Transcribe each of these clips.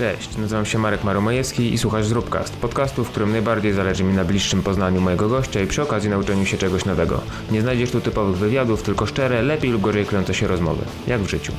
Cześć, nazywam się Marek Maromajewski i słuchasz Zróbcast, podcastu, w którym najbardziej zależy mi na bliższym poznaniu mojego gościa i przy okazji nauczeniu się czegoś nowego. Nie znajdziesz tu typowych wywiadów, tylko szczere, lepiej lub gorzej kryjące się rozmowy. Jak w życiu.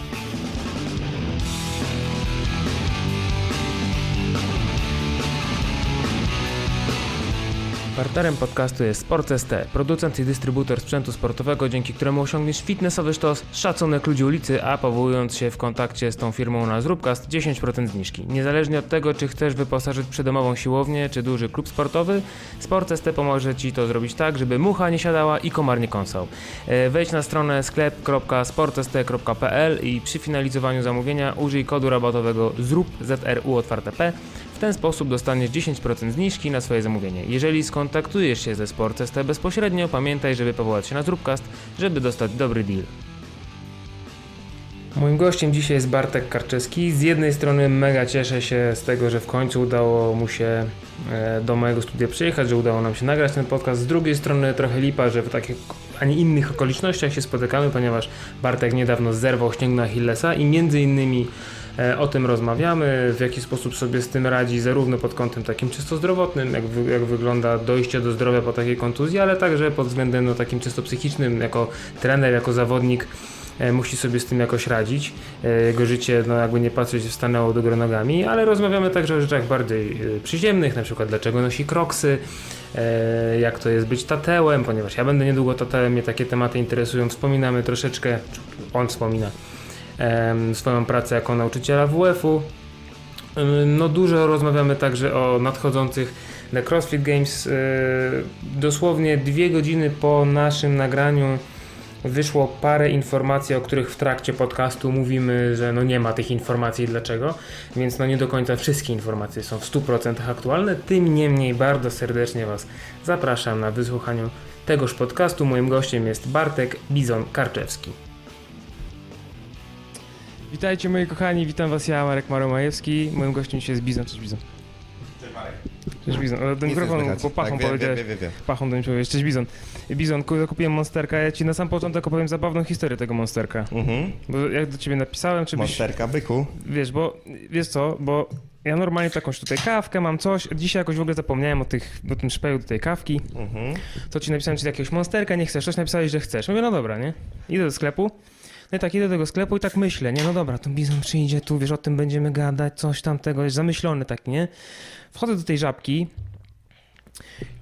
Partnerem podcastu jest Sport.st, producent i dystrybutor sprzętu sportowego, dzięki któremu osiągniesz fitnessowy sztos, szacunek ludzi ulicy, a powołując się w kontakcie z tą firmą na Zróbcast 10% zniżki. Niezależnie od tego, czy chcesz wyposażyć przydomową siłownię, czy duży klub sportowy, Sport.st pomoże Ci to zrobić tak, żeby mucha nie siadała i komar nie kąsał. E, Wejdź na stronę sklep.sport.st.pl i przy finalizowaniu zamówienia użyj kodu rabatowego ZRUP, ZRU otwarte P, ten sposób dostaniesz 10% zniżki na swoje zamówienie. Jeżeli skontaktujesz się ze Sport.st bezpośrednio, pamiętaj, żeby powołać się na Zróbcast, żeby dostać dobry deal. Moim gościem dzisiaj jest Bartek Karczewski. Z jednej strony mega cieszę się z tego, że w końcu udało mu się e, do mojego studia przyjechać, że udało nam się nagrać ten podcast. Z drugiej strony trochę lipa, że w takich a nie innych okolicznościach się spotykamy, ponieważ Bartek niedawno zerwał śnieg Achillesa i między innymi o tym rozmawiamy, w jaki sposób sobie z tym radzi, zarówno pod kątem takim czysto zdrowotnym, jak, wy, jak wygląda dojście do zdrowia po takiej kontuzji, ale także pod względem no, takim czysto psychicznym, jako trener, jako zawodnik e, musi sobie z tym jakoś radzić. E, Jego życie, no jakby nie patrzeć, stanęło do góry nogami, ale rozmawiamy także o rzeczach bardziej e, przyziemnych, na przykład dlaczego nosi kroksy, e, jak to jest być tatełem, ponieważ ja będę niedługo tatełem, mnie takie tematy interesują. Wspominamy troszeczkę, on wspomina, swoją pracę jako nauczyciela WF-u. No dużo rozmawiamy także o nadchodzących The CrossFit Games. Yy, Dosłownie dwie godziny po naszym nagraniu wyszło parę informacji, o których w trakcie podcastu mówimy, że no nie ma tych informacji dlaczego, więc no nie do końca wszystkie informacje są w 100% aktualne. Tym niemniej bardzo serdecznie Was zapraszam na wysłuchanie tegoż podcastu. Moim gościem jest Bartek Bizon Karczewski. Witajcie moi kochani, witam was ja, Marek Maromajewski. Moim gościem dzisiaj jest Bizon. Cześć Bizon. Cześć Marek. Cześć Bizon. Ale do mikrofonu, bo pachą tak, powiedziałeś. wiem, wiem, wiem. Pachą do mnie powiedziałeś. Cześć Bizon. Bizon, ku- zakupiłem Monsterka. Ja ci na sam początek opowiem zabawną historię tego Monsterka. Mhm. Bo jak do ciebie napisałem, czy byś... Monsterka byku. Wiesz, bo... Wiesz co, bo... Ja normalnie takąś tutaj kawkę mam, coś. Dzisiaj jakoś w ogóle zapomniałem o, tych, o tym szpeju do tej kawki. Mhm. To ci napisałem, czy jakiegoś monsterka nie chcesz, coś napisałeś, że chcesz. Mówię, no dobra, nie? Idę do sklepu. No i tak idę do tego sklepu i tak myślę, nie? No dobra, to bizon przyjdzie tu, wiesz, o tym będziemy gadać, coś tamtego, jest zamyślony tak, nie? Wchodzę do tej żabki,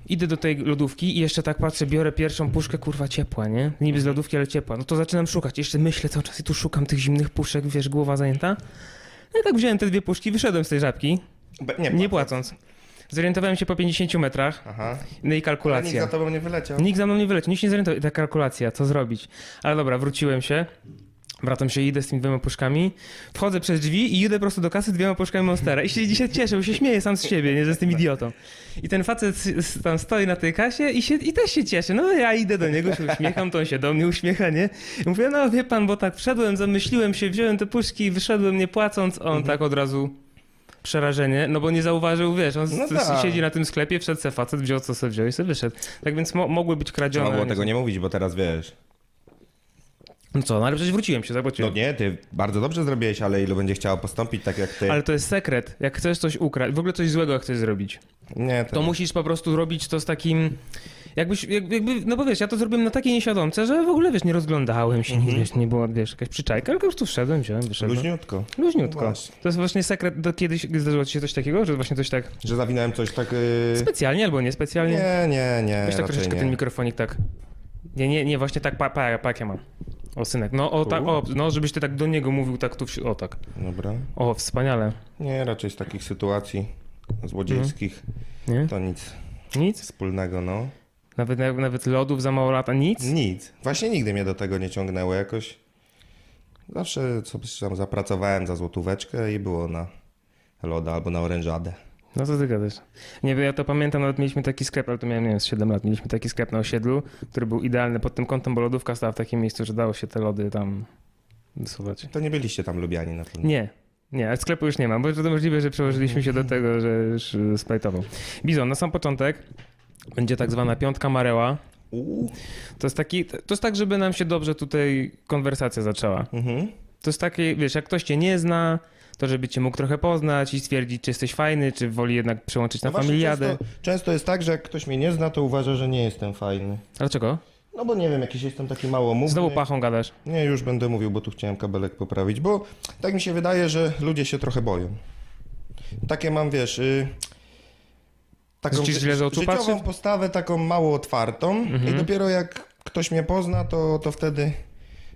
idę do tej lodówki i jeszcze tak patrzę, biorę pierwszą puszkę, kurwa, ciepła, nie? Niby z lodówki, ale ciepła. No to zaczynam szukać, jeszcze myślę cały czas i tu szukam tych zimnych puszek, wiesz, głowa zajęta. No i tak wziąłem te dwie puszki, wyszedłem z tej żabki, nie, nie płacąc. Zorientowałem się po 50 metrach, Aha. no i Ale nikt kalkulacja. za tobą nie wyleciał. Nikt za mną nie wyleci, nikt się nie zorientował. I ta kalkulacja, co zrobić? Ale dobra, wróciłem się. Wracam się, idę z tymi dwiema puszkami. Wchodzę przez drzwi i idę prosto do kasy dwiema puszkami Monstera. I się dzisiaj cieszę, bo się śmieję sam z siebie, nie, że jestem idiotą. I ten facet tam stoi na tej kasie i, się, i też się cieszy. No ja idę do niego, się uśmiecham, to on się do mnie uśmiecha, nie? I mówię, no wie pan, bo tak wszedłem, zamyśliłem się, wziąłem te puszki i wyszedłem nie płacąc. On tak od razu przerażenie, no bo nie zauważył, wiesz, on No tak. siedzi na tym sklepie, wszedł se facet, wziął co se wziął i sobie wyszedł. Tak więc mo- mogły być kradzione. Trzeba było nie tego nie mówić, bo teraz wiesz. No co, no ale przecież wróciłem się, No zobaczyłem. nie, ty bardzo dobrze zrobiłeś, ale ilu będzie chciało postąpić tak jak ty. Ale to jest sekret. Jak chcesz coś ukraść, w ogóle coś złego jak chcesz zrobić, Nie, to... to musisz po prostu robić to z takim... Jakbyś, jak- jakby, no bo wiesz, ja to zrobiłem na takiej nieświadomce, że w ogóle, wiesz, nie rozglądałem się, nie, Mhm. wiesz, nie była, wiesz, jakaś przyczajka, tylko po prostu wszedłem, wziąłem, wyszedłem. Luźniutko. Luźniutko. To jest właśnie sekret, do kiedyś zdarzyło ci się coś takiego, że właśnie coś tak Że zawinąłem coś tak... Yy... specjalnie albo niespecjalnie? Nie, nie, nie, Weź tak troszeczkę nie. ten mikrofonik tak. Nie, nie, nie, właśnie tak, pa, pa, pa jak ja mam. O synek, no o tak, o, no żebyś ty tak do niego mówił tak tu, o tak. Dobra. O, wspaniale. Nie, raczej z takich sytuacji złodziejskich Nie? to nic Nic? wspólnego, no. Nawet, nawet lodów za mało lata, nic? Nic. Właśnie nigdy mnie do tego nie ciągnęło jakoś. Zawsze coś tam zapracowałem za złotóweczkę i było na loda albo na orężadę. No co ty gadasz? Nie wiem, ja to pamiętam, nawet mieliśmy taki sklep, ale to miałem, nie wiem, z 7 lat, mieliśmy taki sklep na osiedlu, który był idealny pod tym kątem, bo lodówka stała w takim miejscu, że dało się te lody tam wysuwać. To nie byliście tam lubiani na pewno. Nie, nie, ale sklepu już nie ma, bo to możliwe, że przełożyliśmy się do tego, że już y, splajtował. Bizon, na sam początek będzie tak zwana piątka Mareła. To jest taki, to jest tak, żeby nam się dobrze tutaj konwersacja zaczęła. Mhm. To jest takie, wiesz, jak ktoś cię nie zna, To, żeby cię mógł trochę poznać i stwierdzić, czy jesteś fajny, czy woli jednak przełączyć na No familiadę. Często, często jest tak, że jak ktoś mnie nie zna, to uważa, że nie jestem fajny. Dlaczego? No bo nie wiem, jakiś jestem taki małomówny. Znowu pachą gadasz. Nie, już będę mówił, bo tu chciałem kabelek poprawić, bo tak mi się wydaje, że ludzie się trochę boją. Takie mam, wiesz, y, taką oczu życiową postawę taką mało otwartą Mhm. i dopiero jak ktoś mnie pozna, to, to wtedy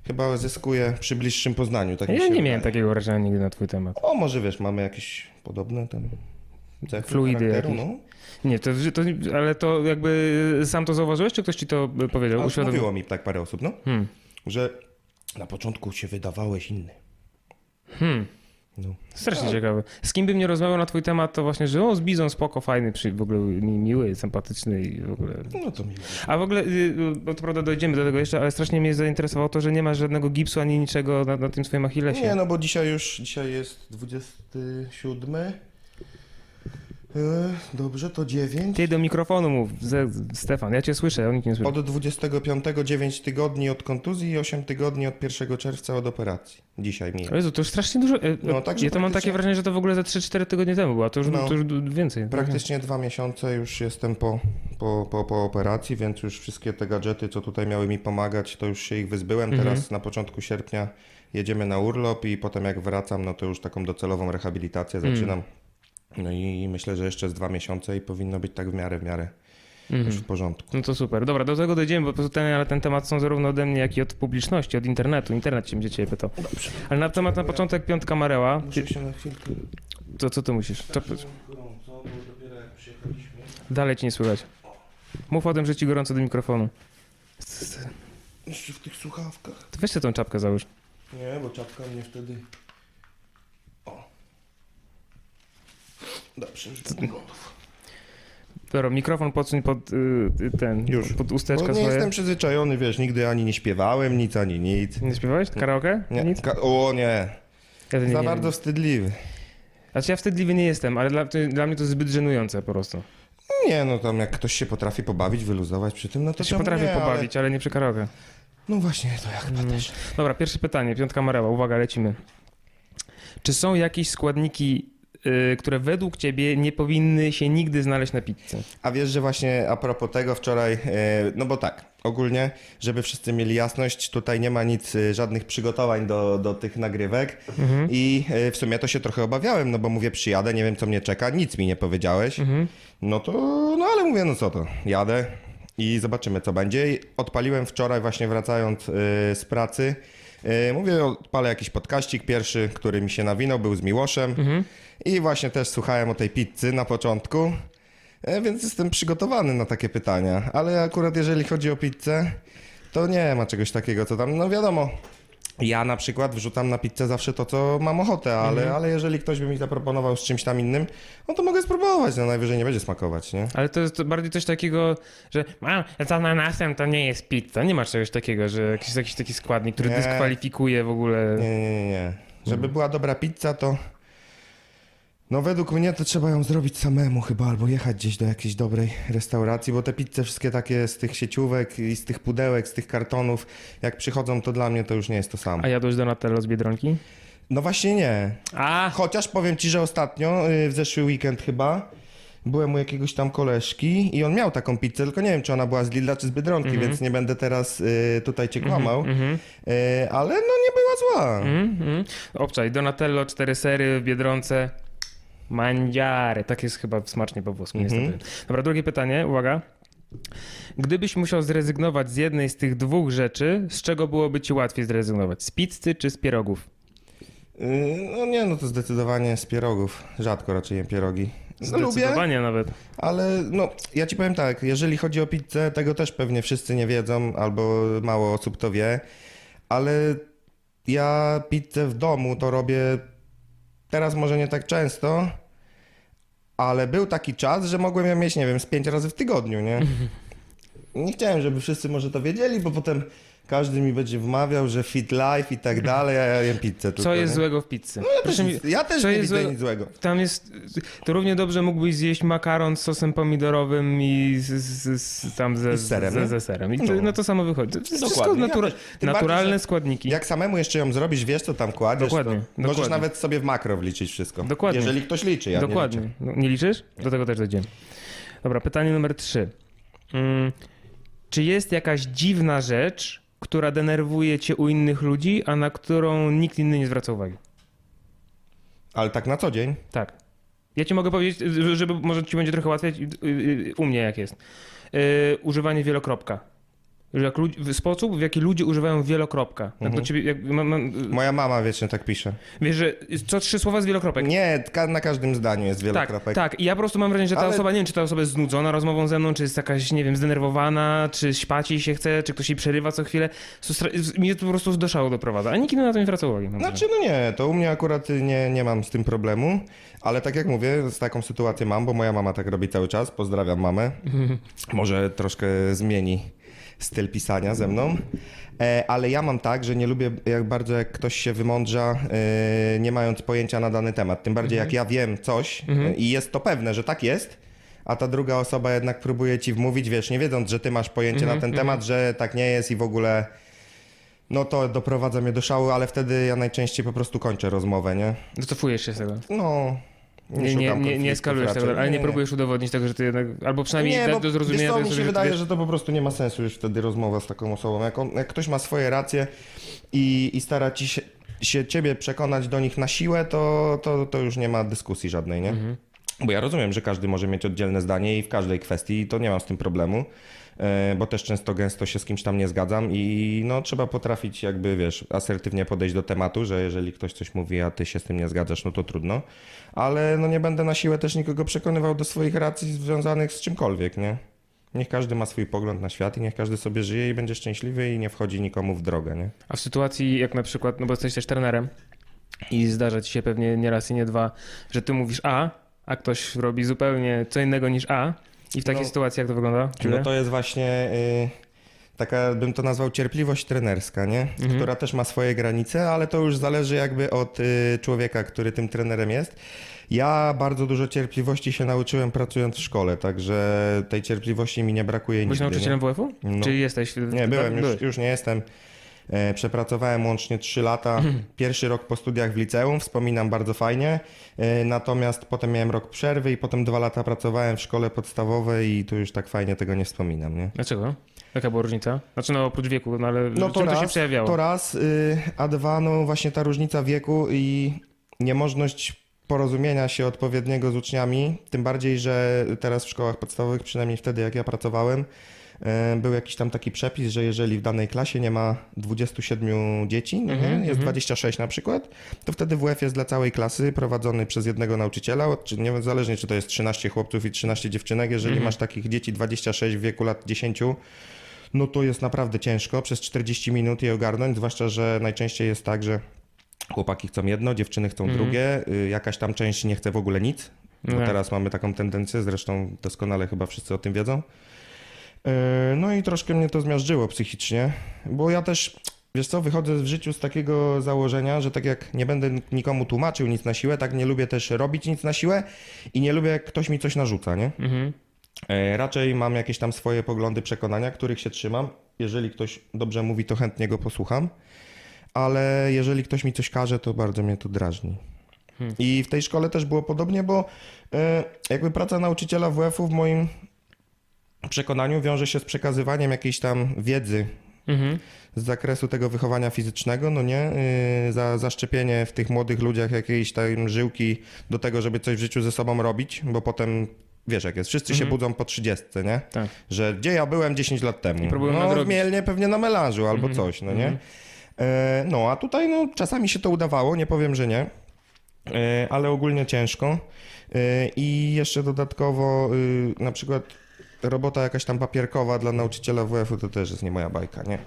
chyba zyskuje przy bliższym poznaniu. Tak Ja nie wydaje. miałem takiego wrażenia nigdy na twój temat. O, może wiesz, mamy jakieś podobne tam Fluidy jakieś. no. Nie, to, to, ale to jakby sam to zauważyłeś, czy ktoś ci to y, powiedział? A Uświadomił? mówiło mi tak parę osób, no, Hmm. że na początku się wydawałeś inny. Hmm. No. Strasznie ciekawe. Z kim bym nie rozmawiał na twój temat, to właśnie, że o, z Bizon spoko, fajny, przy, w ogóle mi, miły, sympatyczny i w ogóle... No to miło. A w ogóle, y, bo to prawda dojdziemy do tego jeszcze, ale strasznie mnie zainteresowało to, że nie masz żadnego gipsu ani niczego na, na tym swoim achillesie. Nie, no bo dzisiaj już, dzisiaj jest 27. E, dobrze, to 9. Ty do mikrofonu mów, ze, Stefan, ja cię słyszę, on nikt nie słyszy. Od 25 9 tygodni od kontuzji i 8 tygodni od 1 czerwca od operacji. Dzisiaj mi. Jezu, to już strasznie dużo. e, No, także ja to mam takie wrażenie, że to w ogóle za 3-4 tygodnie temu było, a to już, No. to już więcej. Praktycznie dwa miesiące już jestem po, po, po, po operacji, więc już wszystkie te gadżety, co tutaj miały mi pomagać, to już się ich wyzbyłem. Mhm. Teraz na początku sierpnia jedziemy na urlop i potem jak wracam, no to już taką docelową rehabilitację Mm. zaczynam. No i myślę, że jeszcze z dwa miesiące i powinno być tak w miarę, w miarę Mhm. już w porządku. No to super. Dobra, do tego dojdziemy, bo po prostu ten, ale ten temat są zarówno ode mnie, jak i od publiczności, od internetu. Internet się będzie ciebie pytał. Dobrze. Ale na temat na początek piątka Mareła. Muszę się na chwilkę... To co ty musisz? Co, gorąco, bo dopiero jak przyjechaliśmy... dalej ci nie słychać. Mów o tym, że ci gorąco do mikrofonu. Jeszcze w tych słuchawkach. To weź sobie tą czapkę załóż. Nie, bo czapka mnie wtedy... Dobrze, już. Dobra, mikrofon podsuń pod y, y, ten, Już. pod Bo usteczkę nie swoje. jestem przyzwyczajony, wiesz, nigdy ani nie śpiewałem, nic, ani nic. Nie śpiewałeś? Karaoke? Nie, Nic? ka- o nie, Ja za nie bardzo wstydliwy. Znaczy ja wstydliwy nie jestem, ale dla, to, dla mnie to zbyt żenujące po prostu. Nie, no tam jak ktoś się potrafi pobawić, wyluzować przy tym, no to To się potrafię nie, pobawić, ale... nie przy karaoke. Ale... No właśnie, to ja chyba Mm. też. Dobra, pierwsze pytanie, piątka Mareła, uwaga, lecimy. Czy są jakieś składniki, które według ciebie nie powinny się nigdy znaleźć na pizzy? A wiesz, że właśnie a propos tego wczoraj, e, no bo tak, ogólnie, żeby wszyscy mieli jasność, tutaj nie ma nic, e, żadnych przygotowań do, do tych nagrywek Mhm. i w sumie to się trochę obawiałem, no bo mówię, przyjadę, nie wiem co mnie czeka, nic mi nie powiedziałeś, Mhm. no to, no ale mówię, no co to, jadę i zobaczymy co będzie. Odpaliłem wczoraj właśnie wracając z pracy, mówię, odpalę jakiś podkaścik pierwszy, który mi się nawinął, był z Miłoszem Mhm. i właśnie też słuchałem o tej pizzy na początku, e, więc jestem przygotowany na takie pytania. Ale akurat jeżeli chodzi o pizzę, to nie ma czegoś takiego, co tam, no wiadomo. Ja na przykład wrzucam na pizzę zawsze to, co mam ochotę, ale, Mhm. ale jeżeli ktoś by mi zaproponował z czymś tam innym, no to mogę spróbować, no najwyżej nie będzie smakować, nie? Ale to jest bardziej coś takiego, że a, z ananasem to nie jest pizza. Nie ma czegoś takiego, że jakiś, jakiś taki składnik, który Nie. dyskwalifikuje w ogóle. Nie, nie, nie, nie. Żeby była dobra pizza, to no według mnie to trzeba ją zrobić samemu chyba, albo jechać gdzieś do jakiejś dobrej restauracji, bo te pizze wszystkie takie z tych sieciówek i z tych pudełek, z tych kartonów, jak przychodzą, to dla mnie to już nie jest to samo. A jadłeś Donatello z Biedronki? No właśnie nie. A, Chociaż powiem ci, że ostatnio, y, w zeszły weekend chyba, byłem u jakiegoś tam koleżki i on miał taką pizzę, tylko nie wiem, czy ona była z Lidla czy z Biedronki, Mhm. więc nie będę teraz y, tutaj cię kłamał, Mhm. y, ale no nie była zła. Mhm. mhm. Obczaj, Donatello, cztery sery w Biedronce. Mangiare. Tak jest chyba smacznie po włosku, Mhm. niestety. Dobra, drugie pytanie, uwaga. Gdybyś musiał zrezygnować z jednej z tych dwóch rzeczy, z czego byłoby ci łatwiej zrezygnować? Z pizzy czy z pierogów? Yy, No nie, no to zdecydowanie z pierogów. Rzadko raczej jem pierogi. No, lubię, Zdecydowanie nawet. ale no ja ci powiem tak, jeżeli chodzi o pizzę, tego też pewnie wszyscy nie wiedzą, albo mało osób to wie, ale ja pizzę w domu to robię teraz może nie tak często, ale był taki czas, że mogłem ją mieć, nie wiem, z pięć razy w tygodniu, nie? nie chciałem, żeby wszyscy może to wiedzieli, bo potem każdy mi będzie wmawiał, że fit life i tak dalej, a ja jem pizzę tylko, Co jest nie? złego w pizzy? No ja też, Proszę mi- nic- ja też nie widzę złego- nic złego. Tam jest, to równie dobrze mógłbyś zjeść makaron z sosem pomidorowym i z, z, z, tam ze, I z serem, ze, ze serem. I to, No. no to samo wychodzi. To wszystko Dokładnie. Ja natura- też. Tym naturalne bardziej, składniki. Jak samemu jeszcze ją zrobisz, wiesz co tam kładziesz, Dokładnie, to możesz dokładnie. nawet sobie w makro wliczyć wszystko. Dokładnie. Jeżeli ktoś liczy, ja Dokładnie. nie liczę. No, nie liczysz? Do tego też dojdziemy. Dobra, pytanie numer trzy. Mm, czy jest jakaś dziwna rzecz, która denerwuje cię u innych ludzi, a na którą nikt inny nie zwraca uwagi? Ale tak na co dzień? Tak. Ja ci mogę powiedzieć, żeby może ci będzie trochę łatwiej, u mnie jak jest. Yy, używanie wielokropka. Jak ludzi, sposób, w jaki ludzie używają wielokropka. Jak do Mhm. ciebie, jak, ma, ma, Moja mama wiecznie tak pisze. wiesz, że co trzy słowa z wielokropek. Nie, ka- na każdym zdaniu jest Tak, kropek. tak. I ja po prostu mam wrażenie, że ta Ale- osoba, nie wiem, czy ta osoba jest znudzona rozmową ze mną, czy jest jakaś, nie wiem, zdenerwowana, czy śpać jej się chce, czy ktoś jej przerywa co chwilę. Mnie to po prostu do szału doprowadza, a nikt na to nie zwraca uwagi. Znaczy, no nie, to u mnie akurat nie, nie mam z tym problemu, ale tak jak mówię, z taką sytuację mam, bo moja mama tak robi cały czas. Pozdrawiam mamę. Może troszkę zmieni styl pisania ze mną. E, ale ja mam tak, że nie lubię jak bardzo jak ktoś się wymądrza, e, nie mając pojęcia na dany temat. Tym bardziej jak ja wiem coś e, i jest to pewne, że tak jest, a ta druga osoba jednak próbuje ci wmówić, wiesz, nie wiedząc, że ty masz pojęcie na ten temat, że tak nie jest i w ogóle no to doprowadza mnie do szału, ale wtedy ja najczęściej po prostu kończę rozmowę, nie? Wycofujesz się z tego. No. Nie, nie, nie, nie raczej. tego, ale nie, próbujesz udowodnić tego, że ty jednak, albo przynajmniej nie, bo do zrozumienia wiesz co, mi się że ty wydaje, wiesz- że to po prostu nie ma sensu już wtedy rozmowa z taką osobą. Jak, on, jak ktoś ma swoje racje i, i stara ci się, się ciebie przekonać do nich na siłę, to, to, to już nie ma dyskusji żadnej, nie? Mhm. Bo ja rozumiem, że każdy może mieć oddzielne zdanie i w każdej kwestii i to nie mam z tym problemu, bo też często gęsto się z kimś tam nie zgadzam i no trzeba potrafić jakby, wiesz, asertywnie podejść do tematu, że jeżeli ktoś coś mówi, a ty się z tym nie zgadzasz, no to trudno, ale no nie będę na siłę też nikogo przekonywał do swoich racji związanych z czymkolwiek, nie? Niech każdy ma swój pogląd na świat i niech każdy sobie żyje i będzie szczęśliwy i nie wchodzi nikomu w drogę, nie? A w sytuacji jak na przykład, no bo jesteś też trenerem i zdarza ci się pewnie nie raz i nie dwa, że ty mówisz A, a ktoś robi zupełnie co innego niż A i w takiej No. sytuacji jak to wygląda? No to jest właśnie y, taka, bym to nazwał, cierpliwość trenerska, nie? Mhm. Która też ma swoje granice, ale to już zależy jakby od y, człowieka, który tym trenerem jest. Ja bardzo dużo cierpliwości się nauczyłem pracując w szkole, także tej cierpliwości mi nie brakuje Byłeś nigdy. nauczycielem WF-u? No. Czy jesteś? Nie, byłem, już, Byłeś. już nie jestem. E, Przepracowałem łącznie 3 lata. Pierwszy rok po studiach w liceum, wspominam bardzo fajnie. E, Natomiast potem miałem rok przerwy i potem dwa lata pracowałem w szkole podstawowej i tu już tak fajnie tego nie wspominam, nie? Dlaczego? Jaka była różnica? Znaczy no oprócz wieku, no ale No to czym raz, to się przejawiało? to raz, y, a dwa, no właśnie ta różnica wieku i niemożność porozumienia się odpowiedniego z uczniami, tym bardziej, że teraz w szkołach podstawowych, przynajmniej wtedy jak ja pracowałem, był jakiś tam taki przepis, że jeżeli w danej klasie nie ma 27 dzieci, no Mhm, nie, jest mhm. 26 na przykład, to wtedy WF jest dla całej klasy prowadzony przez jednego nauczyciela, czy nie, zależnie czy to jest 13 chłopców i 13 dziewczynek, jeżeli Mhm. masz takich dzieci 26 w wieku lat 10, no to jest naprawdę ciężko przez 40 minut je ogarnąć, zwłaszcza, że najczęściej jest tak, że chłopaki chcą jedno, dziewczyny chcą Mhm. drugie, y, jakaś tam część nie chce w ogóle nic, bo No. teraz mamy taką tendencję, zresztą doskonale chyba wszyscy o tym wiedzą. Y, No i troszkę mnie to zmiażdżyło psychicznie, bo ja też, wiesz co, wychodzę w życiu z takiego założenia, że tak jak nie będę nikomu tłumaczył nic na siłę, tak nie lubię też robić nic na siłę i nie lubię jak ktoś mi coś narzuca, nie? Mhm. E, Raczej mam jakieś tam swoje poglądy, przekonania, których się trzymam. Jeżeli ktoś dobrze mówi, to chętnie go posłucham, ale jeżeli ktoś mi coś każe, to bardzo mnie to drażni. Hmm. I w tej szkole też było podobnie, bo e, jakby praca nauczyciela WF-u w moim przekonaniu wiąże się z przekazywaniem jakiejś tam wiedzy Mhm. z zakresu tego wychowania fizycznego, no nie, yy, za zaszczepienie w tych młodych ludziach jakiejś tam żyłki do tego, żeby coś w życiu ze sobą robić, bo potem wiesz jak jest, wszyscy się Mhm. budzą po 30, nie? Tak. Że gdzie ja byłem 10 lat temu? No. Mielnie pewnie na melanżu albo Mhm. coś, no nie? Mhm. E, no a tutaj no czasami się to udawało, nie powiem, że nie, e, ale ogólnie ciężko. E, I jeszcze dodatkowo y, na przykład robota jakaś tam papierkowa dla nauczyciela WF-u to też jest nie moja bajka, nie?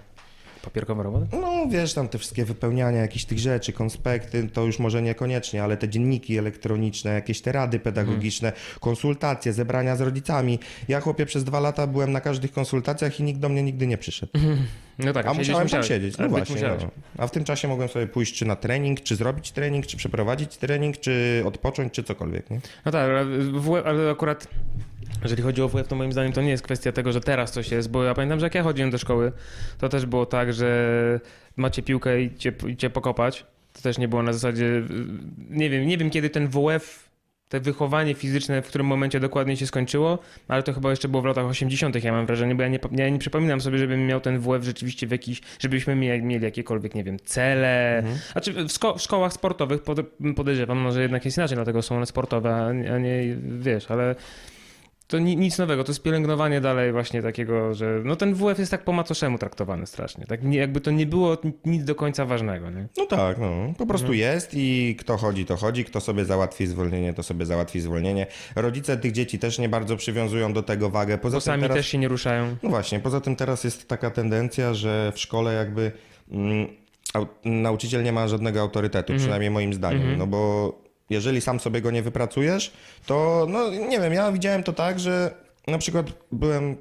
Papierkowa robota? No wiesz, tam te wszystkie wypełniania jakichś tych rzeczy, konspekty, to już może niekoniecznie, ale te dzienniki elektroniczne, jakieś te rady pedagogiczne, konsultacje, zebrania z rodzicami. Ja chłopie przez dwa lata byłem na każdych konsultacjach i nikt do mnie nigdy nie przyszedł. No tak, A musiałem tam musiałeś. siedzieć, no właśnie. No. A w tym czasie mogłem sobie pójść czy na trening, czy zrobić trening, czy przeprowadzić trening, czy odpocząć, czy cokolwiek, nie? No tak, ale, ale akurat jeżeli chodzi o WF, to moim zdaniem to nie jest kwestia tego, że teraz coś jest, bo ja pamiętam, że jak ja chodziłem do szkoły, to też było tak, że macie piłkę i cię, i cię pokopać. To też nie było na zasadzie, y, nie wiem, nie wiem kiedy ten WF, te wychowanie fizyczne, w którym momencie dokładnie się skończyło, ale to chyba jeszcze było w latach 80., ja mam wrażenie, bo ja nie, ja nie przypominam sobie, żebym miał ten WF rzeczywiście w jakiś, żebyśmy mieli, jakiekolwiek, nie wiem, cele. Znaczy w, szko- w szkołach sportowych pod, podejrzewam, może jednak jest inaczej, dlatego są one sportowe, a nie, a nie wiesz, ale to ni, nic nowego, to jest pielęgnowanie dalej właśnie takiego, że no ten WF jest tak po macoszemu traktowany strasznie, tak nie, jakby to nie było nic do końca ważnego, nie? No tak, no. Po prostu jest i kto chodzi, to chodzi. Kto sobie załatwi zwolnienie, to sobie załatwi zwolnienie. Rodzice tych dzieci też nie bardzo przywiązują do tego wagę. Poza Bo tym sami teraz... też się nie ruszają. No właśnie, poza tym teraz jest taka tendencja, że w szkole jakby mm, au, nauczyciel nie ma żadnego autorytetu, przynajmniej moim zdaniem. No bo jeżeli sam sobie go nie wypracujesz, to no nie wiem, ja widziałem to tak, że na przykład byłem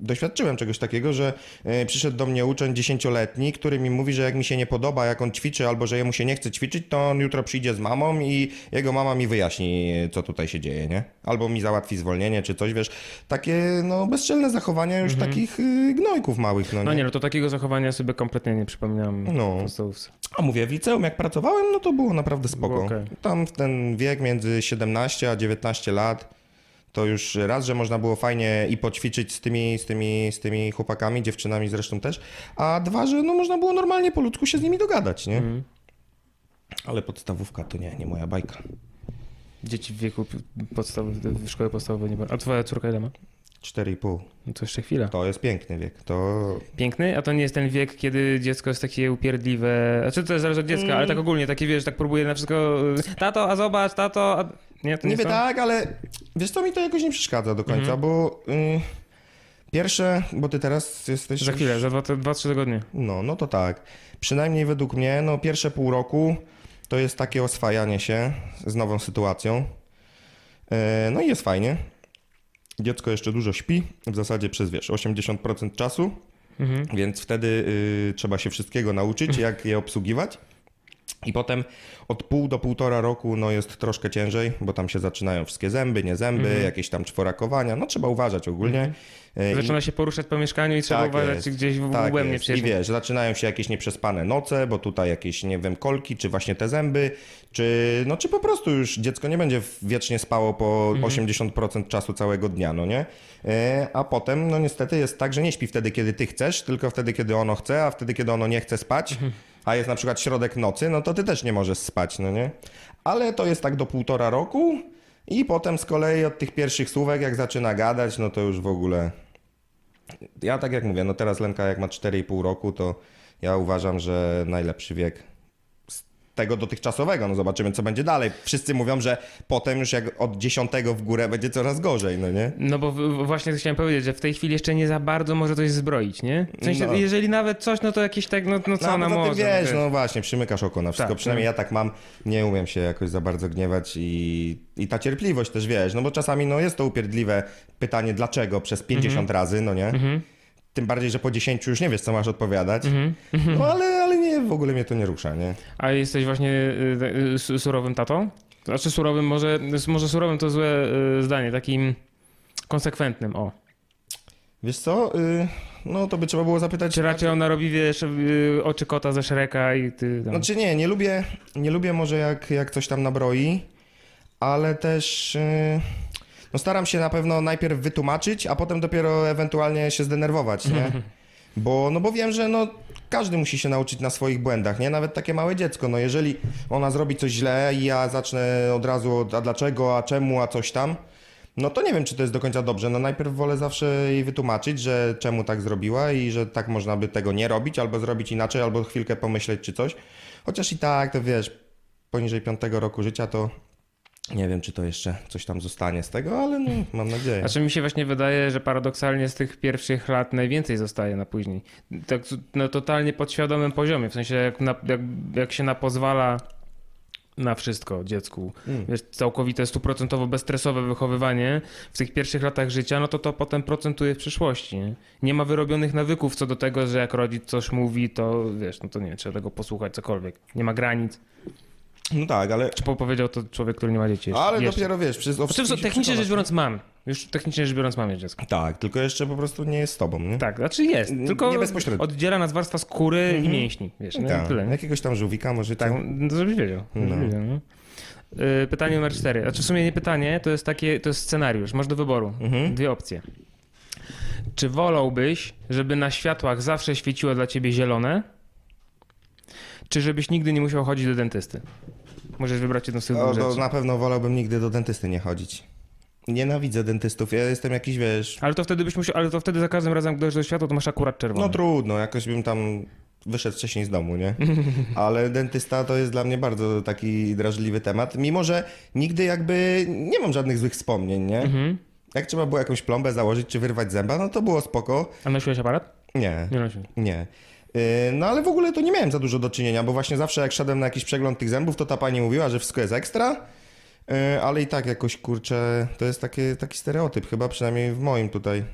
doświadczyłem czegoś takiego, że e, przyszedł do mnie uczeń dziesięcioletni, który mi mówi, że jak mi się nie podoba, jak on ćwiczy, albo że jemu się nie chce ćwiczyć, to on jutro przyjdzie z mamą i jego mama mi wyjaśni, co tutaj się dzieje, nie? Albo mi załatwi zwolnienie, czy coś, wiesz. Takie, no, bezczelne zachowania już takich y, gnojków małych, no nie? No nie, no to takiego zachowania sobie kompletnie nie przypominam No. A mówię, w liceum jak pracowałem, no to było naprawdę spoko. Było okej. Tam w ten wiek między 17 a 19 lat, to już raz, że można było fajnie i poćwiczyć z tymi, z tymi, z tymi chłopakami, dziewczynami zresztą też, a dwa, że no można było normalnie po ludzku się z nimi dogadać, nie? Mhm. Ale podstawówka to nie, nie moja bajka. Dzieci w wieku podstawowej, w szkole podstawowej nie ma. A twoja córka ile ma? 4,5. No to jeszcze chwila. To jest piękny wiek. To Piękny, a to nie jest ten wiek, kiedy dziecko jest takie upierdliwe. Znaczy to zależy od dziecka, ale tak ogólnie, takie wiesz, tak próbuje na wszystko. y, Tato, a zobacz, tato. A... Nie, to nie Niby tak, ale wiesz co, mi to jakoś nie przeszkadza do końca, Mhm. bo y, pierwsze, bo ty teraz jesteś... Za chwilę, za dwa, dwa trzy tygodnie. No, no to tak. Przynajmniej według mnie, no pierwsze pół roku to jest takie oswajanie się z nową sytuacją. E, No i jest fajnie. Dziecko jeszcze dużo śpi, w zasadzie przez, wiesz, 80% czasu, Mhm. więc wtedy y, trzeba się wszystkiego nauczyć, jak je obsługiwać. I potem od pół do półtora roku no jest troszkę ciężej, bo tam się zaczynają wszystkie zęby, nie zęby, jakieś tam czworakowania. No trzeba uważać ogólnie. I- Zaczyna się poruszać po mieszkaniu i trzeba Tak uważać, jest. gdzieś w tak łeb nie jest. I wiesz, zaczynają się jakieś nieprzespane noce, bo tutaj jakieś, nie wiem, kolki, czy właśnie te zęby, czy, no, czy po prostu już dziecko nie będzie wiecznie spało po Mhm. 80% czasu całego dnia, no nie? E, A potem, no niestety jest tak, że nie śpi wtedy, kiedy ty chcesz, tylko wtedy, kiedy ono chce, a wtedy, kiedy ono nie chce spać, Mhm. A jest na przykład środek nocy, no to ty też nie możesz spać, no nie? Ale to jest tak do półtora roku i potem z kolei od tych pierwszych słówek, jak zaczyna gadać, no to już w ogóle ja tak jak mówię, no teraz Lenka jak ma 4,5 roku, to ja uważam, że najlepszy wiek tego dotychczasowego. No zobaczymy, co będzie dalej. Wszyscy mówią, że potem już jak od 10 w górę będzie coraz gorzej, no nie? No bo właśnie chciałem powiedzieć, że w tej chwili jeszcze nie za bardzo może coś zbroić, nie? W sensie, No. jeżeli nawet coś, no to jakieś tak, no, no co No, ona poza może? wiesz, no właśnie, przymykasz oko na wszystko. Tak, Przynajmniej no. ja tak mam, nie umiem się jakoś za bardzo gniewać i, i ta cierpliwość też, wiesz, no bo czasami no jest to upierdliwe pytanie dlaczego przez 50 Mhm. razy, no nie? Tym bardziej, że po 10 już nie wiesz, co masz odpowiadać. Mhm. No ale, w ogóle mnie to nie rusza, nie? A jesteś właśnie y, y, su- surowym tatą? Znaczy surowym, może, może surowym to złe y, zdanie, takim konsekwentnym, o. Wiesz co, y, no to by trzeba było zapytać... Czy raczej ona robi, wiesz, y, oczy kota ze Shreka i ty tam... Znaczy nie, nie lubię, nie lubię może jak, jak coś tam nabroi, ale też y, no staram się na pewno najpierw wytłumaczyć, a potem dopiero ewentualnie się zdenerwować, nie? Bo, no bo wiem, że no każdy musi się nauczyć na swoich błędach, nie? Nawet takie małe dziecko, no jeżeli ona zrobi coś źle i ja zacznę od razu a dlaczego, a czemu, a coś tam, no to nie wiem, czy to jest do końca dobrze. No najpierw wolę zawsze jej wytłumaczyć, że czemu tak zrobiła i że tak można by tego nie robić, albo zrobić inaczej, albo chwilkę pomyśleć czy coś. Chociaż i tak, to wiesz, poniżej piątego roku życia to Nie wiem, czy to jeszcze coś tam zostanie z tego, ale no, mam nadzieję. Znaczy mi się właśnie wydaje, że paradoksalnie z tych pierwszych lat najwięcej zostaje na później. Tak na totalnie podświadomym poziomie, w sensie jak, na, jak, jak się na pozwala na wszystko dziecku. Mm. Wiesz, całkowite, stuprocentowo bezstresowe wychowywanie w tych pierwszych latach życia, no to to potem procentuje w przyszłości. Nie? nie ma wyrobionych nawyków co do tego, że jak rodzic coś mówi, to wiesz, no to nie, trzeba tego posłuchać, cokolwiek. Nie ma granic. No tak, ale, Czy po- powiedział to człowiek, który nie ma dzieci jeszcze. ale jeszcze. dopiero wiesz, przez o wszystkim technicznie rzecz biorąc mam. Już technicznie rzecz biorąc mam już dziecko. Tak, tylko jeszcze po prostu nie jest z tobą, nie? Tak, znaczy jest, Nie tylko bezpośrednio. oddziela nas warstwa skóry i mięśni, wiesz, nie? Tak, Tyle, nie? jakiegoś tam żółwika możecie. Tak, no, żebyś wiedział. żebyś No. wiedział no. Y, Pytanie numer cztery. Znaczy w sumie nie pytanie, to jest takie, to jest scenariusz. Masz do wyboru Mhm. dwie opcje. Czy wolałbyś, żeby na światłach zawsze świeciło dla ciebie zielone, czy żebyś nigdy nie musiał chodzić do dentysty? Możesz wybrać jedną z tych O, dwóch to rzeczy. na pewno wolałbym nigdy do dentysty nie chodzić. Nienawidzę dentystów. Ja jestem jakiś, wiesz... Ale to wtedy byś musiał, ale to wtedy za każdym razem, gdy do światła, to masz akurat czerwone. No trudno, jakoś bym tam wyszedł wcześniej z domu, nie? Ale dentysta to jest dla mnie bardzo taki drażliwy temat, mimo że nigdy jakby nie mam żadnych złych wspomnień, nie? Mhm. Jak trzeba było jakąś plombę założyć czy wyrwać zęba, no to było spoko. A nosiłeś aparat? Nie, Nie nosiłeś. nie. Yy, No ale w ogóle to nie miałem za dużo do czynienia, bo właśnie zawsze jak szedłem na jakiś przegląd tych zębów, to ta pani mówiła, że wszystko jest ekstra, yy, ale i tak jakoś, kurczę, to jest takie, taki stereotyp chyba, przynajmniej w moim tutaj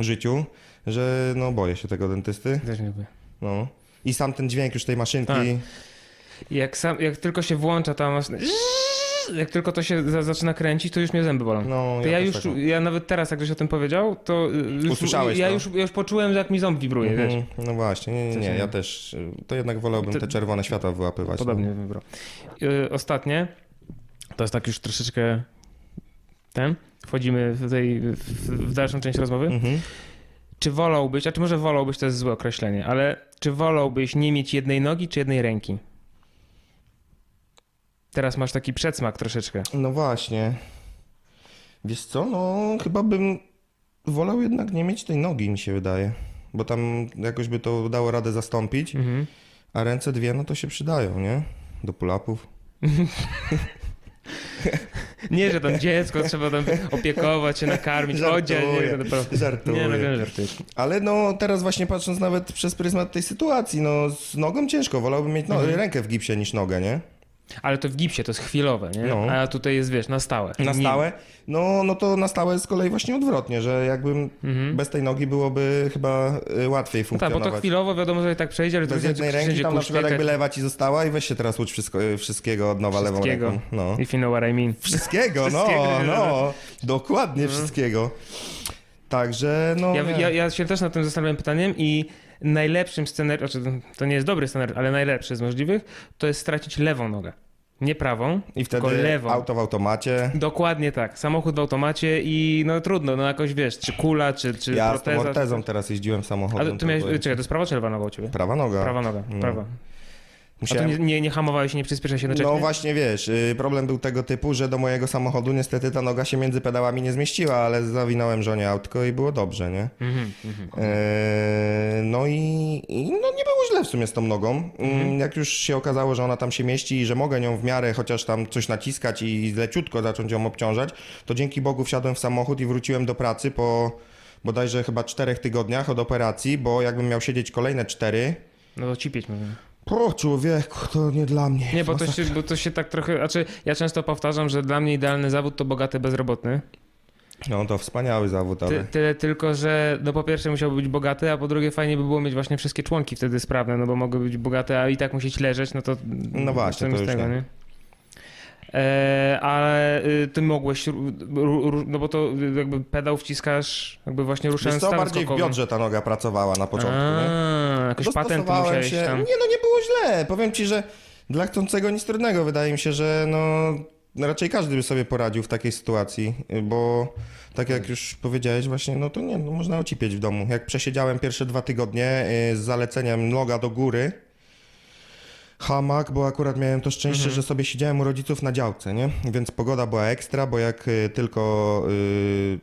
życiu, że no boję się tego dentysty. Też nie lubię. No. I sam ten dźwięk już tej maszynki. Tak. Jak, sam, jak tylko się włącza ta maszyna, jak tylko to się za, zaczyna kręcić, to już mnie zęby bolą. No, To ja, też już, tak ja nawet teraz, jak ktoś o tym powiedział, to y, już, Usłyszałeś ja, to? już, ja już poczułem, że jak mi ząb wibruje, wiesz. Mhm. No właśnie, nie, nie, nie, ja też. y, To jednak wolałbym To- te czerwone światła wyłapywać. Podobnie wybrał. Y, ostatnie, to jest tak już troszeczkę ten, wchodzimy w, tej, w, w dalszą część rozmowy. No. Mhm. Czy wolałbyś, a czy może wolałbyś, to jest złe określenie, ale czy wolałbyś nie mieć jednej nogi, czy jednej ręki? Teraz masz taki przedsmak troszeczkę. No właśnie. Wiesz co, no chyba bym wolał jednak nie mieć tej nogi, mi się wydaje. Bo tam jakoś by to dało radę zastąpić, Mhm. a ręce dwie, no to się przydają, nie? Do pull-upów. Nie, że tam dziecko trzeba tam opiekować się, nakarmić, Żartuję. Nie, to- żartuję. nie, no nie żartujesz. Ale no teraz właśnie patrząc nawet przez pryzmat tej sytuacji, no z nogą ciężko, wolałbym mieć no, Mhm. rękę w gipsie niż nogę, nie? Ale to w gipsie, to jest chwilowe, nie? No. A tutaj jest, wiesz, na stałe. Na stałe? No, no to na stałe z kolei właśnie odwrotnie, że jakbym Mhm. bez tej nogi byłoby chyba y, łatwiej No tak, funkcjonować. bo to chwilowo wiadomo, że i tak przejdzie, ale to wziąć jednej ręki tam na przykład jakby lewa ci została i weź się teraz ucz wszystko, y, wszystkiego od nowa lewą ręką. No. If you know what I mean. Wszystkiego, no, no, dokładnie wszystkiego. Także, no, Ja, ja, ja się też nad tym zastanawiam pytaniem i najlepszym scenariuszem, znaczy to nie jest dobry scenariusz, ale najlepszy z możliwych, to jest stracić lewą nogę. Nie prawą, i tylko wtedy lewą. auto w automacie. Dokładnie tak. Samochód w automacie i no trudno, no jakoś wiesz, czy kula, czy, czy Ja z tą proteza. ortezą teraz jeździłem samochodem. Ale ty to miałeś, czekaj, to jest prawa czy lewa noga u ciebie? Prawa noga. Prawa noga, No. Prawa. A to Musiałem... nie, nie, nie hamowałeś i nie przyspieszałeś jednocześnie? No właśnie wiesz, y, problem był tego typu, że do mojego samochodu niestety ta noga się między pedałami nie zmieściła, ale zawinąłem żonie autko i było dobrze, nie? Mhm, mhm. Eee, no i, i no nie było źle w sumie z tą nogą. Mm, Mhm. Jak już się okazało, że ona tam się mieści i że mogę nią w miarę chociaż tam coś naciskać i leciutko zacząć ją obciążać, to dzięki Bogu wsiadłem w samochód i wróciłem do pracy po bodajże chyba czterech tygodniach od operacji, bo jakbym miał siedzieć kolejne cztery, No to cipieć mówię. Po człowieku, to nie dla mnie. Nie, bo to, się, bo to się tak trochę. Znaczy, ja często powtarzam, że dla mnie idealny zawód to bogaty bezrobotny. No to wspaniały zawód, Ty, ale... tyle tylko, że no po pierwsze musiałby być bogaty, a po drugie fajnie by było mieć właśnie wszystkie członki wtedy sprawne, no bo mogły być bogate, a i tak musieć leżeć, no to. No właśnie, to już tego, nie. nie? E, ale y, ty mogłeś, no bo to y, jakby pedał wciskasz, jakby właśnie ruszając co, stan bardziej w skokowy. biodrze ta noga pracowała na początku, nie? A, jakoś patent musiałeś się. tam. Nie, no nie było źle. Powiem ci, że dla chcącego nic trudnego. Wydaje mi się, że no raczej każdy by sobie poradził w takiej sytuacji, bo tak jak już powiedziałeś właśnie, no to nie, no można ocipieć w domu. Jak przesiedziałem pierwsze dwa tygodnie y, z zaleceniem noga do góry, hamak, bo akurat miałem to szczęście, Mhm. że sobie siedziałem u rodziców na działce, nie? Więc pogoda była ekstra, bo jak y, tylko y,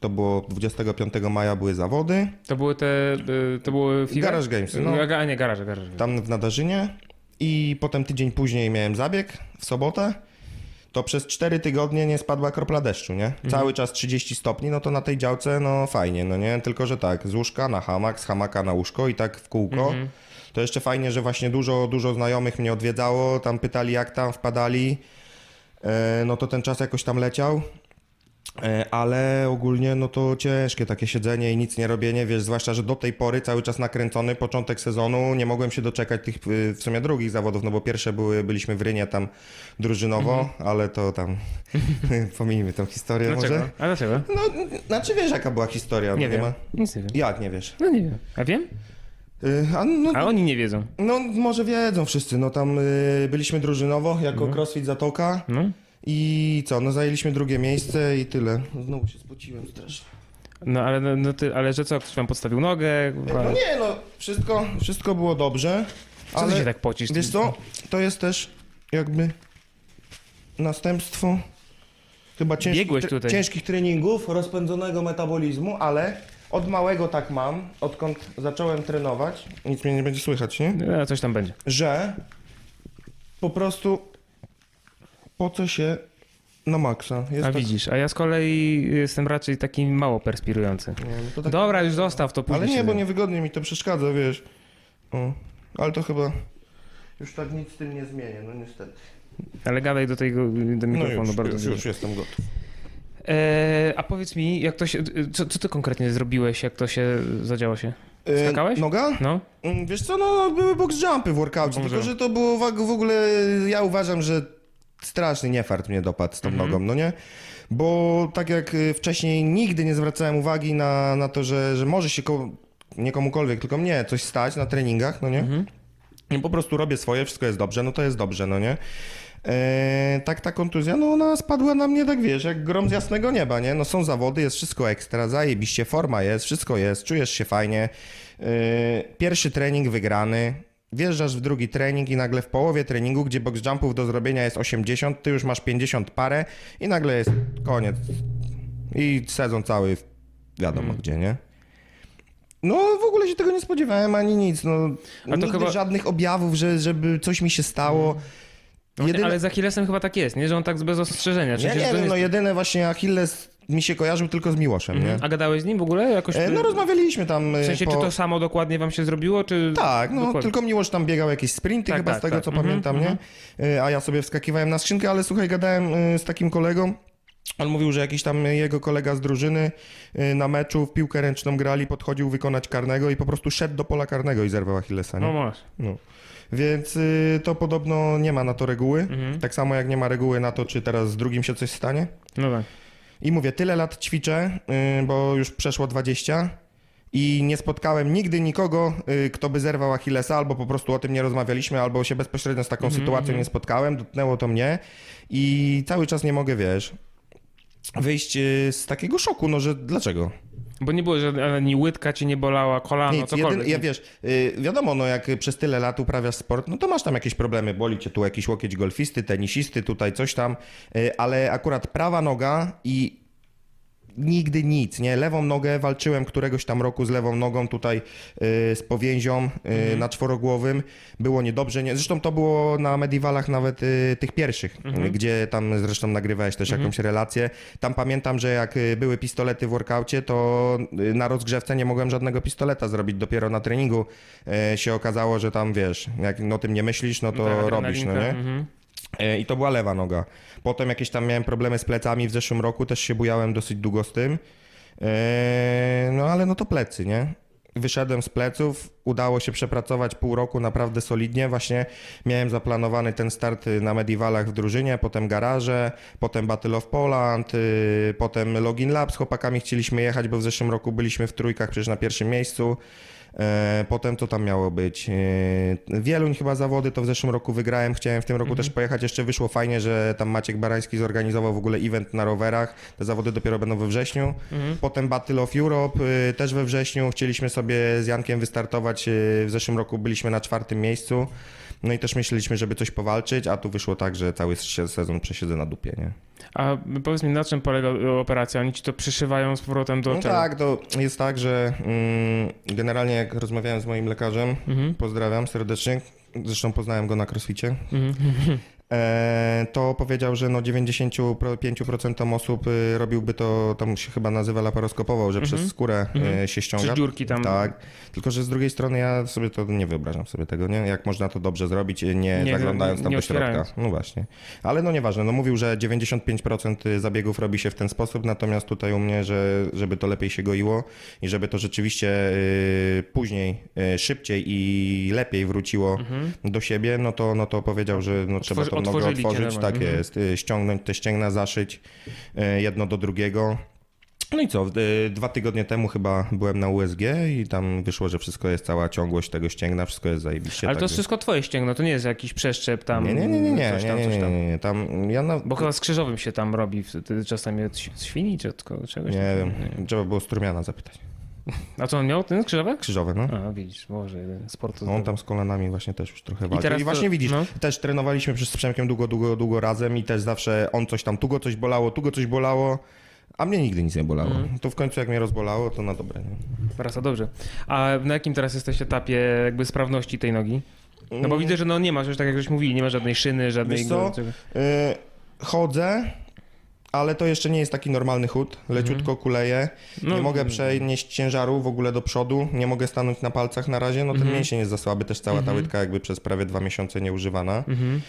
to było 25 maja były zawody, To były te, y, to były FIWE? Garage Gamesy, no. A nie, garaże, garaże. tam w Nadarzynie i potem tydzień później miałem zabieg w sobotę. to przez 4 tygodnie nie spadła kropla deszczu, nie? Cały czas 30 stopni, no to na tej działce, no fajnie, no nie? Tylko, że tak, z łóżka na hamak, z hamaka na łóżko i tak w kółko. To jeszcze fajnie, że właśnie dużo, dużo znajomych mnie odwiedzało, tam pytali jak tam, wpadali. E, no to ten czas jakoś tam leciał. E, Ale ogólnie no to ciężkie takie siedzenie i nic nie robienie, wiesz, zwłaszcza, że do tej pory cały czas nakręcony, początek sezonu, nie mogłem się doczekać tych w sumie drugich zawodów, no bo pierwsze były, byliśmy w Rynie tam drużynowo, ale to tam pomijmy tą historię Dlaczego? może. A dlaczego? No, znaczy wiesz jaka była historia? Nie wiem. ma... Nic nie wiem. Jak nie wiesz? No nie wiem. A wiem? Y, A, no, A oni nie wiedzą. no może wiedzą wszyscy, no tam y, byliśmy drużynowo jako CrossFit Zatoka No. i co, no zajęliśmy drugie miejsce i tyle. Znowu się spociłem strasznie. No ale, no, no ty, ale że co, ktoś wam podstawił nogę? No nie, no wszystko, wszystko było dobrze, Co ty ale się tak pocisz? wiesz co, to jest też jakby następstwo chyba ciężkich, tre- ciężkich treningów, rozpędzonego metabolizmu, ale od małego tak mam, odkąd zacząłem trenować, nic mnie nie będzie słychać, nie? No, coś tam będzie. Że po prostu po co się na maksa. Jest A tak- widzisz, a ja z kolei jestem raczej taki mało perspirujący. Nie, no to tak- Dobra, już zostaw to później. Ale nie, bo niewygodnie mi to przeszkadza, wiesz. O, ale to chyba już tak nic z tym nie zmienię, no niestety. Ale gadaj do tego do mikrofonu no już, bardzo już, już jestem gotów. E, a powiedz mi, jak to się, co, co ty konkretnie zrobiłeś, jak to się zadziało się? E, Skakałeś? Noga? No? Mm, Wiesz co, no były box jumpy w workoutie, tylko że to było w w ogóle, ja uważam, że straszny niefart mnie dopadł z tą Mhm. nogą, no nie? Bo tak jak y, wcześniej nigdy nie zwracałem uwagi na, na to, że, że może się ko- nie komukolwiek, tylko mnie coś stać na treningach, no nie? Mhm. I po prostu robię swoje, wszystko jest dobrze, no to jest dobrze, no nie? Eee, tak ta kontuzja, no ona spadła na mnie, tak wiesz, jak grom z jasnego nieba, nie? No są zawody, jest wszystko ekstra, zajebiście, forma jest, wszystko jest, czujesz się fajnie. Eee, pierwszy trening wygrany, wjeżdżasz w drugi trening i nagle w połowie treningu, gdzie box jumpów do zrobienia jest 80, ty już masz 50 parę i nagle jest koniec. I sezon cały wiadomo gdzie, nie? No w ogóle się tego nie spodziewałem ani nic, no. A to nigdy chyba- żadnych objawów, że, żeby coś mi się stało. No, Jedyne- Ale z Achillesem chyba tak jest, nie? Że on tak bez ostrzeżenia. Ja Przecież nie to wiem, jest... no jedyne właśnie Achilles mi się kojarzył tylko z Miłoszem, nie? A gadałeś z nim w ogóle? Jakoś... E, No rozmawialiśmy tam e, W sensie, po... czy to samo dokładnie wam się zrobiło, czy... Tak, no Dokładnie. tylko Miłosz tam biegał jakieś sprinty Tak, chyba tak, z tego tak. co Mhm, pamiętam, nie? E, A ja sobie wskakiwałem na skrzynkę, ale słuchaj, gadałem z takim kolegą, on mówił, że jakiś tam jego kolega z drużyny na meczu w piłkę ręczną grali, podchodził wykonać karnego i po prostu szedł do pola karnego i zerwał Achillesa, nie? No masz. No. Więc y, to podobno nie ma na to reguły. Mhm. Tak samo jak nie ma reguły na to, czy teraz z drugim się coś stanie. No tak. I mówię, tyle lat ćwiczę, y, bo już przeszło 20 i nie spotkałem nigdy nikogo, y, kto by zerwał Achillesa, albo po prostu o tym nie rozmawialiśmy, albo się bezpośrednio z taką Mhm, sytuacją mhm. nie spotkałem, dotknęło to mnie i cały czas nie mogę, wiesz, wyjść y, z takiego szoku, no że dlaczego? Bo nie było, że ani łydka cię nie bolała, kolano, Nic, cokolwiek. jedyn, ja wiesz, y, wiadomo, no jak przez tyle lat uprawiasz sport, no to masz tam jakieś problemy, boli cię tu jakiś łokieć golfisty, tenisisty, tutaj coś tam, y, ale akurat prawa noga i nigdy nic, nie? Lewą nogę walczyłem któregoś tam roku z lewą nogą tutaj y, z powięzią y, na czworogłowym. Było niedobrze. Nie? Zresztą to było na mediwalach nawet y, tych pierwszych, y, gdzie tam zresztą nagrywałeś też jakąś relację. Tam pamiętam, że jak były pistolety w workaucie, to na rozgrzewce nie mogłem żadnego pistoleta zrobić. Dopiero na treningu się okazało, że tam wiesz, jak o tym nie myślisz, no to Tak, robisz, no nie? E, I to była lewa noga. Potem jakieś tam miałem problemy z plecami w zeszłym roku, też się bujałem dosyć długo z tym. E, No ale no to plecy, nie? Wyszedłem z pleców, udało się przepracować pół roku naprawdę solidnie. Właśnie miałem zaplanowany ten start na Mediwalach w drużynie, potem garaże, potem Battle of Poland, y, potem Login Lab z chłopakami chcieliśmy jechać, bo w zeszłym roku byliśmy w trójkach przecież na pierwszym miejscu. E, Potem co tam miało być? E, Wieluń chyba zawody to w zeszłym roku wygrałem. Chciałem w tym roku też pojechać. Jeszcze wyszło fajnie, że tam Maciek Barański zorganizował w ogóle event na rowerach. Te zawody dopiero będą we wrześniu. Potem Battle of Europe y, też we wrześniu. Chcieliśmy sobie z Jankiem wystartować. W zeszłym roku byliśmy na czwartym miejscu. No i też myśleliśmy, żeby coś powalczyć, a tu wyszło tak, że cały se- sezon przesiedzę na dupie, nie? A powiedz mi, na czym polega operacja? Oni ci to przyszywają z powrotem do No czego? tak, to jest tak, że mm, generalnie jak rozmawiałem z moim lekarzem, Mhm. pozdrawiam serdecznie, zresztą poznałem go na crossficie, Mhm. e, to powiedział, że no 95% osób y, robiłby to, tam się chyba nazywa laparoskopowo, że przez skórę Mhm. y, się ściąga. Przez dziurki tam. Tak, tylko że z drugiej strony ja sobie to nie wyobrażam sobie tego, nie? Jak można to dobrze zrobić, nie, Nie, zaglądając tam nie do środka. No właśnie. Ale no nieważne, no mówił, że 95% zabiegów robi się w ten sposób, natomiast tutaj u mnie, że żeby to lepiej się goiło i żeby to rzeczywiście y, później, y, szybciej i lepiej wróciło do siebie, no to, no to powiedział, że no, trzeba to otworzyli cię otworzyć, tak Mhm. jest, y, ściągnąć te ścięgna, zaszyć y, jedno do drugiego. No i co, y, dwa tygodnie temu chyba byłem na USG i tam wyszło, że wszystko jest, cała ciągłość tego ścięgna, wszystko jest zajebiście. Ale to jest wszystko twoje ścięgno, to nie jest jakiś przeszczep tam. Nie, nie, nie, nie, nie, nie, tam, nie, nie, tam. ja na... Bo chyba z krzyżowym się tam robi wtedy czasami od świni czy od czegoś. Nie wiem, trzeba było Strumiana zapytać. A co on miał, ten krzyżowy? Krzyżowe, no. A, widzisz, może jeden sport. No, On tam z kolanami właśnie też już trochę I walczył. I, teraz to- właśnie widzisz, no. też trenowaliśmy przez Przemkiem długo, długo, długo razem i też zawsze on coś tam, tu go coś bolało, tu go coś bolało, a mnie nigdy nic nie bolało. Mhm. To w końcu jak mnie rozbolało, to na dobre. Nie? Wraca dobrze. A na jakim teraz jesteś etapie jakby sprawności tej nogi? No bo Mm, widzę, że no nie masz, już tak jak żeś mówili, nie ma żadnej szyny, żadnej... Wiesz co? czego- y, chodzę, ale to jeszcze nie jest taki normalny chód. Leciutko kuleję. No, nie mogę przenieść ciężaru w ogóle do przodu. Nie mogę stanąć na palcach na razie. No ten Mhm. mięsień jest za słaby. Też cała ta Mhm. łydka jakby przez prawie dwa miesiące nieużywana. Mhm.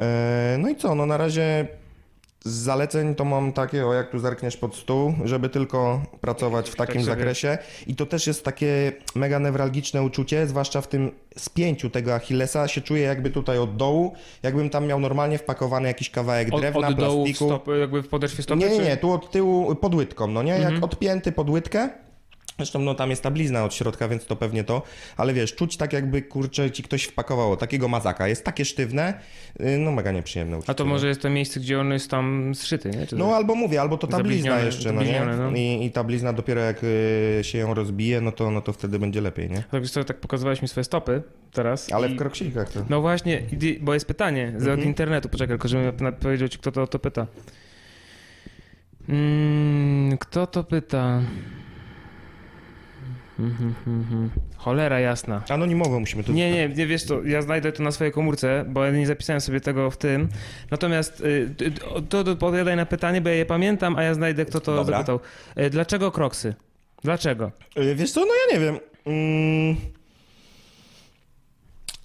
E, No i co, no na razie z zaleceń to mam takie, o jak tu zerkniesz pod stół, żeby tylko pracować w takim Tak zakresie i to też jest takie mega newralgiczne uczucie, zwłaszcza w tym spięciu tego Achillesa się czuję jakby tutaj od dołu, jakbym tam miał normalnie wpakowany jakiś kawałek Od, drewna, od dołu w plastiku. stopy, jakby w podeszwie stopy? nie, nie, nie, tu od tyłu pod łydką, no nie, Mhm. jak odpięty pod łydkę. Zresztą no tam jest ta blizna od środka, więc to pewnie to, ale wiesz, czuć tak jakby kurczę ci ktoś wpakował takiego mazaka, jest takie sztywne, y, no mega nieprzyjemne uczucie. A to może jest to miejsce, gdzie on jest tam zszyty, nie? Czy No albo mówię, albo to ta blizna jeszcze, no nie? no. I, I ta blizna dopiero jak y, się ją rozbije, no to, no to wtedy będzie lepiej, nie? Tak, co, tak pokazywałeś mi swoje stopy teraz. Ale i... w kroksikach to. No właśnie, bo jest pytanie z od Mhm. internetu. Poczekaj, tylko żebym powiedział ci, kto to, to pyta. Mm, kto to pyta? Mhm, mhm. Cholera jasna. Anonimowo musimy to... Nie, nie, nie wiesz to, ja znajdę to na swojej komórce, bo ja nie zapisałem sobie tego w tym. Natomiast y, to, to odpowiadaj na pytanie, bo ja je pamiętam, a ja znajdę, kto to Dobra. zapytał. Y, Dlaczego kroksy? Dlaczego? Y, Wiesz co, no ja nie wiem. Mm.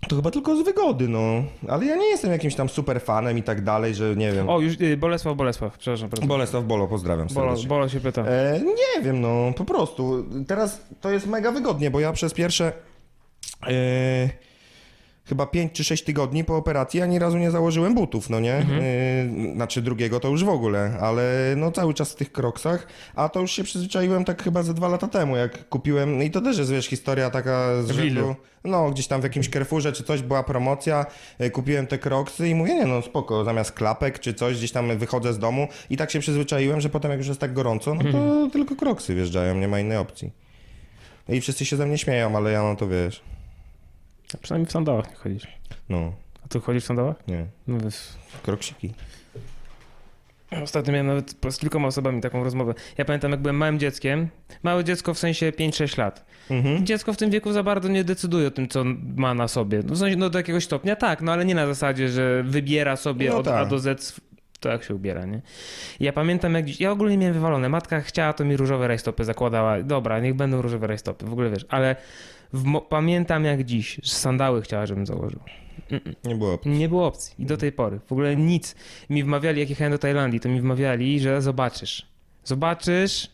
To chyba tylko z wygody, no. Ale ja nie jestem jakimś tam super fanem i tak dalej, że nie wiem. O, już y, Bolesław, Bolesław, przepraszam bardzo. Bolesław Bolo, pozdrawiam Bolo, serdecznie. Bolo się pyta. E, nie wiem, no po prostu. Teraz to jest mega wygodnie, bo ja przez pierwsze e, chyba 5 czy 6 tygodni po operacji ani razu nie założyłem butów, no nie? Mhm. E, znaczy drugiego to już w ogóle, ale no cały czas w tych kroksach, a to już się przyzwyczaiłem tak chyba ze dwa lata temu, jak kupiłem, no i to też jest, wiesz, historia taka z rzędu, no gdzieś tam w jakimś Carrefourze czy coś, była promocja, e, kupiłem te kroksy i mówię, nie no spoko, zamiast klapek czy coś, gdzieś tam wychodzę z domu i tak się przyzwyczaiłem, że potem jak już jest tak gorąco, no to Mhm. tylko kroksy wjeżdżają, nie ma innej opcji. I wszyscy się ze mnie śmieją, ale ja no to wiesz, A Przynajmniej w sandałach nie chodzisz. no, A ty chodzisz w sandałach? nie, No wiesz. kroksiki. Ostatnio miałem nawet z kilkoma osobami taką rozmowę. Ja pamiętam, jak byłem małym dzieckiem. Małe dziecko w sensie 5-6 lat. Mhm. Dziecko w tym wieku za bardzo nie decyduje o tym, co ma na sobie. No, w sensie, no do jakiegoś stopnia tak, no ale nie na zasadzie, że wybiera sobie No od A tak. do Z to jak się ubiera, nie? Ja pamiętam jak dziś, ja ogólnie miałem wywalone. Matka chciała, to mi różowe rajstopy zakładała. Dobra, niech będą różowe rajstopy, w ogóle wiesz, ale mo- pamiętam jak dziś, że sandały chciała, żebym założył. Mm-mm. Nie było opcji. Nie było opcji. I do tej pory. W ogóle nic. Mi wmawiali, jak jechałem do Tajlandii, to mi wmawiali, że zobaczysz. Zobaczysz,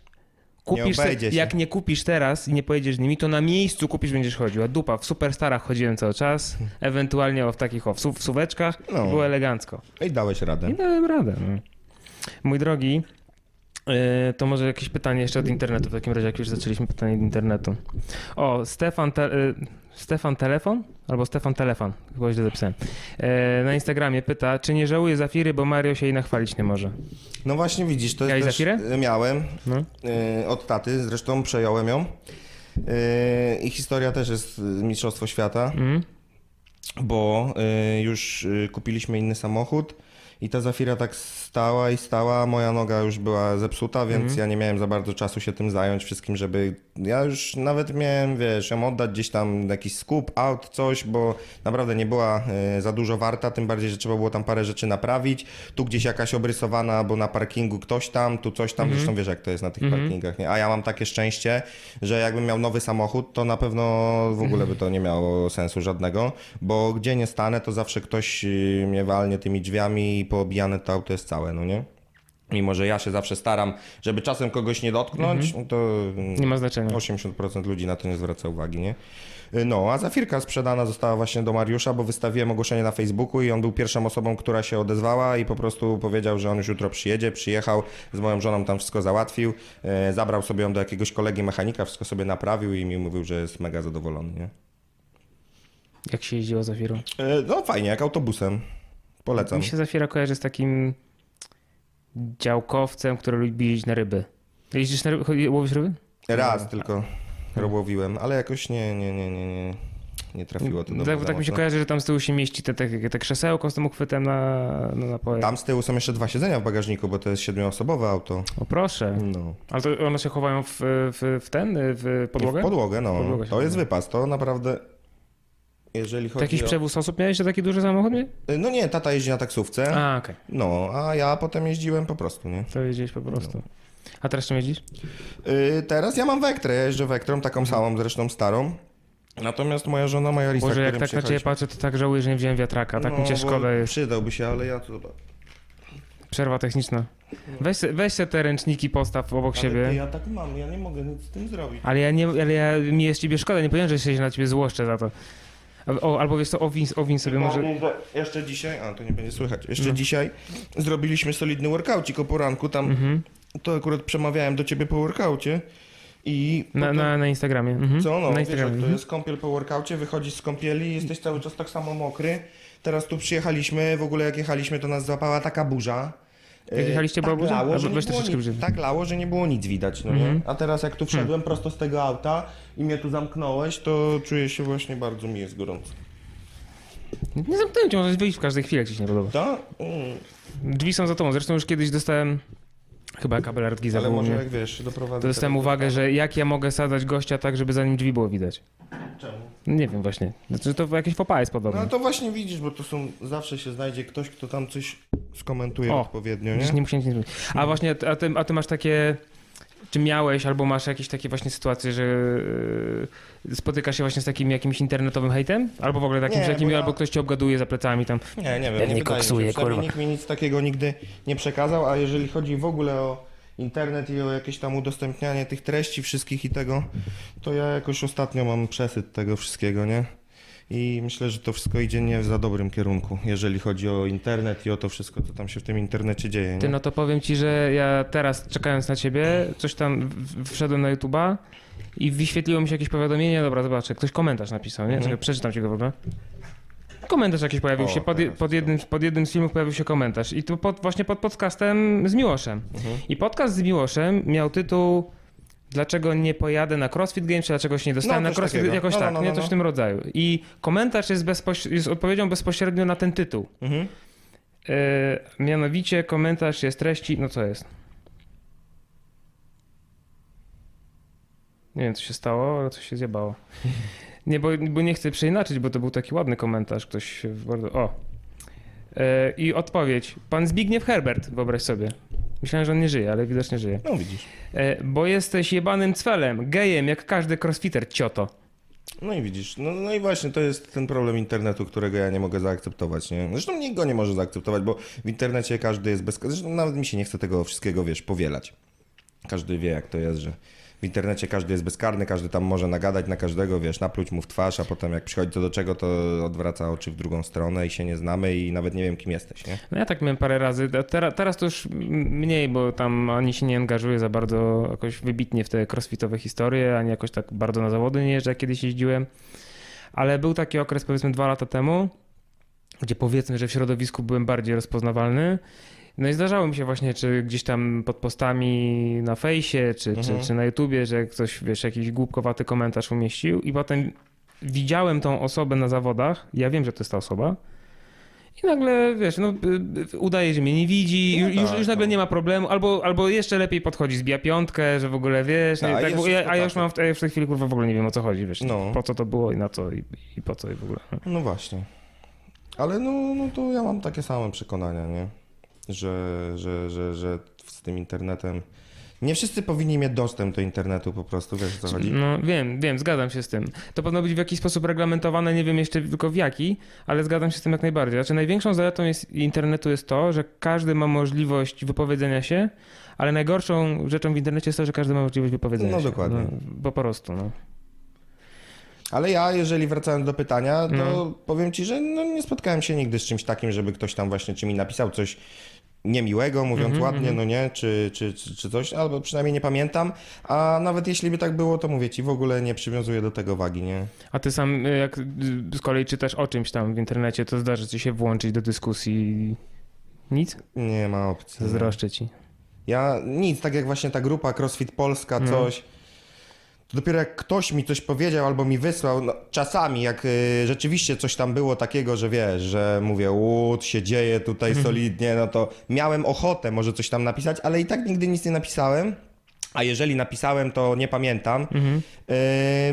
kupisz. obejdzie się. jak nie kupisz teraz i nie pojedziesz nimi, to na miejscu kupisz, będziesz chodził. A dupa, w superstarach chodziłem cały czas. Ewentualnie o, w takich o, w, su- w suweczkach. No. Było elegancko. I dałeś radę. I dałem radę. No. Mój drogi, to może jakieś pytanie jeszcze od internetu, w takim razie, jak już zaczęliśmy pytanie od internetu. O, Stefan, te, yy, Stefan Telefon? Albo Stefan Telefon, chyba źle zapisałem. Yy, na Instagramie pyta, czy nie żałuje Zafiry, bo Mario się jej nachwalić nie może. No właśnie widzisz, to Miałeś jest Zafirę? e, miałem No. e, od taty, zresztą przejąłem ją. E, I historia też jest e, Mistrzostwo Świata, Mm. bo e, już e, kupiliśmy inny samochód I ta Zafira tak stała i stała, moja noga już była zepsuta, więc Mhm. ja nie miałem za bardzo czasu się tym zająć wszystkim, żeby... Ja już nawet miałem, wiesz, ją oddać gdzieś tam jakiś skup, out, coś, bo naprawdę nie była e, za dużo warta, tym bardziej, że trzeba było tam parę rzeczy naprawić. Tu gdzieś jakaś obrysowana, bo na parkingu ktoś tam, tu coś tam, zresztą wiesz jak to jest na tych parkingach, nie? A ja mam takie szczęście, że jakbym miał nowy samochód, to na pewno w ogóle by to nie miało sensu żadnego, bo gdzie nie stanę, to zawsze ktoś y, mnie walnie tymi drzwiami poobijane to auto jest całe, no nie? Mimo, że ja się zawsze staram, żeby czasem kogoś nie dotknąć, no to mm, Nie ma znaczenia. 80% ludzi na to nie zwraca uwagi, nie? Y, No, a Zafirka sprzedana została właśnie do Mariusza, bo wystawiłem ogłoszenie na Facebooku i on był pierwszą osobą, która się odezwała i po prostu powiedział, że on już jutro przyjedzie, przyjechał, z moją żoną tam wszystko załatwił, e, zabrał sobie ją do jakiegoś kolegi mechanika, wszystko sobie naprawił i mi mówił, że jest mega zadowolony, nie? Jak się jeździło Zafirą? E, No fajnie, jak autobusem. Polecam. Mi się Zafira kojarzy z takim działkowcem, który lubi jeździć na ryby. Jeździsz na ryby? Łowisz ryby? Raz tylko robowiłem, ale jakoś nie, nie, nie, nie, nie, nie trafiło to do Tak, tak mi się kojarzy, że tam z tyłu się mieści te, te, te krzesełko z tym uchwytem na, na napoje. Tam z tyłu są jeszcze dwa siedzenia w bagażniku, bo to jest siedmioosobowe auto. O proszę. No. Ale to one się chowają w, w, w ten, w podłogę? W podłogę, no. Podłogę to jest wypas, to naprawdę... Jeżeli chodzi jakiś o... przewóz osób miałeś, że taki duży samochód nie? No nie, tata jeździ na taksówce, A, okej. no, a ja potem jeździłem po prostu, nie? To jeździłeś po prostu. A teraz czym jeździsz? Yy, teraz ja mam Vectrę, ja jeżdżę Vectrą, taką samą, zresztą starą. Natomiast moja żona, moja Lisa, Boże, jak tak na ciebie patrzę, to tak żałuję, że nie wziąłem wiatraka. Tak mi No, bo szkoda jest. Przydałby się, ale ja to... Przerwa techniczna. Weź, weź se te ręczniki postaw obok Ale siebie. ja tak mam, ja nie mogę nic z tym zrobić. Ale ja nie, ale ja, mi jest ciebie szkoda, nie powiem, że się na ciebie złoszczę za to. O, albo wiesz co, owin, owin sobie może... Jeszcze dzisiaj, a to nie będzie słychać, jeszcze No. dzisiaj zrobiliśmy solidny workoucik o poranku, tam Mhm. to akurat przemawiałem do ciebie po workoucie i... Na, potem- na, na Instagramie. Mhm. Co no, na wiesz, jak Instagramie. to mhm. jest kąpiel po workoucie, wychodzisz z kąpieli, jesteś cały czas tak samo mokry. Teraz tu przyjechaliśmy, w ogóle jak jechaliśmy, to nas złapała taka burza. Jak E, jechaliście, tak lało, że nie było nic, tak lało, że nie było nic widać, no Mhm. nie? A teraz jak tu wszedłem prosto z tego auta i mnie tu zamknąłeś, to czuję się właśnie bardzo mi jest gorąco. Nie zamknąłem cię, możesz wyjść w każdej chwili, jak ci się nie podoba. To? Mm, Drzwi są za tobą. Zresztą już kiedyś dostałem... Chyba kabel Artgiza ale może jak wiesz, doprowadzę... To dostałem uwagę, że jak ja mogę sadzać gościa tak, żeby za nim drzwi było widać. Czemu? Nie wiem właśnie. Znaczy to jakieś popa jest podobne. No to właśnie widzisz, bo to są, zawsze się znajdzie ktoś, kto tam coś skomentuje O, odpowiednio, nie? nie muszę nic zrobić. A właśnie, a ty, a ty masz takie... Czy miałeś albo masz jakieś takie właśnie sytuacje, że yy, spotykasz się właśnie z takim jakimś internetowym hejtem? Albo w ogóle takim, Nie, bo ja- albo ktoś ci obgaduje za plecami tam. Nie, nie wiem, Pewnie nie koksuje, mi się. Przynajmniej kurwa. Nikt mi nic takiego nigdy nie przekazał, a jeżeli chodzi w ogóle o internet i o jakieś tam udostępnianie tych treści wszystkich i tego, to ja jakoś ostatnio mam przesyt tego wszystkiego, nie? I myślę, że to wszystko idzie nie w za dobrym kierunku, jeżeli chodzi o internet i o to wszystko, co tam się w tym internecie dzieje. Ty, Nie? no to powiem ci, że ja teraz czekając na ciebie, coś tam wszedłem na YouTube'a i wyświetliło mi się jakieś powiadomienie, dobra, zobaczę, ktoś komentarz napisał, nie? Mhm. Czekaj, przeczytam ci go w ogóle. Komentarz jakiś pojawił O, się, pod, pod, jednym, pod jednym z filmów pojawił się komentarz i to pod, właśnie pod podcastem z Miłoszem. Mhm. I podcast z Miłoszem miał tytuł Dlaczego nie pojadę na CrossFit Games, czy dlaczego się nie dostałem No, na CrossFit, takiego. jakoś No, no, tak, no, nie? no, Coś no. w tym rodzaju. I komentarz jest, bezpoś- jest odpowiedzią bezpośrednio na ten tytuł. Mhm. E, mianowicie komentarz jest treści. No co jest? Nie wiem, co się stało, ale coś się zjebało. Nie, bo, bo nie chcę przeinaczyć, bo to był taki ładny komentarz. Ktoś bardzo. O. E, I odpowiedź. Pan Zbigniew Herbert, wyobraź sobie. Myślałem, że on nie żyje, ale widocznie żyje. No widzisz. E, bo jesteś jebanym cwelem, gejem, jak każdy crossfitter, cioto. No i widzisz, no, no i właśnie to jest ten problem internetu, którego ja nie mogę zaakceptować, nie? Zresztą nikt go nie może zaakceptować, bo w internecie każdy jest bez... Zresztą nawet mi się nie chce tego wszystkiego, wiesz, powielać. Każdy wie, jak to jest, że w internecie każdy jest bezkarny, każdy tam może nagadać na każdego, wiesz, napluć mu w twarz, a potem jak przychodzi to do czego, to odwraca oczy w drugą stronę i się nie znamy i nawet nie wiem, kim jesteś, nie? No ja tak miałem parę razy. Teraz, teraz to już mniej, bo tam ani się nie angażuję za bardzo jakoś wybitnie w te crossfitowe historie, ani jakoś tak bardzo na zawody nie jeżdżę, jak kiedyś jeździłem. Ale był taki okres powiedzmy dwa lata temu, gdzie powiedzmy, że w środowisku byłem bardziej rozpoznawalny. No i zdarzało mi się właśnie, czy gdzieś tam pod postami na fejsie, czy, Mhm. czy, czy na YouTubie, że ktoś, wiesz, jakiś głupkowaty komentarz umieścił i potem widziałem tą osobę na zawodach, ja wiem, że to jest ta osoba I nagle, wiesz, no, y, y, udaje, że mnie nie widzi, No już, tak, już nagle no. nie ma problemu, albo, albo jeszcze lepiej podchodzi, zbija piątkę, że w ogóle, wiesz, Tak, nie, a tak, bo ja, a ja już tak. mam w, w tej chwili, kurwa, w ogóle nie wiem o co chodzi, wiesz, No. po co to było i na co i, i po co i w ogóle. no. No właśnie. Ale no, no to ja mam takie same przekonania, nie? Że, że, że, że z tym internetem. Nie wszyscy powinni mieć dostęp do internetu po prostu, wiesz o co chodzi? No wiem, wiem, zgadzam się z tym. To powinno być w jakiś sposób reglamentowane, nie wiem jeszcze tylko w jaki, ale zgadzam się z tym jak najbardziej. Znaczy największą zaletą jest, internetu jest to, że każdy ma możliwość wypowiedzenia się, ale najgorszą rzeczą w internecie jest to, że każdy ma możliwość wypowiedzenia No, się. dokładnie. No, bo po prostu, no. Ale ja, jeżeli wracając do pytania, to No. powiem ci, że no, nie spotkałem się nigdy z czymś takim, żeby ktoś tam właśnie czy mi napisał coś niemiłego, mówiąc Mhm, ładnie, mhm. no nie, czy, czy, czy, czy coś, albo przynajmniej nie pamiętam, a nawet jeśli by tak było, to mówię ci, w ogóle nie przywiązuję do tego wagi, nie? A ty sam, y, jak y, z kolei czytasz o czymś tam w internecie, to zdarzy ci się włączyć do dyskusji nic? Nie ma opcji. Zazdroszczę ci. Ja nic, tak jak właśnie ta grupa CrossFit Polska, No. coś. To dopiero jak ktoś mi coś powiedział albo mi wysłał, no, czasami jak y, rzeczywiście coś tam było takiego, że wiesz, że mówię, łód się dzieje tutaj Mhm. solidnie, no to miałem ochotę może coś tam napisać, ale i tak nigdy nic nie napisałem. A jeżeli napisałem, to nie pamiętam, Mhm. yy,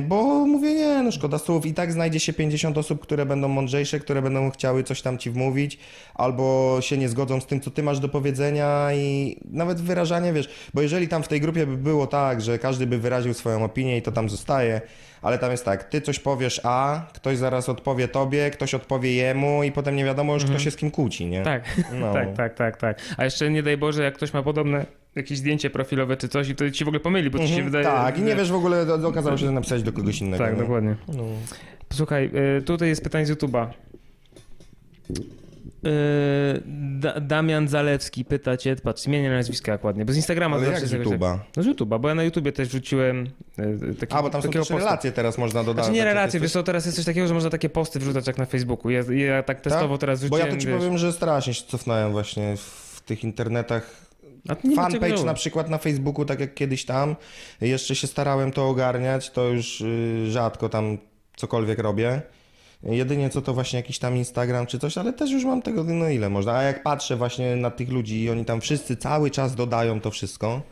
bo mówię, nie, no szkoda słów. I tak znajdzie się 50 osób, które będą mądrzejsze, które będą chciały coś tam ci wmówić, albo się nie zgodzą z tym, co ty masz do powiedzenia i nawet wyrażanie, wiesz, bo jeżeli tam w tej grupie by było tak, że każdy by wyraził swoją opinię i to tam zostaje, ale tam jest tak, ty coś powiesz A, ktoś zaraz odpowie tobie, ktoś odpowie jemu i potem nie wiadomo już, kto się z kim kłóci, nie? Tak, No. tak, tak, tak, tak. A jeszcze nie daj Boże, jak ktoś ma podobne jakieś zdjęcie profilowe czy coś i to ci w ogóle pomyli, bo ci się Mhm, wydaje... tak, i nie wiesz w ogóle, okazało się, że napisać do kogoś innego. Tak, nie? dokładnie. No. Słuchaj, y, tutaj jest pytanie z YouTube'a. Y, Da- Damian Zalewski pyta cię, patrz, zmienię nazwiska jak ładnie, bo z Instagrama Ale zawsze jak jest z tak- YouTube'a? No z YouTube'a, bo ja na YouTubie też wrzuciłem y, taki, A, bo tam są też relacje teraz można dodać. Znaczy nie tak, relacje, wiesz co, teraz jest coś takiego, że można takie posty wrzucać jak na Facebooku. Ja, ja tak testowo teraz Bo wrzuciłem, ja to ci wiesz. powiem, że strasznie się cofnąłem właśnie w tych internetach. Fanpage na przykład na Facebooku, tak jak kiedyś tam. Jeszcze się starałem to ogarniać, to już y, rzadko tam cokolwiek robię. Jedynie co to właśnie jakiś tam Instagram czy coś, ale też już mam tego, no ile można. A jak patrzę właśnie na tych ludzi i oni tam wszyscy cały czas dodają to wszystko,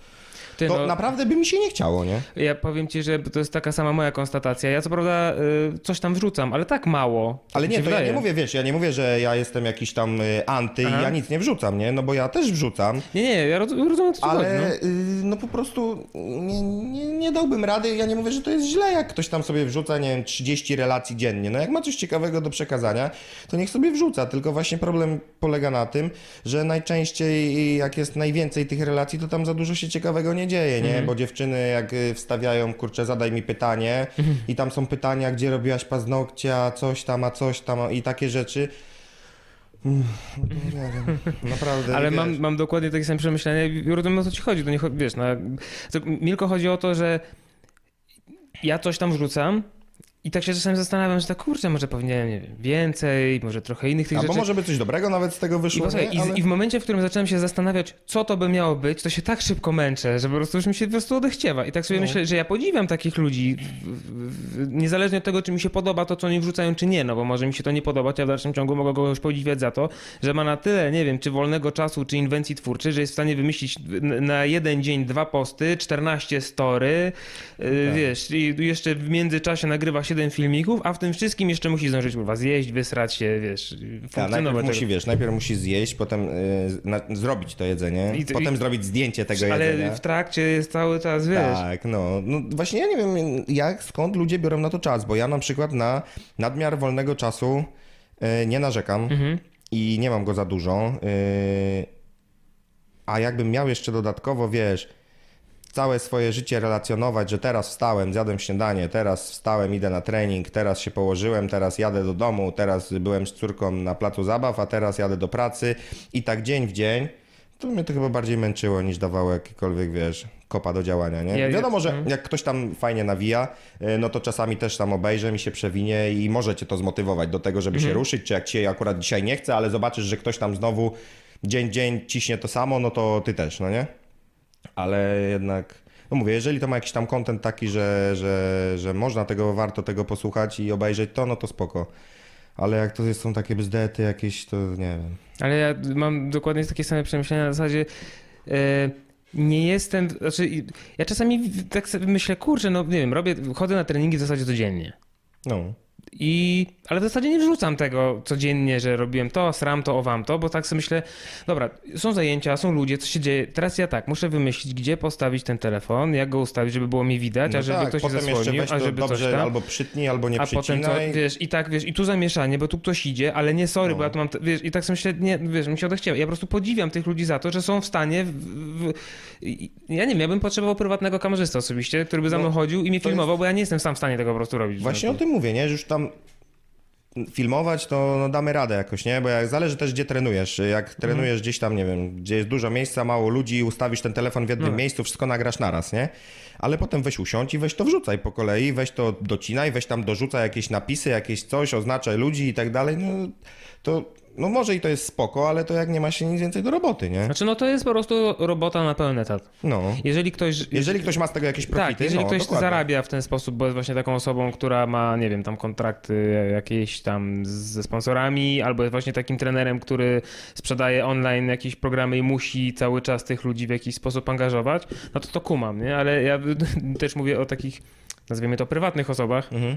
Ty, to no, naprawdę by mi się nie chciało, nie? Ja powiem ci, że to jest taka sama moja konstatacja. Ja co prawda y, coś tam wrzucam, ale tak mało. tak Ale nie, to ja wydaje. nie mówię, wiesz, ja nie mówię, że ja jestem jakiś tam y, anty Aha. i ja nic nie wrzucam, nie? No bo ja też wrzucam. Nie, nie, ja roz- rozumiem, co ci chodzi, Ale no. y, no po prostu nie, nie, nie dałbym rady. Ja nie mówię, że to jest źle, jak ktoś tam sobie wrzuca, nie wiem, 30 relacji dziennie. No jak ma coś ciekawego do przekazania, to niech sobie wrzuca. Tylko właśnie problem polega na tym, że najczęściej jak jest najwięcej tych relacji, to tam za dużo się ciekawego nie dzieje, nie? Mhm. Bo dziewczyny jak y, wstawiają, kurczę, zadaj mi pytanie Mhm. i tam są pytania, gdzie robiłaś paznokcia, coś tam, a coś tam a- i takie rzeczy. Mm, nie wiem, naprawdę. Ale mam, mam dokładnie takie same przemyślenia i rozumiem o co ci chodzi. To nie, wiesz, no, to, Milko chodzi o to, że ja coś tam wrzucam i tak się czasami zastanawiam, że tak kurczę, może powinienem, nie wiem, więcej, może trochę innych tych A bo rzeczy. może by coś dobrego nawet z tego I, wyszło, posłuchaj, nie? i, Ale... I w momencie, w którym zacząłem się zastanawiać, co to by miało być, to się tak szybko męczę, że po prostu już mi się po prostu odechciewa. I tak sobie No. myślę, że ja podziwiam takich ludzi, niezależnie od tego, czy mi się podoba to, co oni wrzucają, czy nie, no bo może mi się to nie podobać, a w dalszym ciągu mogę kogoś podziwiać za to, że ma na tyle, nie wiem, czy wolnego czasu, czy inwencji twórczej, że jest w stanie wymyślić na jeden dzień dwa posty, 14 story, yy, Tak. wiesz, i jeszcze w międzyczasie nagrywa 7 filmików, a w tym wszystkim jeszcze musi zdążyć, kurwa, zjeść, wysrać się, wiesz, Ta, najpierw musi, wiesz, najpierw musi zjeść, potem y, na, zrobić to jedzenie, I potem i- zrobić zdjęcie tego Ale jedzenia. w trakcie jest cały czas, wiesz. Tak, no. no. Właśnie ja nie wiem, jak, skąd ludzie biorą na to czas, bo ja na przykład na nadmiar wolnego czasu y, nie narzekam Mhm. i nie mam go za dużo. y, a jakbym miał jeszcze dodatkowo, wiesz, całe swoje życie relacjonować, że teraz wstałem, zjadłem śniadanie, teraz wstałem, idę na trening, teraz się położyłem, teraz jadę do domu, teraz byłem z córką na placu zabaw, a teraz jadę do pracy i tak dzień w dzień, to mnie to chyba bardziej męczyło niż dawało jakikolwiek, wiesz, kopa do działania, nie? Ja- Wiadomo, że mhm. jak ktoś tam fajnie nawija, y, no to czasami też tam obejrzę mi się przewinie i może cię to zmotywować do tego, żeby Mhm. się ruszyć, czy jak cię akurat dzisiaj nie chce, ale zobaczysz, że ktoś tam znowu dzień w dzień ciśnie to samo, no to ty też, no nie? Ale jednak, no mówię, jeżeli to ma jakiś tam content taki, że, że, że można tego, warto tego posłuchać i obejrzeć to, no to spoko. Ale jak to są takie bzdety jakieś, to nie wiem. Ale ja mam dokładnie takie same przemyślenia na zasadzie e, nie jestem, znaczy ja czasami tak sobie myślę, kurczę, no nie wiem, robię, chodzę na treningi w zasadzie codziennie. No. I, ale w zasadzie nie wrzucam tego codziennie, że robiłem to, sram to, owam to, bo tak sobie myślę, dobra, są zajęcia, są ludzie, co się dzieje. Teraz ja tak, muszę wymyślić, gdzie postawić ten telefon, jak go ustawić, żeby było mi widać, No a żeby tak, ktoś się zasłonił, a żeby dobrze, coś tam. albo przytnij, albo nie a potem to, wiesz, i tak, wiesz, i tu zamieszanie, bo tu ktoś idzie, ale nie sorry, No. bo ja tu mam, wiesz, i tak sobie myślę, nie, wiesz, mi się odechciało. Ja po prostu podziwiam tych ludzi za to, że są w stanie, w, w, ja nie wiem, ja bym potrzebował prywatnego kamerzysty osobiście, który by za No, mną chodził i mnie to jest- filmował, bo ja nie jestem sam w stanie tego po prostu robić. Właśnie o tym mówię, nie? Że już tam filmować, to no, damy radę jakoś, nie? Bo jak, zależy też, gdzie trenujesz. Jak trenujesz gdzieś tam, nie wiem, gdzie jest dużo miejsca, mało ludzi, ustawisz ten telefon w jednym No. miejscu, wszystko nagrasz naraz, nie? Ale potem weź usiądź i weź to wrzucaj po kolei, weź to docinaj, weź tam dorzucaj jakieś napisy, jakieś coś, oznaczaj ludzi i tak dalej, no to... No może i to jest spoko, ale to jak nie ma się nic więcej do roboty, nie? Znaczy, no to jest po prostu robota na pełen etat. No. Jeżeli ktoś... Jeżeli ktoś ma z tego jakieś profity, Tak, jeżeli no, ktoś dokładnie. zarabia w ten sposób, bo jest właśnie taką osobą, która ma, nie wiem, tam kontrakty jakieś tam ze sponsorami, albo jest właśnie takim trenerem, który sprzedaje online jakieś programy i musi cały czas tych ludzi w jakiś sposób angażować, no to to kumam, nie? Ale ja też mówię o takich, nazwijmy to, prywatnych osobach, Mhm.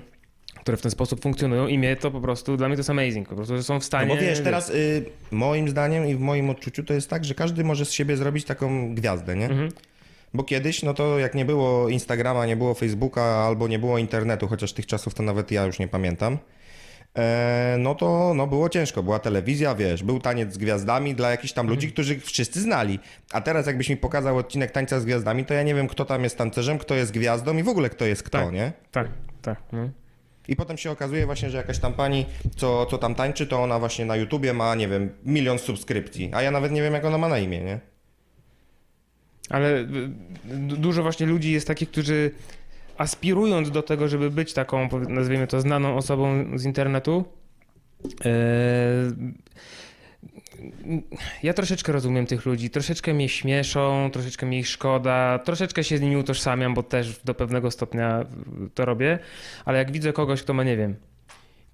Które w ten sposób funkcjonują i mnie to po prostu, dla mnie to jest amazing, po prostu, że są w No stanie... bo wiesz, teraz y, moim zdaniem i w moim odczuciu to jest tak, że każdy może z siebie zrobić taką gwiazdę, nie? Mhm. Bo kiedyś, no to jak nie było Instagrama, nie było Facebooka albo nie było internetu, chociaż tych czasów to nawet ja już nie pamiętam, e, no to no było ciężko. Była telewizja, wiesz, był taniec z gwiazdami dla jakichś tam Mhm. ludzi, którzy wszyscy znali. A teraz jakbyś mi pokazał odcinek tańca z gwiazdami, to ja nie wiem, kto tam jest tancerzem, kto jest gwiazdą i w ogóle kto jest kto, Tak. nie? Tak, tak. No. I potem się okazuje właśnie, że jakaś tam pani, co, co tam tańczy, to ona właśnie na YouTubie ma, nie wiem, milion subskrypcji, a ja nawet nie wiem, jak ona ma na imię, nie? Ale y, du- dużo właśnie ludzi jest takich, którzy aspirując do tego, żeby być taką, nazwijmy to, znaną osobą z internetu, e, ja troszeczkę rozumiem tych ludzi, troszeczkę mnie śmieszą, troszeczkę mi ich szkoda, troszeczkę się z nimi utożsamiam, bo też do pewnego stopnia to robię, ale jak widzę kogoś, kto ma, nie wiem,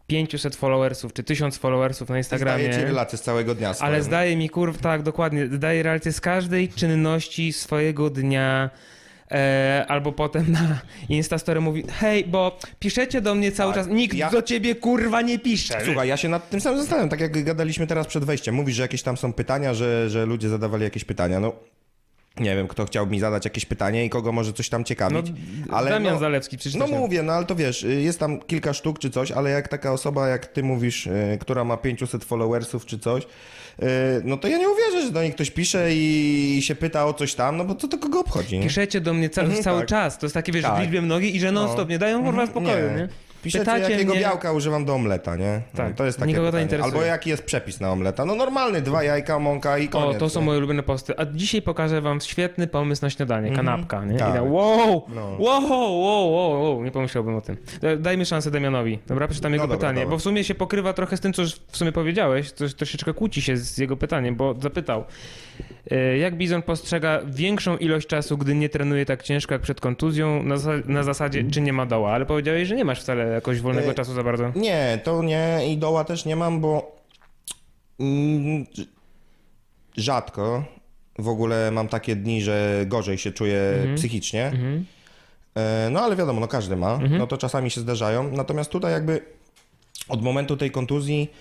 500 followersów czy 1000 followersów na Instagramie. Zdaje ci relacje z całego dnia swoje. Ale zdaje mi, kurw, tak, dokładnie, zdaje relację z każdej czynności swojego dnia. E, albo potem na Instastory mówi, hej, bo piszecie do mnie cały Tak, czas, nikt ja- do ciebie kurwa nie pisze. Słuchaj, ja się nad tym samym zastanawiam, tak jak gadaliśmy teraz przed wejściem. Mówisz, że jakieś tam są pytania, że, że ludzie zadawali jakieś pytania. No, nie wiem, kto chciał mi zadać jakieś pytanie i kogo może coś tam no, ciekawić. ale Damian no- Zalewski, przecież No też mówię, no ale to wiesz, y, jest tam kilka sztuk czy coś, ale jak taka osoba, jak ty mówisz, y, która ma 500 followersów czy coś, no to ja nie uwierzę, że do niej ktoś pisze i się pyta o coś tam, no bo co to kogo obchodzi, nie? Piszecie do mnie ca- Mhm, cały tak. czas, to jest takie, wiesz, Tak. w liczbie mnogiej i że non No. nie dają kurwa Mhm, spokoju, nie. nie? Piszecie, Pytacie jakiego mnie- białka używam do omleta, nie? Tak, No, to jest takie nikogo to pytanie. interesuje. Albo jaki jest przepis na omleta? No normalny, dwa jajka, mąka i koniec. O, to są nie? moje ulubione posty. A dzisiaj pokażę wam świetny pomysł na śniadanie, kanapka, nie? I Tak. tak, wow, No. wow, wow, wow, wow, nie pomyślałbym o tym. Da- Dajmy szansę Damianowi, dobra? Przeczytam jego No dobra, pytanie, dobra. bo w sumie się pokrywa trochę z tym, co już w sumie powiedziałeś, to troszeczkę kłóci się z jego pytaniem, bo zapytał, e, jak Bizon postrzega większą ilość czasu, gdy nie trenuje tak ciężko jak przed kontuzją, na, zas- na zasadzie, czy nie ma doła, ale powiedziałeś, że nie masz wcale jakoś wolnego E, czasu za bardzo. Nie, to nie i doła też nie mam, bo mm, rzadko w ogóle mam takie dni, że gorzej się czuję psychicznie. Mhm. E, No ale wiadomo, no każdy ma, no to czasami się zdarzają. Natomiast tutaj jakby od momentu tej kontuzji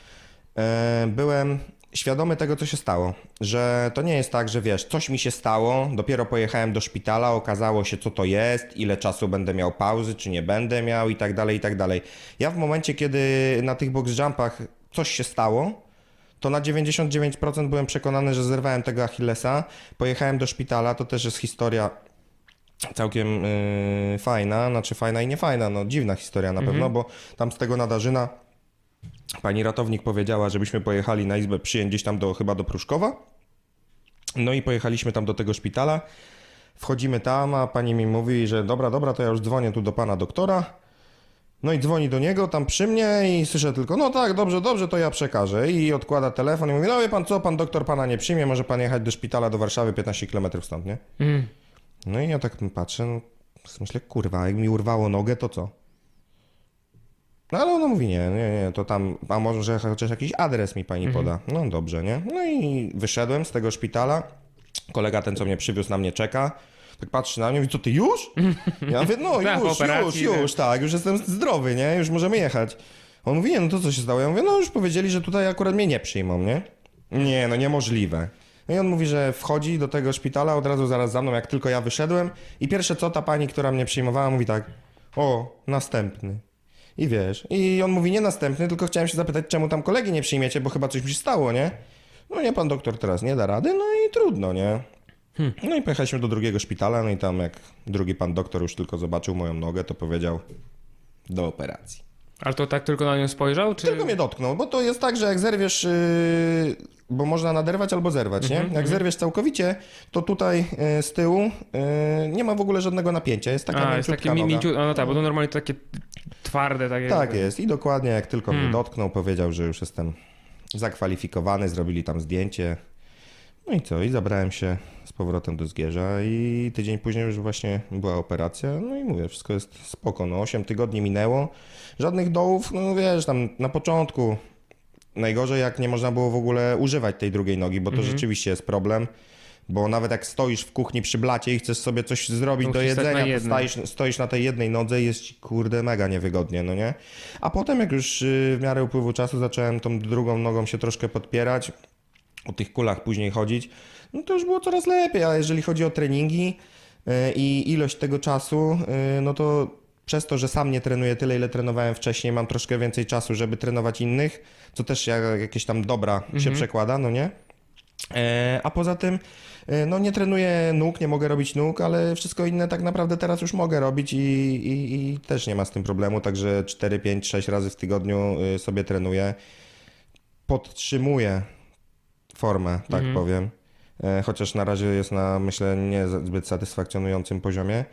e, byłem świadomy tego, co się stało. Że to nie jest tak, że wiesz, coś mi się stało, dopiero pojechałem do szpitala, okazało się, co to jest, ile czasu będę miał pauzy, czy nie będę miał i tak dalej, i tak dalej. Ja w momencie, kiedy na tych box jumpach coś się stało, to na 99% byłem przekonany, że zerwałem tego Achillesa. Pojechałem do szpitala, to też jest historia całkiem yy, fajna, znaczy fajna i niefajna, no dziwna historia na pewno, bo tam z tego nadarzyna pani ratownik powiedziała, żebyśmy pojechali na izbę przyjęć gdzieś tam do, chyba do Pruszkowa. No i pojechaliśmy tam do tego szpitala. Wchodzimy tam, a pani mi mówi, że dobra, dobra, to ja już dzwonię tu do pana doktora. No i dzwoni do niego tam przy mnie i słyszę tylko, no tak, dobrze, dobrze, to ja przekażę. I odkłada telefon i mówi, no wie pan co, pan doktor pana nie przyjmie, może pan jechać do szpitala do Warszawy 15 km stąd, nie? Mhm. No i ja tak patrzę, no, myślę, kurwa, jak mi urwało nogę, to co? No ale ona mówi, nie, nie, nie, to tam, a może chociaż jakiś adres mi pani poda. No dobrze, nie? No i wyszedłem z tego szpitala, kolega ten, co mnie przywiózł, na mnie czeka. Tak patrzy na mnie, mówi, co ty już? Ja mówię, no Tak, już, operacji, już, nie? już, tak, już jestem zdrowy, nie? Już możemy jechać. On mówi, nie, no to co się stało? Ja mówię, no już powiedzieli, że tutaj akurat mnie nie przyjmą, nie? Nie, no niemożliwe. No i on mówi, że wchodzi do tego szpitala od razu zaraz za mną, jak tylko ja wyszedłem i pierwsze co ta pani, która mnie przyjmowała, mówi tak, o, następny. I wiesz, i on mówi nie następny, tylko chciałem się zapytać, czemu tam kolegi nie przyjmiecie, bo chyba coś mi się stało, nie? No nie, pan doktor teraz nie da rady, no i trudno, nie? No i pojechaliśmy do drugiego szpitala, no i tam jak drugi pan doktor już tylko zobaczył moją nogę, to powiedział do operacji. Ale to tak tylko na nią spojrzał, czy... Tylko mnie dotknął, bo to jest tak, że jak zerwiesz, yy, bo można naderwać albo zerwać, nie? Jak zerwiesz całkowicie, to tutaj yy, z tyłu yy, nie ma w ogóle żadnego napięcia, jest taka A, jest takie mi, mięciu... No tak, bo to normalnie to takie twarde, takie... Tak jest i dokładnie jak tylko Hmm. mnie dotknął, powiedział, że już jestem zakwalifikowany, zrobili tam zdjęcie. No i co? I zabrałem się powrotem do Zgierza i tydzień później już właśnie była operacja. No i mówię, wszystko jest spoko. No 8 tygodni minęło, żadnych dołów, no wiesz, tam na początku najgorzej jak nie można było w ogóle używać tej drugiej nogi, bo to Mhm. rzeczywiście jest problem. Bo nawet jak stoisz w kuchni przy blacie i chcesz sobie coś zrobić To do jedzenia, to stoisz na tej jednej nodze i jest ci kurde mega niewygodnie, no nie? A potem jak już y, w miarę upływu czasu zacząłem tą drugą nogą się troszkę podpierać, o tych kulach później chodzić, no to już było coraz lepiej, a jeżeli chodzi o treningi y, i ilość tego czasu, y, no to przez to, że sam nie trenuję tyle, ile trenowałem wcześniej, mam troszkę więcej czasu, żeby trenować innych, co też jak jakieś tam dobra się przekłada, no nie? E, A poza tym, e, no nie trenuję nóg, nie mogę robić nóg, ale wszystko inne tak naprawdę teraz już mogę robić i, i, i też nie ma z tym problemu, także 4, 5, 6 razy w tygodniu sobie trenuję. Podtrzymuję formę, tak powiem, E, chociaż na razie jest na, myślę, nie zbyt satysfakcjonującym poziomie.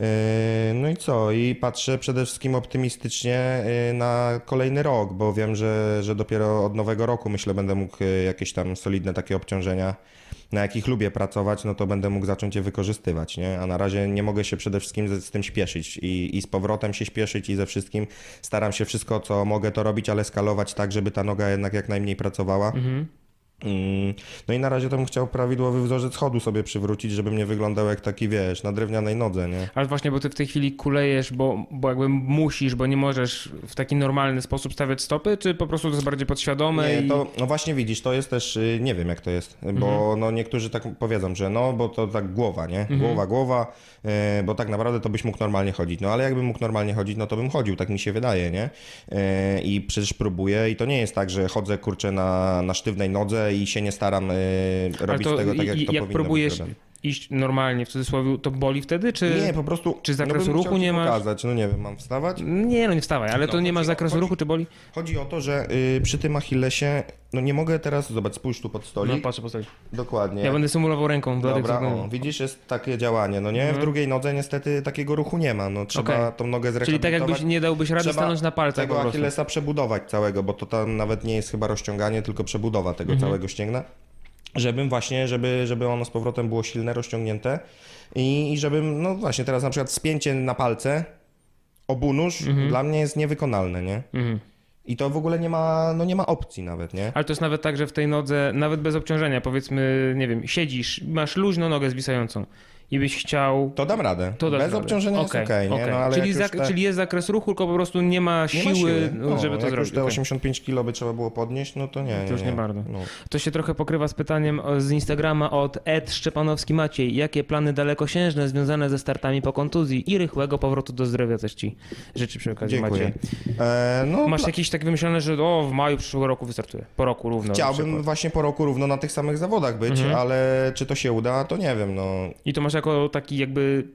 E, No i co? I patrzę przede wszystkim optymistycznie e, na kolejny rok, bo wiem, że, że dopiero od nowego roku myślę będę mógł e, jakieś tam solidne takie obciążenia, na jakich lubię pracować, no to będę mógł zacząć je wykorzystywać, nie? A na razie nie mogę się przede wszystkim z, z tym śpieszyć i, i z powrotem się śpieszyć i ze wszystkim staram się wszystko, co mogę to robić, ale skalować tak, żeby ta noga jednak jak najmniej pracowała. Mm, No i na razie to bym chciał prawidłowy wzorzec chodu sobie przywrócić, żeby mnie wyglądał jak taki, wiesz, na drewnianej nodze, nie? Ale właśnie, bo ty w tej chwili kulejesz, bo, bo jakby musisz, bo nie możesz w taki normalny sposób stawiać stopy, czy po prostu to jest bardziej podświadome Nie, i... to, no właśnie widzisz, to jest też, y, nie wiem jak to jest, bo no niektórzy tak powiedzą, że no, bo to tak głowa, nie? Głowa, głowa, y, bo tak naprawdę to byś mógł normalnie chodzić. No ale jakbym mógł normalnie chodzić, no to bym chodził, tak mi się wydaje, nie? Y, I przecież próbuję i to nie jest tak, że chodzę, kurczę, na, na sztywnej nodze i się nie staram y, robić to tego tak, jak to jak powinno próbujesz być. Iść normalnie, w cudzysłowie, to boli wtedy, czy... Nie, po prostu... czy zakresu no ruchu nie masz? pokazać, no nie wiem, mam wstawać? Nie, no nie wstawaj, ale No, to nie masz zakresu chodzi- ruchu, czy boli? Chodzi o to, że y, przy tym Achillesie, no nie mogę teraz, zobacz, spójrz tu pod No stolik. patrzę, postawić. Dokładnie. Ja będę symulował ręką do Dobra, o, widzisz, jest takie działanie, no nie? Mhm. W drugiej nodze niestety takiego ruchu nie ma, no trzeba Okej. tą nogę Czyli zrehabilitować. tak jakbyś nie dałbyś rady Trzeba stanąć na palcach po tego prostu. Achillesa przebudować całego, bo to tam nawet nie jest chyba rozciąganie, tylko przebudowa tego Mhm. całego ścięgna. Żebym właśnie, żeby, żeby ono z powrotem było silne, rozciągnięte i, i żebym, no właśnie teraz na przykład spięcie na palce, obu nóż dla mnie jest niewykonalne, nie? Mhm. I to w ogóle nie ma, no nie ma opcji nawet, nie? Ale to jest nawet tak, że w tej nodze, nawet bez obciążenia, powiedzmy, nie wiem, siedzisz, masz luźno nogę zwisającą i byś chciał... To dam radę. To Bez radę. obciążenia Okej, jest okej, nie? okej. No, czyli, jak zak- te... czyli jest zakres ruchu, tylko po prostu nie ma Nie siły, ma siły. no, żeby to jak zrobić. już te Okej. 85 kilo by trzeba było podnieść, no to nie, To już nie bardzo. No. To się trochę pokrywa z pytaniem z Instagrama od Ed Szczepanowski Maciej. Jakie plany dalekosiężne związane ze startami po kontuzji i rychłego powrotu do zdrowia też ci życzę przy okazji Dziękuję. Maciej. E, no, Masz jakieś tak wymyślone, że o, w maju przyszłego roku wystartuje. Po roku równo. Chciałbym właśnie po roku równo na tych samych zawodach być, Mhm. ale czy to się uda, to nie wiem, no. I to masz jako taki jakby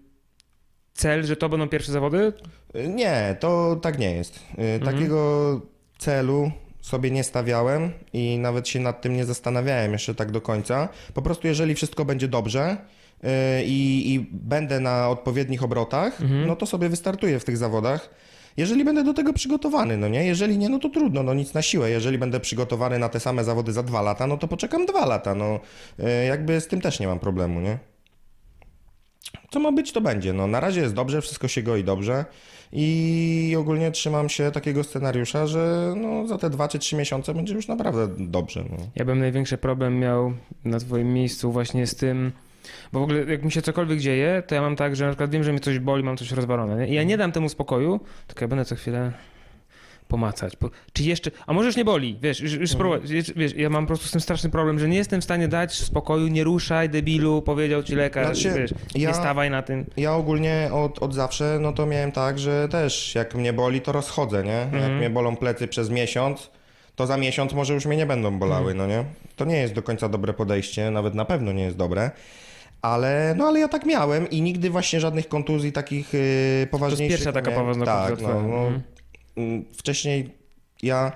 cel, że to będą pierwsze zawody? E, Nie, to tak nie jest. E, Mhm. Takiego celu sobie nie stawiałem i nawet się nad tym nie zastanawiałem jeszcze tak do końca. Po prostu jeżeli wszystko będzie dobrze e, i, i będę na odpowiednich obrotach, Mhm. no to sobie wystartuję w tych zawodach. Jeżeli będę do tego przygotowany, no nie? Jeżeli nie, no to trudno, no nic na siłę. Jeżeli będę przygotowany na te same zawody za dwa lata, no to poczekam dwa lata, no. Jakby z tym też nie mam problemu, nie? Co ma być, to będzie. No, na razie jest dobrze, wszystko się goi dobrze i ogólnie trzymam się takiego scenariusza, że no, za te dwa czy trzy miesiące będzie już naprawdę dobrze. No. Ja bym największy problem miał na twoim miejscu właśnie z tym, bo w ogóle jak mi się cokolwiek dzieje, to ja mam tak, że na przykład wiem, że mnie coś boli, mam coś rozwalone. Nie? I ja nie dam temu spokoju, tylko ja będę co chwilę pomacać. Po, czy jeszcze, a może już nie boli, wiesz, już, już spróbować, wiesz, ja mam po prostu z tym straszny problem, że nie jestem w stanie dać spokoju, nie ruszaj, debilu, powiedział ci lekarz, Znaczy, wiesz, ja- nie stawaj na tym. Ja ogólnie od, od zawsze, no to miałem tak, że też jak mnie boli, to rozchodzę, nie? Jak Mhm. mnie bolą plecy przez miesiąc, to za miesiąc może już mnie nie będą bolały, Mhm. no nie? To nie jest do końca dobre podejście, nawet na pewno nie jest dobre. Ale, no ale ja tak miałem i nigdy właśnie żadnych kontuzji takich yy, To jest poważniejszych pierwsza taka poważna Tak, kontuzja no, no, Mhm. Wcześniej ja,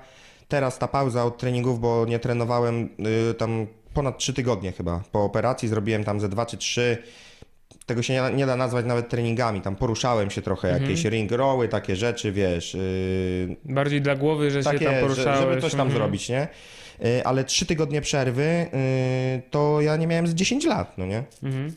teraz ta pauza od treningów, bo nie trenowałem y, tam ponad 3 tygodnie chyba. Po operacji zrobiłem tam ze 2 czy 3. Tego się nie, da- nie da nazwać nawet treningami. Tam poruszałem się trochę, Mhm. jakieś ring rowy, takie rzeczy, wiesz. y, Bardziej dla głowy, że się tam takie, poruszałeś. żeby coś tam mhm. zrobić, nie? Y, Ale 3 tygodnie przerwy y, to ja nie miałem z 10 lat, no nie? Mhm.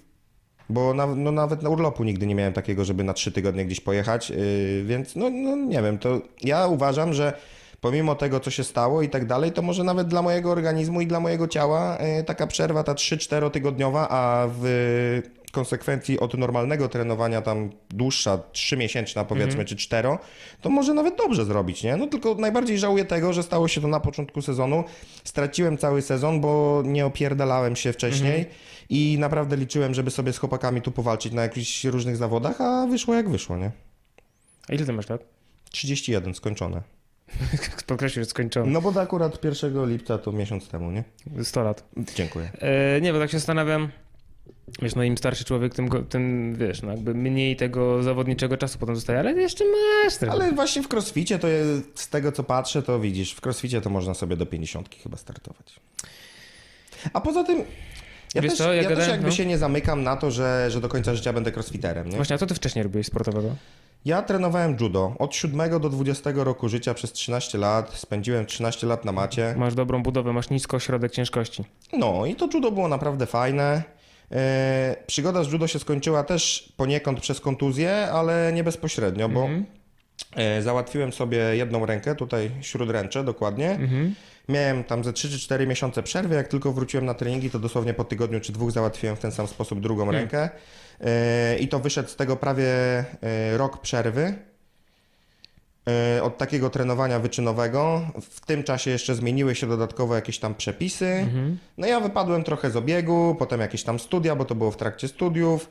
Bo na, no nawet na urlopu nigdy nie miałem takiego, żeby na trzy tygodnie gdzieś pojechać, yy, więc no, no nie wiem, to ja uważam, że pomimo tego, co się stało i tak dalej, to może nawet dla mojego organizmu i dla mojego ciała yy, taka przerwa, ta 3-4 tygodniowa, a w konsekwencji od normalnego trenowania tam dłuższa, 3 miesięczna powiedzmy, czy 4, to może nawet dobrze zrobić, nie? No tylko najbardziej żałuję tego, że stało się to na początku sezonu. Straciłem cały sezon, bo nie opierdalałem się wcześniej i naprawdę liczyłem, żeby sobie z chłopakami tu powalczyć na jakichś różnych zawodach, a wyszło jak wyszło, nie? A ile ty masz lat? 31 skończone. Podkreślił, że skończony. No bo to akurat 1 lipca to miesiąc temu, nie? 100 lat. Dziękuję. E, nie, bo tak się zastanawiam. Wiesz, no im starszy człowiek, tym, tym wiesz, no jakby mniej tego zawodniczego czasu potem zostaje, ale jeszcze masz trochę. Ale właśnie w crossficie to jest, z tego co patrzę, to widzisz, w crossficie to można sobie do 50 chyba startować. A poza tym, ja Wiesz też, co, ja ja też gadałem, jakby no. się nie zamykam na to, że, że do końca życia będę crossfiterem, nie? Właśnie, a co ty wcześniej robiłeś sportowego? Ja trenowałem judo od 7 do 20 roku życia przez 13 lat. Spędziłem 13 lat na macie. Masz dobrą budowę, masz nisko środek ciężkości. No i to judo było naprawdę fajne. E, przygoda z judo się skończyła też poniekąd przez kontuzję, ale nie bezpośrednio, bo Mhm. e, załatwiłem sobie jedną rękę, tutaj śródręcze dokładnie. Mhm. Miałem tam ze 3 czy 4 miesiące przerwy. Jak tylko wróciłem na treningi, to dosłownie po tygodniu czy dwóch załatwiłem w ten sam sposób drugą Hmm. rękę. E, I to wyszedł z tego prawie e, rok przerwy. E, Od takiego trenowania wyczynowego. W tym czasie jeszcze zmieniły się dodatkowo jakieś tam przepisy. Mhm. No ja wypadłem trochę z obiegu, potem jakieś tam studia, bo to było w trakcie studiów.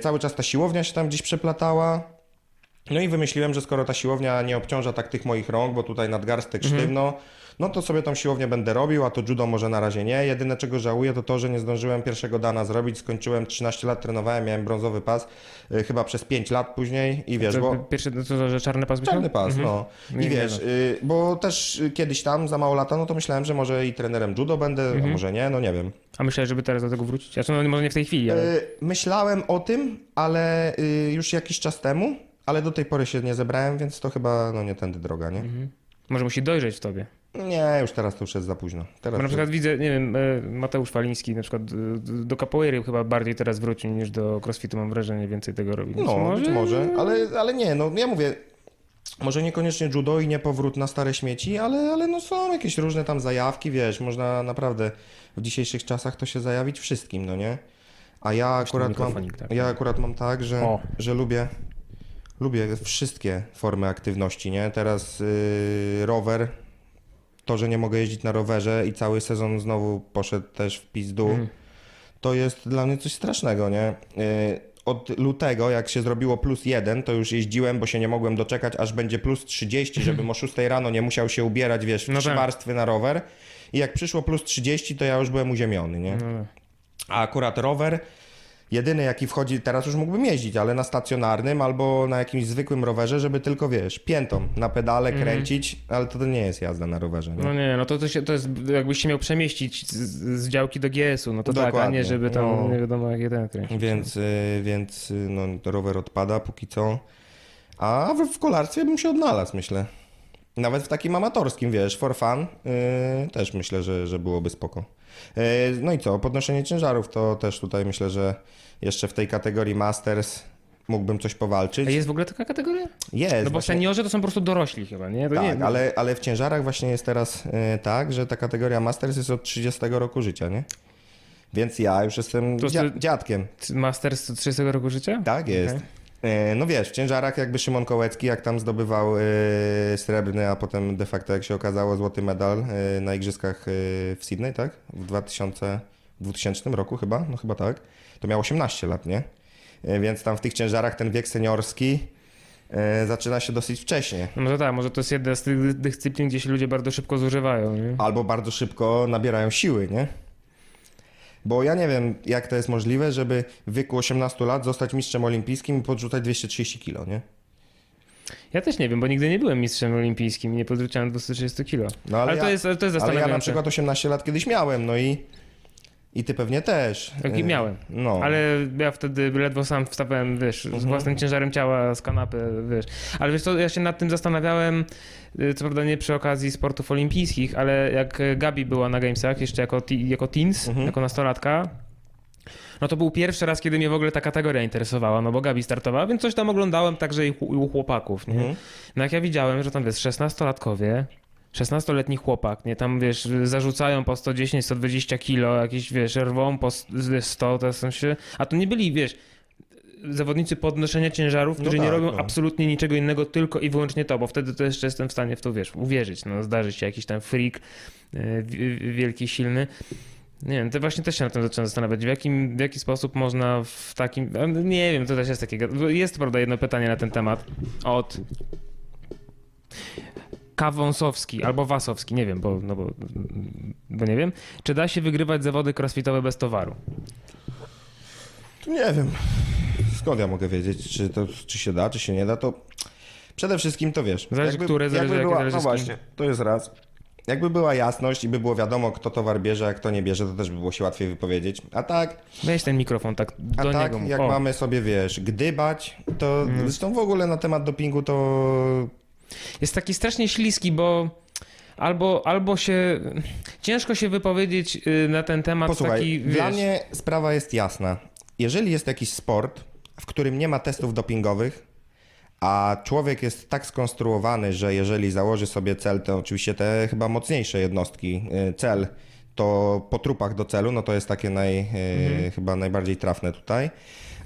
Cały czas ta siłownia się tam gdzieś przeplatała. No i wymyśliłem, że skoro ta siłownia nie obciąża tak tych moich rąk, bo tutaj nadgarstek sztywno, no to sobie tą siłownię będę robił, a to judo może na razie nie. Jedyne czego żałuję to to, że nie zdążyłem pierwszego dana zrobić. Skończyłem 13 lat, trenowałem, miałem brązowy pas, y, chyba przez 5 lat później i wiesz, to, bo... Pierwszy to, to, że czarny pas Czarny pas, Mhm. no. Nie, I nie wiesz, y, bo też y, kiedyś tam, za mało lata, no to myślałem, że może i trenerem judo będę, Mhm. a może nie, no nie wiem. A myślałeś, żeby teraz do tego wrócić? Znaczy, no może nie w tej chwili, ale... Y, Myślałem o tym, ale y, już jakiś czas temu, ale do tej pory się nie zebrałem, więc to chyba no nie tędy droga, nie? Mhm. Może musi dojrzeć w tobie. Nie, już teraz to już jest za późno. Teraz Bo na to- przykład widzę, nie wiem, e, Mateusz Faliński na przykład e, do capoeiry chyba bardziej teraz wrócił niż do crossfitu, mam wrażenie, więcej tego robi. No, być może, ale, ale nie, no ja mówię, może niekoniecznie judo i nie powrót na stare śmieci, ale, ale no są jakieś różne tam zajawki, wiesz, można naprawdę w dzisiejszych czasach to się zajawić wszystkim, no nie? A ja akurat mam, tak. ja akurat mam tak, że, O. że lubię, lubię wszystkie formy aktywności, nie? Teraz yy, rower, to, że nie mogę jeździć na rowerze i cały sezon znowu poszedł też w pizdu, Mhm. to jest dla mnie coś strasznego, nie? Yy, Od lutego, jak się zrobiło plus jeden, to już jeździłem, bo się nie mogłem doczekać, aż będzie plus 30, żebym o 6 rano nie musiał się ubierać, wiesz, w No trzy tak. warstwy na rower. I jak przyszło plus 30, to ja już byłem uziemiony, nie? No, A akurat rower, jedyny jaki wchodzi, teraz już mógłbym jeździć, ale na stacjonarnym albo na jakimś zwykłym rowerze, żeby tylko, wiesz, piętą na pedale kręcić, ale to, to nie jest jazda na rowerze, nie? no nie, no to, to, się, to jest jakbyś się miał przemieścić z, z działki do GS-u, no to tak, a Dokładnie. nie żeby tam No. nie wiadomo jak jeden kręcić. Więc, y, więc y, no, to rower odpada póki co. A w, w kolarstwie bym się odnalazł, myślę. Nawet w takim amatorskim, wiesz, for fun, y, też myślę, że, że byłoby spoko. E, No i co, podnoszenie ciężarów to też tutaj myślę, że jeszcze w tej kategorii Masters mógłbym coś powalczyć. A jest w ogóle taka kategoria? Jest. No bo właśnie- seniorzy to są po prostu dorośli chyba, nie? To tak, nie ale, ale w ciężarach właśnie jest teraz e, tak, że ta kategoria Masters jest od 30 roku życia, nie? Więc ja już jestem To dzia- dziadkiem. Masters 30 roku życia? Tak jest. Okej. E, No wiesz, w ciężarach jakby Szymon Kołecki, jak tam zdobywał e, srebrny, a potem de facto, jak się okazało, złoty medal e, na igrzyskach w Sydney, tak? W 2000, 2000 roku chyba, no chyba tak. To miał 18 lat, nie? Więc tam w tych ciężarach ten wiek seniorski zaczyna się dosyć wcześnie. No może tak, może to jest jedna z tych dyscyplin, gdzie się ludzie bardzo szybko zużywają, nie? Albo bardzo szybko nabierają siły, nie? Bo ja nie wiem, jak to jest możliwe, żeby w wieku 18 lat zostać mistrzem olimpijskim i podrzucać 230 kilo, nie? Ja też nie wiem, bo nigdy nie byłem mistrzem olimpijskim i nie podrzucałem 230 kilo. No, ale, to ja- jest, ale to jest Ale ja na przykład 18 lat kiedyś miałem, no i, i ty pewnie też. Jaki Y, miałem. No. Ale ja wtedy ledwo sam wstawałem, wiesz, z własnym ciężarem ciała z kanapy, wiesz. Ale wiesz co, ja się nad tym zastanawiałem, y, co prawda nie przy okazji sportów olimpijskich, ale jak y, Gabi była na Gamesach, jeszcze jako, jako teens, Mhm. jako nastolatka, no to był pierwszy raz, kiedy mnie w ogóle ta kategoria interesowała, no bo Gabi startowała, więc coś tam oglądałem także i u, i u chłopaków, nie? Mhm. No jak ja widziałem, że tam wiesz, 16-latkowie, 16-letni chłopak, nie, tam wiesz, zarzucają po 110, 120 kilo, jakieś wiesz, rwą po 100, to są się, a to nie byli, wiesz, zawodnicy podnoszenia ciężarów, No którzy nie tak, robią no. absolutnie niczego innego, tylko i wyłącznie to, bo wtedy to jeszcze jestem w stanie w to, wiesz, uwierzyć, no zdarzy się jakiś tam freak wi- wielki, silny. Nie wiem, to właśnie też się na tym zacząłem zastanawiać, w, jakim, w jaki sposób można w takim, a nie wiem, to też jest takie, jest prawda jedno pytanie na ten temat od Kawąsowski albo Wasowski, nie wiem, bo, no bo, bo nie wiem. Czy da się wygrywać zawody crossfitowe bez towaru? Tu nie wiem. Skąd ja mogę wiedzieć, czy, to, czy się da, czy się nie da, to przede wszystkim to wiesz. Zależy, które, zależy, jakie, była, zależy No właśnie, to jest raz. Jakby była jasność i by było wiadomo, kto towar bierze, a kto nie bierze, to też by było się łatwiej wypowiedzieć. A tak, Weź ten mikrofon tak a do tak niego. jak O. Mamy sobie, wiesz, gdybać, to zresztą w ogóle na temat dopingu to Jest taki strasznie śliski, bo albo, albo się... Ciężko się wypowiedzieć y, na ten temat Posłuchaj, taki, dla wiesz... mnie sprawa jest jasna. Jeżeli jest jakiś sport, w którym nie ma testów dopingowych, a człowiek jest tak skonstruowany, że jeżeli założy sobie cel, to oczywiście te chyba mocniejsze jednostki, y, cel, to po trupach do celu, no to jest takie naj, y, Mhm. chyba najbardziej trafne tutaj.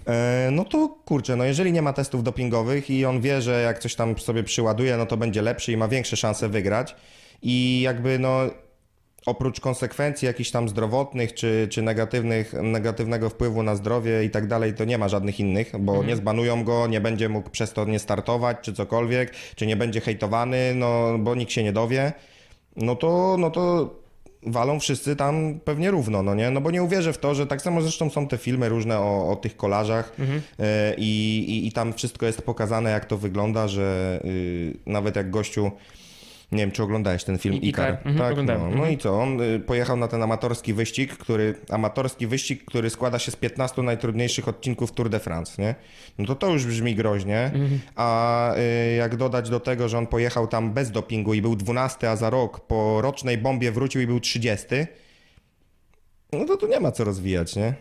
E, No to kurczę, no jeżeli nie ma testów dopingowych i on wie, że jak coś tam sobie przyładuje, no to będzie lepszy i ma większe szanse wygrać. I jakby no oprócz konsekwencji jakichś tam zdrowotnych czy, czy negatywnych, negatywnego wpływu na zdrowie i tak dalej, to nie ma żadnych innych, bo nie zbanują go, nie będzie mógł przez to nie startować czy cokolwiek, czy nie będzie hejtowany, no bo nikt się nie dowie, no to, no to walą wszyscy tam pewnie równo, no nie? No bo nie uwierzę w to, że tak samo zresztą są te filmy różne o, o tych kolarzach e, i, i, i tam wszystko jest pokazane, jak to wygląda, że y, nawet jak gościu nie wiem, czy oglądałeś ten film I- Ikar. Ikar. Mhm, tak, oglądałem. no. no Mhm. i co? On y, pojechał na ten amatorski wyścig, który amatorski wyścig, który składa się z 15 najtrudniejszych odcinków Tour de France, nie? No to to już brzmi groźnie. Mhm. A y, jak dodać do tego, że on pojechał tam bez dopingu i był 12, a za rok po rocznej bombie wrócił i był 30, no to tu nie ma co rozwijać, nie?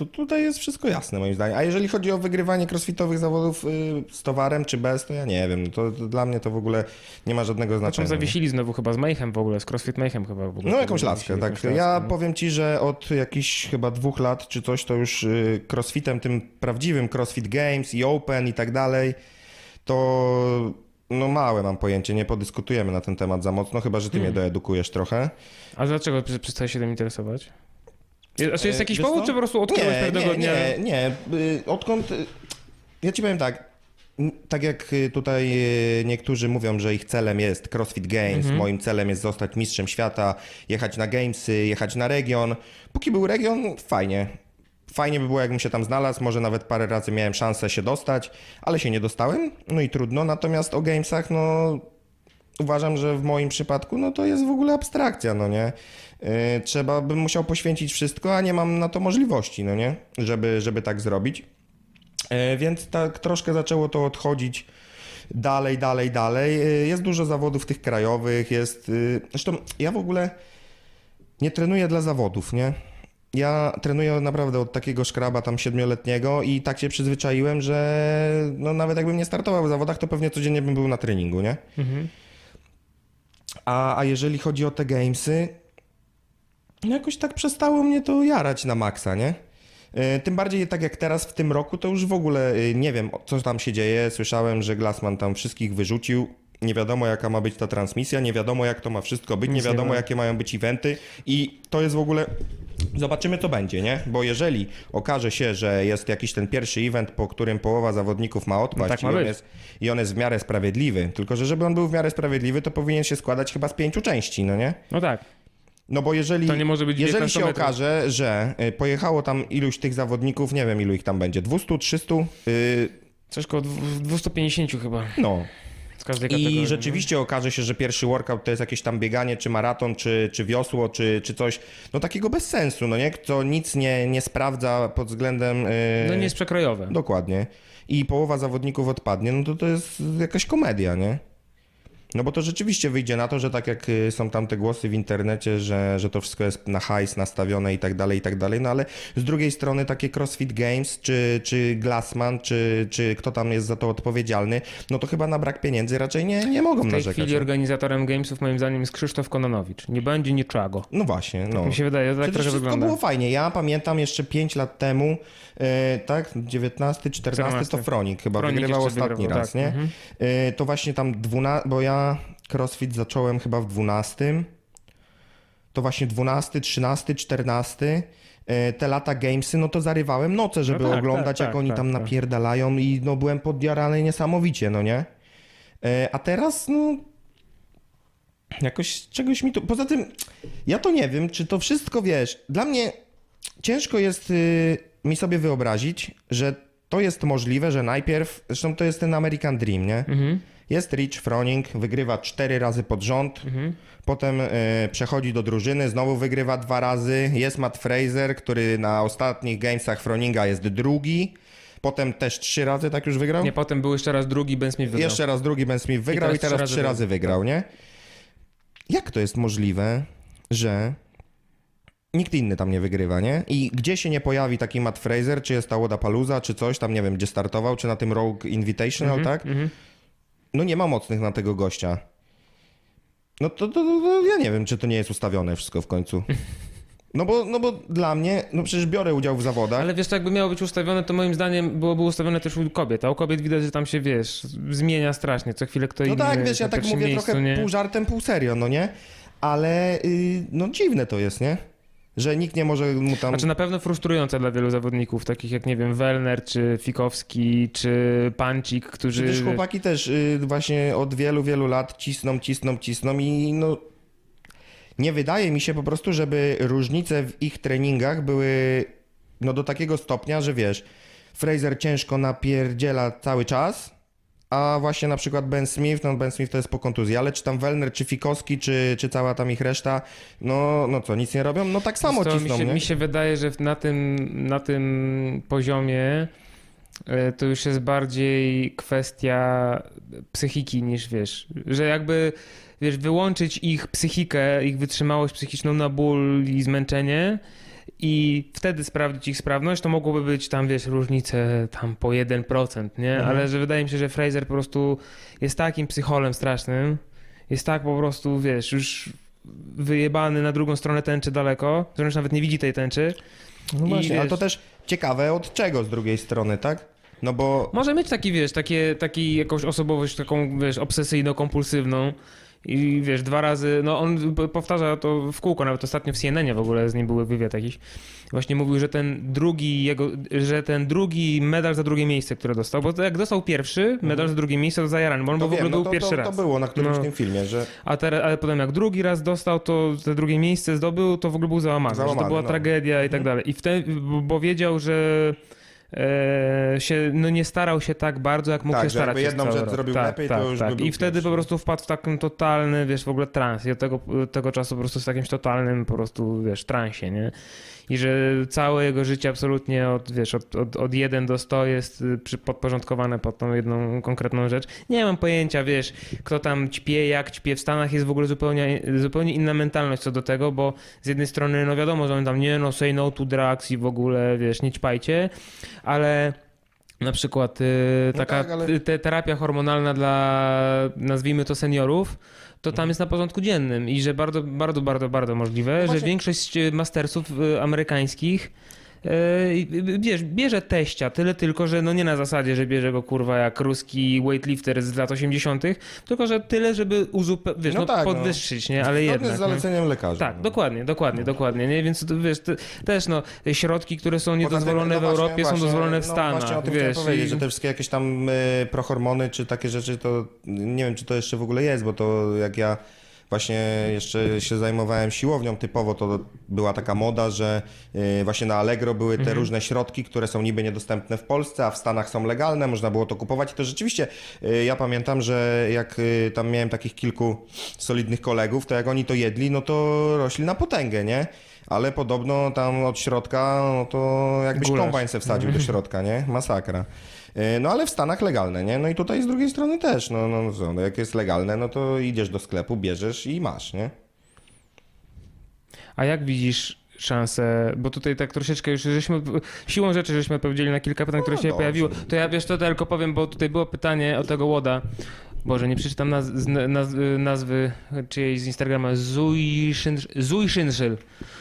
To tutaj jest wszystko jasne moim zdaniem. A jeżeli chodzi o wygrywanie crossfitowych zawodów y, z towarem czy bez, to ja nie wiem. To, to dla mnie to w ogóle nie ma żadnego znaczenia. zawiesili znowu chyba z Mayhem w ogóle, z CrossFit Mayhem chyba w ogóle. No jakąś laskę, tak. jakąś laskę, Ja no. powiem ci, że od jakichś chyba dwóch lat czy coś, to już y, crossfitem, tym prawdziwym crossfit games i open i tak dalej, to no małe mam pojęcie, nie podyskutujemy na ten temat za mocno, chyba że ty Hmm. mnie doedukujesz trochę. A dlaczego prze- przestałeś się tym interesować? Znaczy jest E, jakiś wiesz powód, co? czy po prostu odkryłeś nie, pewnego nie, dnia? Nie, nie. y, Odkąd... y, Ja ci powiem tak. Tak jak y, tutaj niektórzy mówią, że ich celem jest CrossFit Games, Mhm. moim celem jest zostać mistrzem świata, jechać na Gamesy, jechać na region. Póki był region, fajnie. Fajnie by było, jakbym się tam znalazł, może nawet parę razy miałem szansę się dostać, ale się nie dostałem, no i trudno. Natomiast o Gamesach, no uważam, że w moim przypadku, no to jest w ogóle abstrakcja, no nie? Yy, trzeba bym musiał poświęcić wszystko, a nie mam na to możliwości, no nie? Żeby, żeby tak zrobić. Yy, więc tak troszkę zaczęło to odchodzić dalej, dalej, dalej. Yy, Jest dużo zawodów tych krajowych, jest... Zresztą ja w ogóle nie trenuję dla zawodów, nie? Ja trenuję naprawdę od takiego szkraba tam siedmioletniego i tak się przyzwyczaiłem, że no nawet jakbym nie startował w zawodach, to pewnie codziennie bym był na treningu, nie? Mhm. A, a jeżeli chodzi o te gamesy, no jakoś tak przestało mnie to jarać na maksa, nie? E, Tym bardziej tak jak teraz w tym roku, to już w ogóle e, nie wiem, co tam się dzieje. Słyszałem, że Glassman tam wszystkich wyrzucił. Nie wiadomo, jaka ma być ta transmisja, nie wiadomo, jak to ma wszystko być, nie wiadomo, jakie mają być eventy i to jest w ogóle... Zobaczymy, co będzie, nie? Bo jeżeli okaże się, że jest jakiś ten pierwszy event, po którym połowa zawodników ma odpaść tak ma i, on jest, i on jest w miarę sprawiedliwy, tylko że żeby on był w miarę sprawiedliwy, to powinien się składać chyba z pięciu części, no nie? No tak. No bo jeżeli, To nie może być jeżeli 19 się metrów. okaże, że y, pojechało tam iluś tych zawodników, nie wiem ilu ich tam będzie, 200, 300, yy, Coś koło dwu- 250 chyba no. z każdej kategorii. I rzeczywiście okaże się, że pierwszy workout to jest jakieś tam bieganie, czy maraton, czy, czy wiosło, czy, czy coś, no takiego bez sensu, no nie? Co nic nie, nie sprawdza pod względem... Yy, No nie jest przekrojowe. Dokładnie. I połowa zawodników odpadnie, no to to jest jakaś komedia, nie? No bo to rzeczywiście wyjdzie na to, że tak jak y, są tam te głosy w internecie, że, że to wszystko jest na hajs nastawione i tak dalej, i tak dalej, no ale z drugiej strony takie CrossFit Games, czy, czy Glassman, czy, czy kto tam jest za to odpowiedzialny, no to chyba na brak pieniędzy raczej nie, nie mogą W tej narzekać. chwili organizatorem Gamesów moim zdaniem jest Krzysztof Kononowicz. Nie będzie niczego. No właśnie, no. Mi się wydaje, że tak Przecież trochę wszystko wygląda. było fajnie. Ja pamiętam jeszcze 5 lat temu, e, tak, 19, 14 to 14. Fronik chyba Fronik wygrywał ostatni wygrywał, raz, tak. nie? Mhm. E, to właśnie tam 12, bo ja crossfit zacząłem chyba w 12, to właśnie 12, 13, 14, e, te lata gamesy, no to zarywałem noce, żeby tak, oglądać, tak, jak tak, oni tak, tam tak. napierdalają i no byłem podjarany niesamowicie, no nie? E, A teraz, no, jakoś czegoś mi tu... Poza tym, ja to nie wiem, czy to wszystko, wiesz, dla mnie ciężko jest y, mi sobie wyobrazić, że to jest możliwe, że najpierw, zresztą to jest ten American Dream, nie? Mhm. Jest Rich Froning, wygrywa cztery razy pod rząd, Mhm. potem y, przechodzi do drużyny, znowu wygrywa dwa razy. Jest Matt Fraser, który na ostatnich gamesach Froninga jest drugi, potem też trzy razy tak już wygrał. Nie, potem był jeszcze raz drugi, Ben Smith wygrał. Jeszcze raz drugi Ben Smith wygrał i teraz teraz, trzy razy razy wygrał, nie? Jak to jest możliwe, że nikt inny tam nie wygrywa, nie? I gdzie się nie pojawi taki Matt Fraser, czy jest ta Paluza, czy coś tam, nie wiem, gdzie startował, czy na tym Rogue Invitational, Mhm, tak? mhm. No nie ma mocnych na tego gościa. No to, to, to, ja nie wiem, czy to nie jest ustawione wszystko w końcu. No bo, no bo dla mnie, no przecież biorę udział w zawodach. Ale wiesz, to jakby miało być ustawione, to moim zdaniem byłoby ustawione też u kobiet. A u kobiet widać, że tam się, wiesz, zmienia strasznie. Co chwilę kto No inny tak, wiesz, ja tak mówię miejscu, trochę nie? pół żartem, pół serio, no nie? Ale y, no dziwne to jest, nie? Że nikt nie może mu tam... Znaczy na pewno frustrujące dla wielu zawodników, takich jak, nie wiem, Welner, czy Fikowski, czy Pancik, którzy... Przecież chłopaki też y, właśnie od wielu, wielu lat cisną, cisną, cisną i no... Nie wydaje mi się po prostu, żeby różnice w ich treningach były no do takiego stopnia, że wiesz, Fraser ciężko napierdziela cały czas, a właśnie na przykład Ben Smith, no Ben Smith to jest po kontuzji, ale czy tam Welner, czy Fikowski, czy, czy cała tam ich reszta, no, no co, nic nie robią? No tak samo to cisną, mi się, nie? mi się wydaje, że na tym, na tym poziomie e, to już jest bardziej kwestia psychiki niż wiesz, że jakby wiesz, wyłączyć ich psychikę, ich wytrzymałość psychiczną na ból i zmęczenie i wtedy sprawdzić ich sprawność, to mogłoby być tam, wiesz, różnice tam po 1%, nie? Mhm. Ale że wydaje mi się, że Fraser po prostu jest takim psycholem strasznym, jest tak po prostu, wiesz, już wyjebany na drugą stronę tęczy daleko, że już nawet nie widzi tej tęczy. No właśnie, ale to wiesz- też ciekawe od czego z drugiej strony, tak? No bo Może mieć taki, wiesz, takie, taki jakąś osobowość taką, wiesz, obsesyjno-kompulsywną i wiesz, dwa razy, no on powtarza to w kółko, nawet ostatnio w CNN w ogóle z nim były wywiad jakiś. Właśnie mówił, że ten drugi jego, że ten drugi medal za drugie miejsce, które dostał, bo jak dostał pierwszy medal za drugie miejsce, to zajarany, bo on to w ogóle wiem, no był to, pierwszy to, raz. to było na którymś No. tym filmie, że A teraz, ale potem jak drugi raz dostał, to te drugie miejsce zdobył, to w ogóle był załamany, że to Załamany, była no. tragedia i tak Mhm. dalej. I wtedy, bo wiedział, że e, się, no nie starał się tak bardzo, jak mógł Tak, się starać. przez jedną rzecz rok. zrobił tak, lepiej, to tak, już tak. by I wtedy pierwszy. po prostu wpadł w takim totalny, wiesz, w ogóle trans. I od tego, tego czasu po prostu w jakimś totalnym po prostu, wiesz, transie, nie? I że całe jego życie absolutnie od, wiesz, od, od, od 1 do 100 jest y, podporządkowane pod tą jedną konkretną rzecz. Nie mam pojęcia, wiesz, kto tam ćpie, jak ćpie. W Stanach jest w ogóle zupełnie, zupełnie inna mentalność co do tego, bo z jednej strony, no wiadomo, że oni tam nie no, say no to drugs i w ogóle, wiesz, nie ćpajcie, ale na przykład y, No taka tak, ale- te, terapia hormonalna dla, nazwijmy to seniorów, to tam jest na porządku dziennym i że bardzo, bardzo, bardzo, bardzo możliwe, że No właśnie- większość y, mastersów y, amerykańskich wiesz, bierze teścia, tyle tylko, że no nie na zasadzie, że bierze go kurwa jak ruski weightlifter z lat 80., tylko że tyle, żeby wiesz, no, No tak, no. podwyższyć, nie, ale Zgodnie jednak. z nie? zaleceniem lekarza. Tak, no. dokładnie, dokładnie, dokładnie, nie? Więc wiesz, też no, środki, które są niedozwolone no w właśnie, Europie, są właśnie, dozwolone w no Stanach, Właśnie o tym wiesz. powiedzieć, i- że te wszystkie jakieś tam y, prohormony czy takie rzeczy, to nie wiem, czy to jeszcze w ogóle jest, bo to jak ja właśnie jeszcze się zajmowałem siłownią typowo, to była taka moda, że y, właśnie na Allegro były te różne środki, które są niby niedostępne w Polsce, a w Stanach są legalne, można było to kupować i to rzeczywiście, y, ja pamiętam, że jak y, tam miałem takich kilku solidnych kolegów, to jak oni to jedli, no to rośli na potęgę, nie? Ale podobno tam od środka, no to jakbyś Gulasz. se wsadził do środka, nie? Masakra. Y, No ale w Stanach legalne, nie? No i tutaj z drugiej strony też, no, no, no, co, no jak jest legalne, no to idziesz do sklepu, bierzesz i masz, nie? A jak widzisz szansę, bo tutaj tak troszeczkę już żeśmy, siłą rzeczy żeśmy odpowiedzieli na kilka pytań, które No się dobrze. pojawiło. To ja wiesz, to tylko powiem, bo tutaj było pytanie o tego Łoda. Boże, nie przeczytam naz, naz, nazwy czyjejś z Instagrama. Zui Szyn- Zui Szynszyl.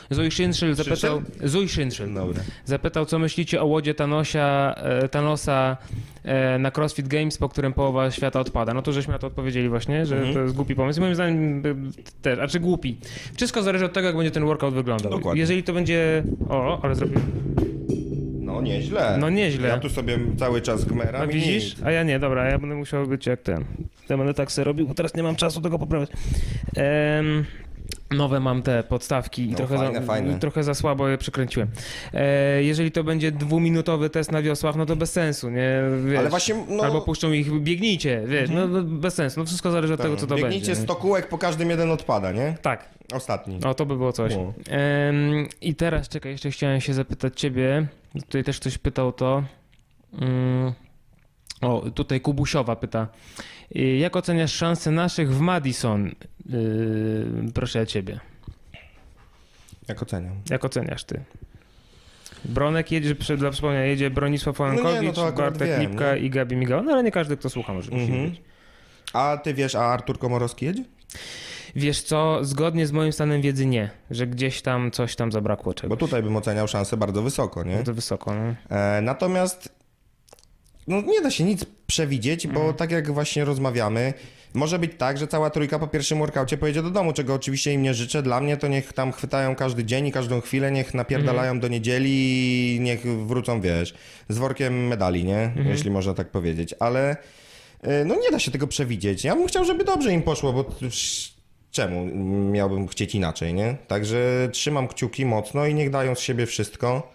Zui Szynszyl zapytał... Zui Szynszyl. Dobra. Zapytał, co myślicie o łodzie Thanosia, e, Thanosa e, na CrossFit Games, po którym połowa świata odpada. No to żeśmy na to odpowiedzieli właśnie, że Mhm. to jest głupi pomysł. Moim zdaniem e, też, a czy głupi. Wszystko zależy od tego, jak będzie ten workout wyglądał. Dokładnie. Jeżeli to będzie... O, ale zrobił... No nieźle. No nieźle. Ja tu sobie cały czas gmeram i widzisz? A ja nie, dobra, ja będę musiał być jak ten. Ja będę tak sobie robił, bo teraz nie mam czasu tego poprawiać. Em, nowe mam te podstawki i No, trochę, fajne, za, fajne. trochę za słabo je przykręciłem. E, jeżeli to będzie dwuminutowy test na wiosłach, no to bez sensu, nie? Wiesz, Ale właśnie, no... Albo puszczą ich, biegnijcie, wiesz, no, no bez sensu, no wszystko zależy od tego, co to Biegnijcie będzie. nie? 100 kółek, po każdym jeden odpada, nie? Tak, Ostatni. o to by było coś. No. Em, I teraz, czekaj, jeszcze chciałem się zapytać ciebie, tutaj też ktoś pytał to. Mm, o, tutaj Kubusiowa pyta. Jak oceniasz szanse naszych w Madison? Y, proszę ja ciebie. Jak oceniam? Jak oceniasz ty? Bronek jedzie, dla przypomnienia, jedzie Bronisław Łanowicz, no akurat Bartek wiem, Lipka nie? i Gabi Migał. No ale nie każdy, kto słucha, może musi Mhm. wiedzieć. A ty wiesz, a Artur Komorowski jedzie? Wiesz co, zgodnie z moim stanem wiedzy nie, że gdzieś tam coś tam zabrakło czegoś. Bo tutaj bym oceniał szansę bardzo wysoko, nie? To wysoko, no. E, natomiast no, nie da się nic przewidzieć, bo Mhm. tak jak właśnie rozmawiamy, może być tak, że cała trójka po pierwszym workaucie pojedzie do domu, czego oczywiście im nie życzę. Dla mnie to niech tam chwytają każdy dzień i każdą chwilę, niech napierdalają Mhm. do niedzieli i niech wrócą, wiesz, z workiem medali, nie? Mhm. Jeśli można tak powiedzieć. Ale e, no nie da się tego przewidzieć. Ja bym chciał, żeby dobrze im poszło, bo czemu miałbym chcieć inaczej, nie? Także trzymam kciuki mocno i niech dają z siebie wszystko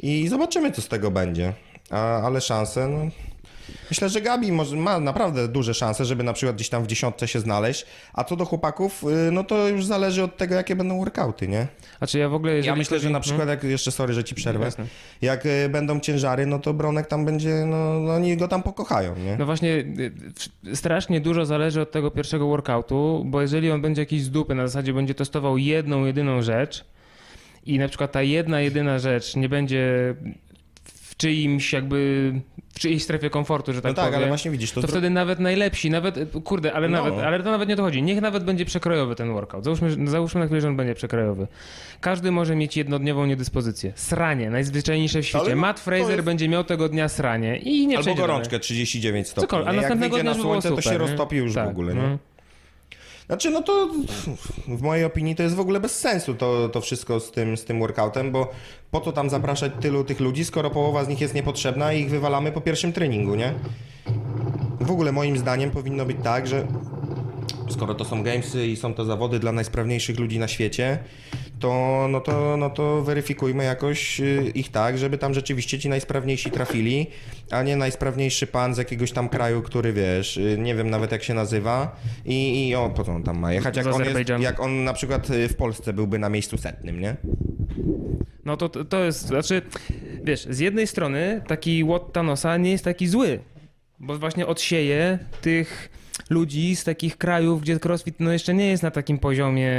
i zobaczymy, co z tego będzie. A, ale szanse, no... Myślę, że Gabi może, ma naprawdę duże szanse, żeby na przykład gdzieś tam w dziesiątce się znaleźć, a co do chłopaków, y, no to już zależy od tego, jakie będą workouty, nie? A czy ja w ogóle... Ja myślę, chodzi- że na przykład, jak jeszcze, sorry, że ci przerwę, Jasne. jak y, będą ciężary, no to Bronek tam będzie, no, no oni go tam pokochają, nie? No właśnie, y, strasznie dużo zależy od tego pierwszego workoutu, bo jeżeli on będzie jakiś z dupy, na zasadzie będzie testował jedną, jedyną rzecz i na przykład ta jedna, jedyna rzecz nie będzie czyimś jakby, w czyjejś strefie komfortu, że tak No tak, powiem, ale właśnie widzisz, to, to wtedy nawet najlepsi, nawet, y, kurde, ale No. nawet, ale to nawet nie o to chodzi. Niech nawet będzie przekrojowy ten workout. Załóżmy, załóżmy na chwilę, że on będzie przekrojowy. Każdy może mieć jednodniową niedyspozycję. Sranie, najzwyczajniejsze w świecie. Ale no, Matt Fraser jest- będzie miał tego dnia sranie i nie Albo gorączkę 39 stopni. Cokolwiek, a? Jak następnego dnia na żeby było słońce, to super, się nie? roztopi już Tak, w ogóle, nie? no. Znaczy, no to w mojej opinii to jest w ogóle bez sensu to, to wszystko z tym, z tym workoutem, bo po co tam zapraszać tylu tych ludzi, skoro połowa z nich jest niepotrzebna i ich wywalamy po pierwszym treningu, nie? W ogóle moim zdaniem powinno być tak, że skoro to są gamesy i są to zawody dla najsprawniejszych ludzi na świecie, to, no to, no to weryfikujmy jakoś y, ich tak, żeby tam rzeczywiście ci najsprawniejsi trafili, a nie najsprawniejszy pan z jakiegoś tam kraju, który wiesz, y, nie wiem nawet jak się nazywa i, i o, po co on tam ma jechać, jak on, jest, jak on na przykład y, w Polsce byłby na miejscu setnym, nie? No to, to jest, znaczy, wiesz, z jednej strony taki łot Thanosa nie jest taki zły, bo właśnie odsieje tych ludzi z takich krajów, gdzie crossfit no jeszcze nie jest na takim poziomie,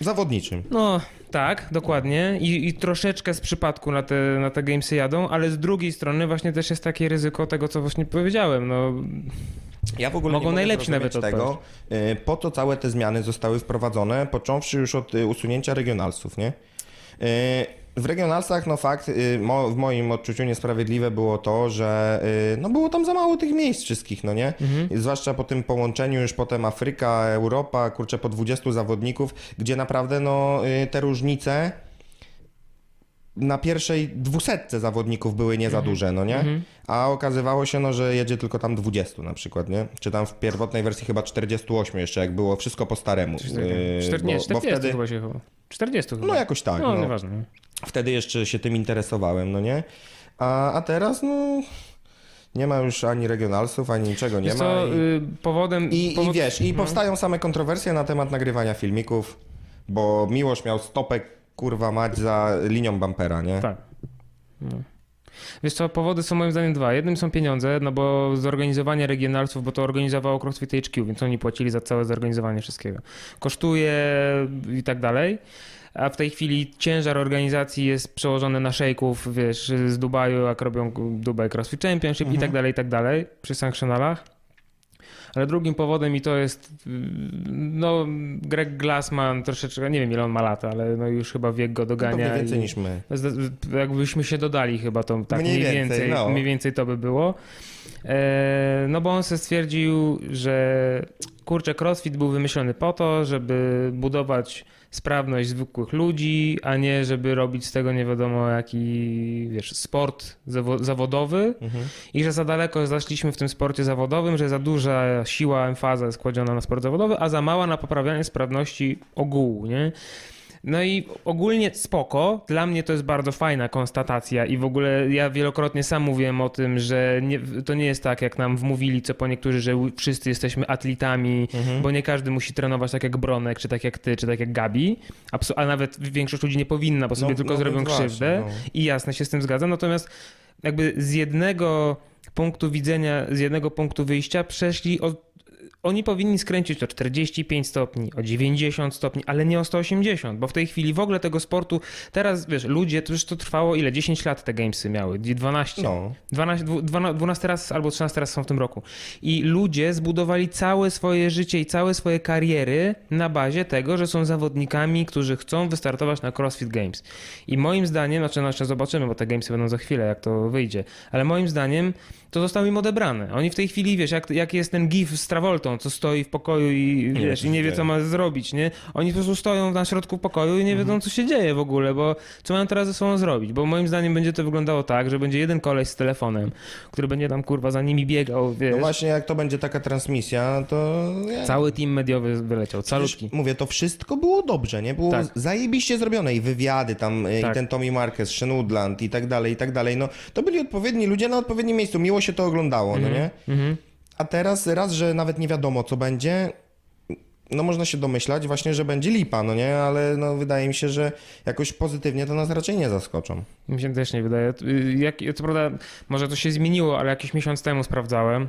Zawodniczym. no tak, dokładnie i, i troszeczkę z przypadku na te, na te gamesy jadą, ale z drugiej strony właśnie też jest takie ryzyko tego, co właśnie powiedziałem, no Ja w ogóle Mogą nie najlepsi nawet tego, y, po co całe te zmiany zostały wprowadzone, począwszy już od y, usunięcia regionalsów, nie? W regionalsach, no fakt, y, mo, w moim odczuciu niesprawiedliwe było to, że y, no było tam za mało tych miejsc wszystkich, no nie? I zwłaszcza po tym połączeniu już potem Afryka, Europa, kurczę, po 20 zawodników, gdzie naprawdę no y, te różnice na pierwszej dwusetce zawodników były nie za duże, no nie? A okazywało się, no, że jedzie tylko tam 20 na przykład, nie? Czy tam w pierwotnej wersji chyba 48 jeszcze, jak było wszystko po staremu. coś takiego. Yy, Czter, nie, bo- 40 bo wtedy, chyba się chyba. 40 chyba. no jakoś tak, No, no. nieważne. Wtedy jeszcze się tym interesowałem, no nie? A, a teraz, no... Nie ma już ani regionalsów, ani niczego nie Wiesz ma. co, i... y, powodem... I, powód... I wiesz, i no. powstają same kontrowersje na temat nagrywania filmików, bo Miłosz miał stopek, kurwa mać, za linią bumpera, nie? Tak. No. Wiesz co, powody są moim zdaniem dwa. Jednym są pieniądze, no bo zorganizowanie regionalców, bo to organizowało CrossFit HQ, więc oni płacili za całe zorganizowanie wszystkiego. Kosztuje i tak dalej. A w tej chwili ciężar organizacji jest przełożony na szejków, wiesz, z Dubaju, jak robią Dubai CrossFit Championship i tak dalej, i tak dalej, przy sanctionalach. Ale drugim powodem i to jest, no Greg Glassman troszeczkę, nie wiem ile on ma lat, ale no już chyba wiek go dogania. Pewnie więcej i- niż my. Jakbyśmy się dodali chyba to tak Mniej mniej, więcej, więcej, no. mniej więcej to by było. E, no bo on se stwierdził, że kurczę, crossfit był wymyślony po to, żeby budować sprawność zwykłych ludzi, a nie żeby robić z tego nie wiadomo jaki, wiesz, sport zawo- zawodowy Mhm. i że za daleko zaszliśmy w tym sporcie zawodowym, że za duża siła, emfaza jest kładziona na sport zawodowy, a za mała na poprawianie sprawności ogółu, nie? No i ogólnie spoko. Dla mnie to jest bardzo fajna konstatacja i w ogóle ja wielokrotnie sam mówiłem o tym, że nie, to nie jest tak, jak nam wmówili co po niektórzy, że wszyscy jesteśmy atletami, Mhm. bo nie każdy musi trenować tak jak Bronek, czy tak jak ty, czy tak jak Gabi, Absu- a nawet większość ludzi nie powinna, bo sobie No, tylko no zrobią właśnie, krzywdę no. i jasne się z tym zgadzam. Natomiast jakby z jednego punktu widzenia, z jednego punktu wyjścia przeszli od oni powinni skręcić o 45 stopni, o 90 stopni, ale nie o 180, bo w tej chwili w ogóle tego sportu, teraz wiesz, ludzie, to już to trwało ile? 10 lat te gamesy miały, 12. No. 12, dwu- dwana- 12 raz albo 13 raz są w tym roku. I ludzie zbudowali całe swoje życie i całe swoje kariery na bazie tego, że są zawodnikami, którzy chcą wystartować na CrossFit Games. I moim zdaniem, znaczy jeszcze zobaczymy, bo te gamesy będą za chwilę, jak to wyjdzie, ale moim zdaniem to zostało im odebrane. Oni w tej chwili, wiesz, jak, jak jest ten gif z Travoltą, co stoi w pokoju i, wie, wiesz, i nie wie, co ma zrobić, nie? Oni po prostu stoją na środku pokoju i nie wiedzą, co się dzieje w ogóle, bo co mają teraz ze sobą zrobić? Bo moim zdaniem będzie to wyglądało tak, że będzie jeden koleś z telefonem, który będzie tam, kurwa, za nimi biegał, wiesz. No właśnie, jak to będzie taka transmisja, to... Ja... Cały team mediowy wyleciał, calutki. mówię, to wszystko było dobrze, nie? Było Tak. zajebiście zrobione i wywiady tam, Tak. i ten Tommy Marquez, Shenwoodland i tak dalej, i tak dalej. No, to byli odpowiedni ludzie na odpowiednim miejscu, miło się to oglądało, no nie? Mhm. A teraz raz, że nawet nie wiadomo co będzie, no można się domyślać właśnie, że będzie lipa, no nie? Ale no wydaje mi się, że jakoś pozytywnie to nas raczej nie zaskoczą. Mi się też nie wydaje. Jak, co prawda, może to się zmieniło, ale jakiś miesiąc temu sprawdzałem.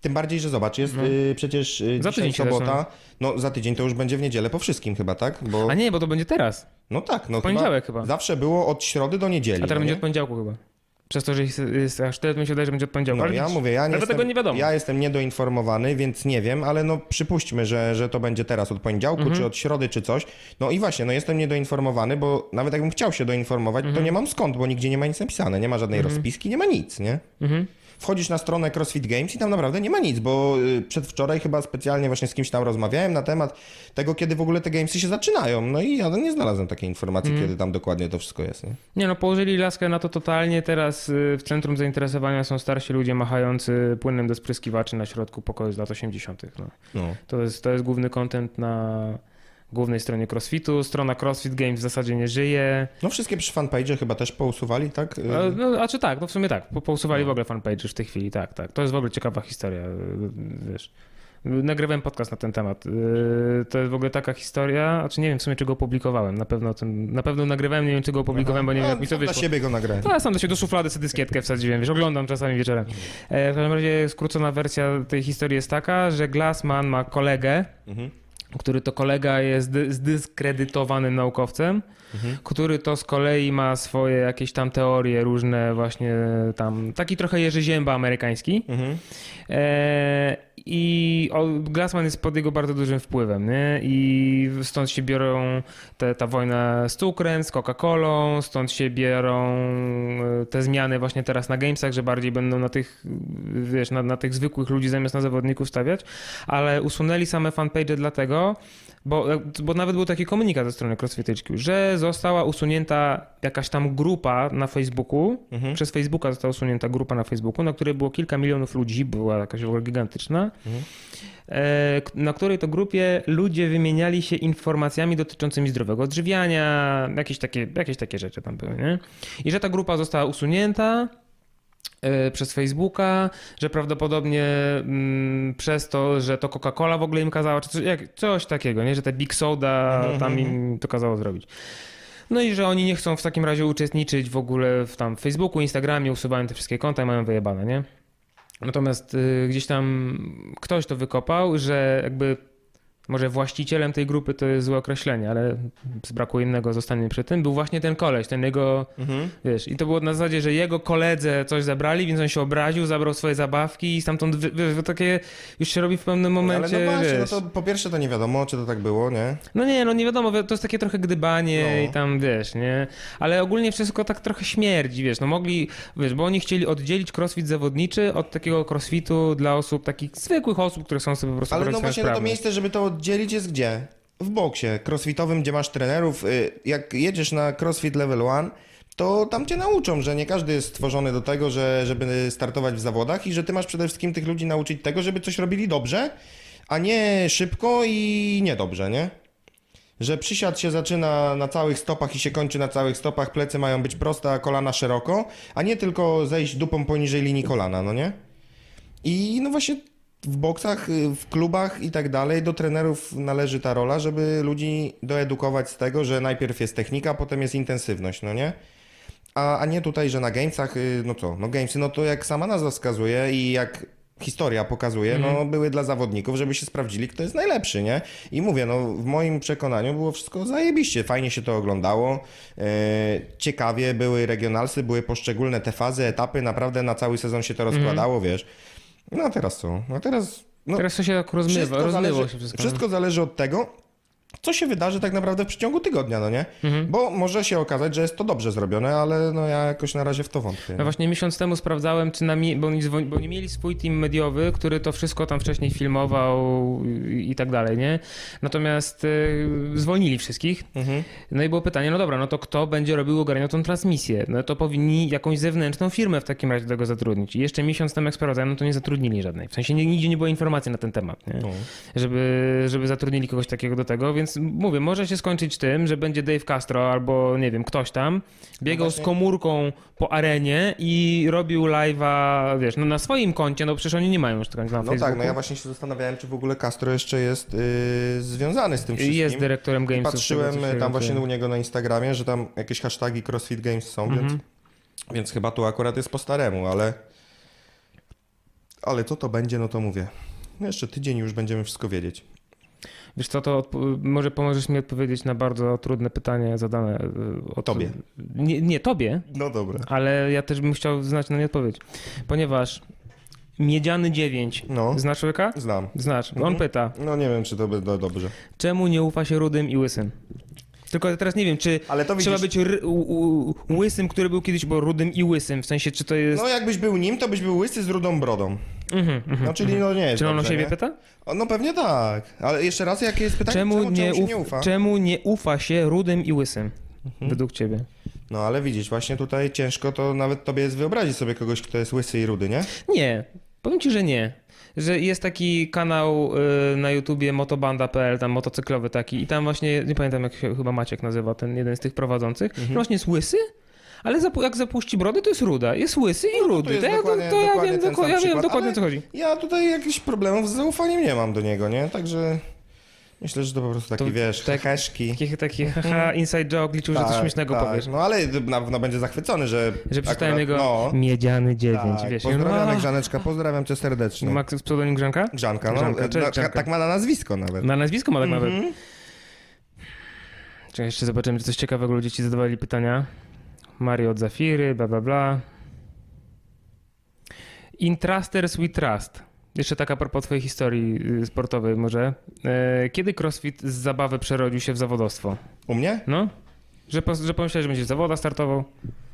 Tym bardziej, że zobacz, jest No. y, przecież y, Za tydzień sobota, no za tydzień to już będzie w niedzielę po wszystkim chyba, tak? Bo, A nie, bo to będzie teraz. no tak, no W poniedziałek chyba. Zawsze było od środy do niedzieli. A teraz no będzie od poniedziałku chyba. Przez to, że jest, aż tyle, mi się wydaje, że będzie od poniedziałku. No, ale ja mówię, ja nie jestem, tego nie wiadomo. Ja jestem niedoinformowany, więc nie wiem, ale no przypuśćmy, że, że to będzie teraz od poniedziałku, Mhm. czy od środy, czy coś. No i właśnie, no jestem niedoinformowany, bo nawet jakbym chciał się doinformować, Mhm. to nie mam skąd, bo nigdzie nie ma nic napisane, nie ma żadnej rozpiski, nie ma nic, nie? Mhm. Wchodzisz na stronę CrossFit Games i tam naprawdę nie ma nic, bo y, przedwczoraj chyba specjalnie właśnie z kimś tam rozmawiałem na temat tego, kiedy w ogóle te gamesy się zaczynają. No i ja nie znalazłem takiej informacji, Mhm. kiedy tam dokładnie to wszystko jest. Nie? Nie no, położyli laskę na to totalnie. Teraz y, w centrum zainteresowania są starsi ludzie machający płynem do spryskiwaczy na środku pokoju z lat 80. No. No. To, jest, to jest główny content na głównej stronie CrossFitu. Strona CrossFit Games w zasadzie nie żyje. no wszystkie przy fanpage chyba też pousuwali, tak? A, No, a czy tak, no w sumie tak. Po- Pousuwali w ogóle fanpage w tej chwili, tak, tak. To jest w ogóle ciekawa historia, y, wiesz. Nagrywałem podcast na ten temat. Y, To jest w ogóle taka historia, a czy nie wiem w sumie, czy go opublikowałem. Na pewno, tym, na pewno nagrywałem, nie wiem, czy go opublikowałem, bo nie wiem, jak mi to No, Dla wyszło. siebie go nagrałem. No, ja sam do się do szuflady sobie dyskietkę wsadziłem, wiesz, oglądam czasami wieczorem. E, w każdym razie skrócona wersja tej historii jest taka, że Glassman ma kolegę, Mhm. Który to kolega jest dy- zdyskredytowanym naukowcem, Mhm. który to z kolei ma swoje jakieś tam teorie różne właśnie tam, taki trochę Jerzy Zięba amerykański. Mhm. E, I Glassman jest pod jego bardzo dużym wpływem, nie? I stąd się biorą te, ta wojna z cukrem, z Coca-Colą, stąd się biorą e, te zmiany właśnie teraz na Gamesach, że bardziej będą na tych, wiesz, na, na tych zwykłych ludzi zamiast na zawodników stawiać, ale usunęli same fanpage dlatego, bo, bo nawet był taki komunikat ze strony CrossFit HQ, że została usunięta jakaś tam grupa na Facebooku, Mhm. przez Facebooka została usunięta grupa na Facebooku, na której było kilka milionów ludzi, była jakaś w ogóle gigantyczna, Mhm. e, na której to grupie ludzie wymieniali się informacjami dotyczącymi zdrowego odżywiania, jakieś takie, jakieś takie rzeczy tam były, nie? I że ta grupa została usunięta e, przez Facebooka, że prawdopodobnie mm, przez to, że to Coca-Cola w ogóle im kazała, czy coś, jak, coś takiego, nie? Że te Big Soda tam im to kazało zrobić. No i że oni nie chcą w takim razie uczestniczyć w ogóle w tam Facebooku, Instagramie, usuwają te wszystkie konta i mają wyjebane, nie? Natomiast y, gdzieś tam ktoś to wykopał, że jakby może właścicielem tej grupy to jest złe określenie, ale z braku innego zostanie przy tym, był właśnie ten koleś, ten jego, Mhm. wiesz, i to było na zasadzie, że jego koledze coś zabrali, więc on się obraził, zabrał swoje zabawki i stamtąd, wiesz, takie już się robi w pewnym momencie, Ale no właśnie, no to po pierwsze to nie wiadomo, czy to tak było, nie? no nie, no nie wiadomo, wi- to jest takie trochę gdybanie No. i tam, wiesz, nie? Ale ogólnie wszystko tak trochę śmierdzi, wiesz, no mogli, wiesz, bo oni chcieli oddzielić crossfit zawodniczy od takiego crossfitu dla osób, takich zwykłych osób, które chcą sobie po prostu Ale no właśnie no to miejsce, żeby to oddzielić jest gdzie? W boksie crossfitowym, gdzie masz trenerów. y, Jak jedziesz na crossfit level 1, to tam cię nauczą, że nie każdy jest stworzony do tego, że, żeby startować w zawodach i że ty masz przede wszystkim tych ludzi nauczyć tego, żeby coś robili dobrze, a nie szybko i niedobrze, nie? Że przysiad się zaczyna na całych stopach i się kończy na całych stopach, plecy mają być proste, a kolana szeroko, a nie tylko zejść dupą poniżej linii kolana, no nie? I no właśnie w boksach, y, w klubach i tak dalej do trenerów należy ta rola, żeby ludzi doedukować z tego, że najpierw jest technika, potem jest intensywność, no nie? A, a nie tutaj, że na gamesach, y, no co, no gamesy, no to jak sama nazwa wskazuje i jak historia pokazuje, no były dla zawodników, żeby się sprawdzili, kto jest najlepszy, nie? I mówię, no w moim przekonaniu było wszystko zajebiście, fajnie się to oglądało, e, ciekawie były regionalsy, były poszczególne te fazy, etapy, naprawdę na cały sezon się to rozkładało, wiesz. No a teraz co? No teraz... No, Teraz to się tak rozmywa, wszystko rozmyło zależy, się wszystko. wszystko zależy od tego, co się wydarzy tak naprawdę w przeciągu tygodnia, no nie? Mhm. Bo może się okazać, że jest to dobrze zrobione, ale no ja jakoś na razie w to wątpię. No właśnie miesiąc temu sprawdzałem, czy na mi- bo, oni dzwoni- bo oni mieli swój team mediowy, który to wszystko tam wcześniej filmował i, tak dalej, nie? Natomiast y, zwolnili wszystkich. Mhm. No i było pytanie, no dobra, no to kto będzie robił ogarniał tą transmisję? No to powinni jakąś zewnętrzną firmę w takim razie do tego zatrudnić. I jeszcze miesiąc temu jak sprawdzałem, no to nie zatrudnili żadnej. W sensie nigdzie nie było informacji na ten temat, nie? No. Żeby, żeby zatrudnili kogoś takiego do tego, więc mówię, może się skończyć tym, że będzie Dave Castro albo nie wiem, ktoś tam biegał No z komórką po arenie i robił live'a, wiesz, no na swoim koncie, no przecież oni nie mają już tego na No Facebooku. tak, no ja właśnie się zastanawiałem, czy w ogóle Castro jeszcze jest yy, związany z tym wszystkim. Jest dyrektorem I Gamesów. patrzyłem się tam właśnie u niego na Instagramie, że tam jakieś hasztagi CrossFit Games są, więc, Mhm. więc chyba tu akurat jest po staremu, ale ale co to będzie, no to mówię. No jeszcze tydzień już będziemy wszystko wiedzieć. Wiesz co, to może pomożesz mi odpowiedzieć na bardzo trudne pytanie zadane y, o Tobie. Nie, nie tobie, No dobra. ale ja też bym chciał znać na nie odpowiedź. Ponieważ Miedziany 9, No, znasz człowieka? znam. Znasz. On Mhm. pyta, No nie wiem, czy to będzie dobrze. czemu nie ufa się rudym i łysym? Tylko teraz nie wiem, czy trzeba być łysym, który był kiedyś, bo rudym i łysym, w sensie, czy to jest... No jakbyś był nim, to byś był łysy z rudą brodą. Mhm, mhm. No czyli no nie jest Czy on o siebie nie? pyta? No pewnie tak. Ale jeszcze raz, jakie jest pytanie? Czemu, nie, czemu uf- nie ufa? czemu nie ufa się rudym i łysym? Mhm. Według ciebie. No ale widzisz, właśnie tutaj ciężko to nawet tobie jest wyobrazić sobie kogoś, kto jest łysy i rudy, nie? Nie, powiem ci, że nie. Że jest taki kanał y, na YouTubie motobanda.pl, tam motocyklowy taki i tam właśnie, nie pamiętam jak się chyba Maciek nazywa, ten jeden z tych prowadzących, Mhm. właśnie jest łysy, ale jak zapuści brody, to jest ruda. Jest łysy i rudy. No, jest To, ja, dokładnie- to ja wiem, doko- ja wiem dokładnie co chodzi. Ja tutaj jakichś problemów z zaufaniem nie mam do niego, nie? Także myślę, że to po prostu taki, To wiesz, tak- heheszki. Taki, taki haha, inside joke, liczył, że coś śmiesznego tak. powiesz. No ale na pewno będzie zachwycony, że... Że przeczytałem jego No, miedziany 9, tak. wiesz. i Pozdrawiamy on, Grzaneczka, pozdrawiam cię serdecznie. Ma pseudonim Grzanka? Grzanka, no. Grzanka, Grzanka. Tak ma na nazwisko nawet. Na nazwisko ma tak nawet. Mhm. Czekaj, jeszcze zobaczymy, czy coś ciekawego ludzie ci zadawali pytania. Mario od Zafiry, bla bla bla. Intrusters we trust. Jeszcze taka propos twojej historii y, sportowej może. E, Kiedy crossfit z zabawy przerodził się w zawodowstwo? U mnie? No? Że, że pomyślałeś, że będzie w zawodach startował?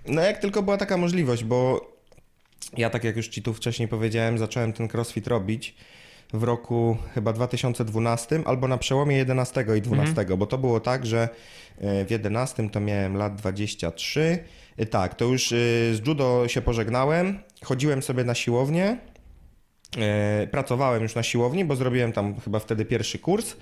No jak tylko była taka możliwość, bo ja tak jak już ci tu wcześniej powiedziałem, zacząłem ten crossfit robić w roku chyba 2012 albo na przełomie 11 i 12, bo to było tak, że e, w 11 to miałem lat 23. E, Tak, to już e, z judo się pożegnałem, chodziłem sobie na siłownię, pracowałem już na siłowni, bo zrobiłem tam chyba wtedy pierwszy kurs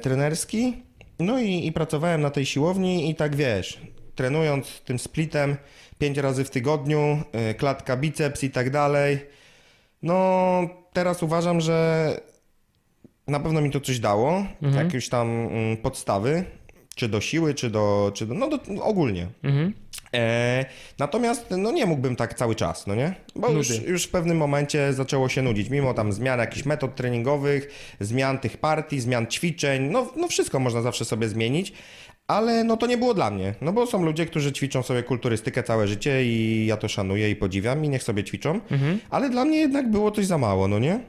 trenerski. No i, i pracowałem na tej siłowni i tak wiesz, trenując tym splitem pięć razy w tygodniu, klatka, biceps i tak dalej. No teraz uważam, że na pewno mi to coś dało, Mhm. jakieś tam mm, podstawy, czy do siły, czy do, czy do no do, ogólnie. Mhm. E, natomiast no nie mógłbym tak cały czas, no nie? Bo już, już w pewnym momencie zaczęło się nudzić, mimo tam zmian jakichś metod treningowych, zmian tych partii, zmian ćwiczeń, no, no wszystko można zawsze sobie zmienić, ale no to nie było dla mnie, no bo są ludzie, którzy ćwiczą sobie kulturystykę całe życie i ja to szanuję i podziwiam i niech sobie ćwiczą, ale dla mnie jednak było coś za mało, no nie?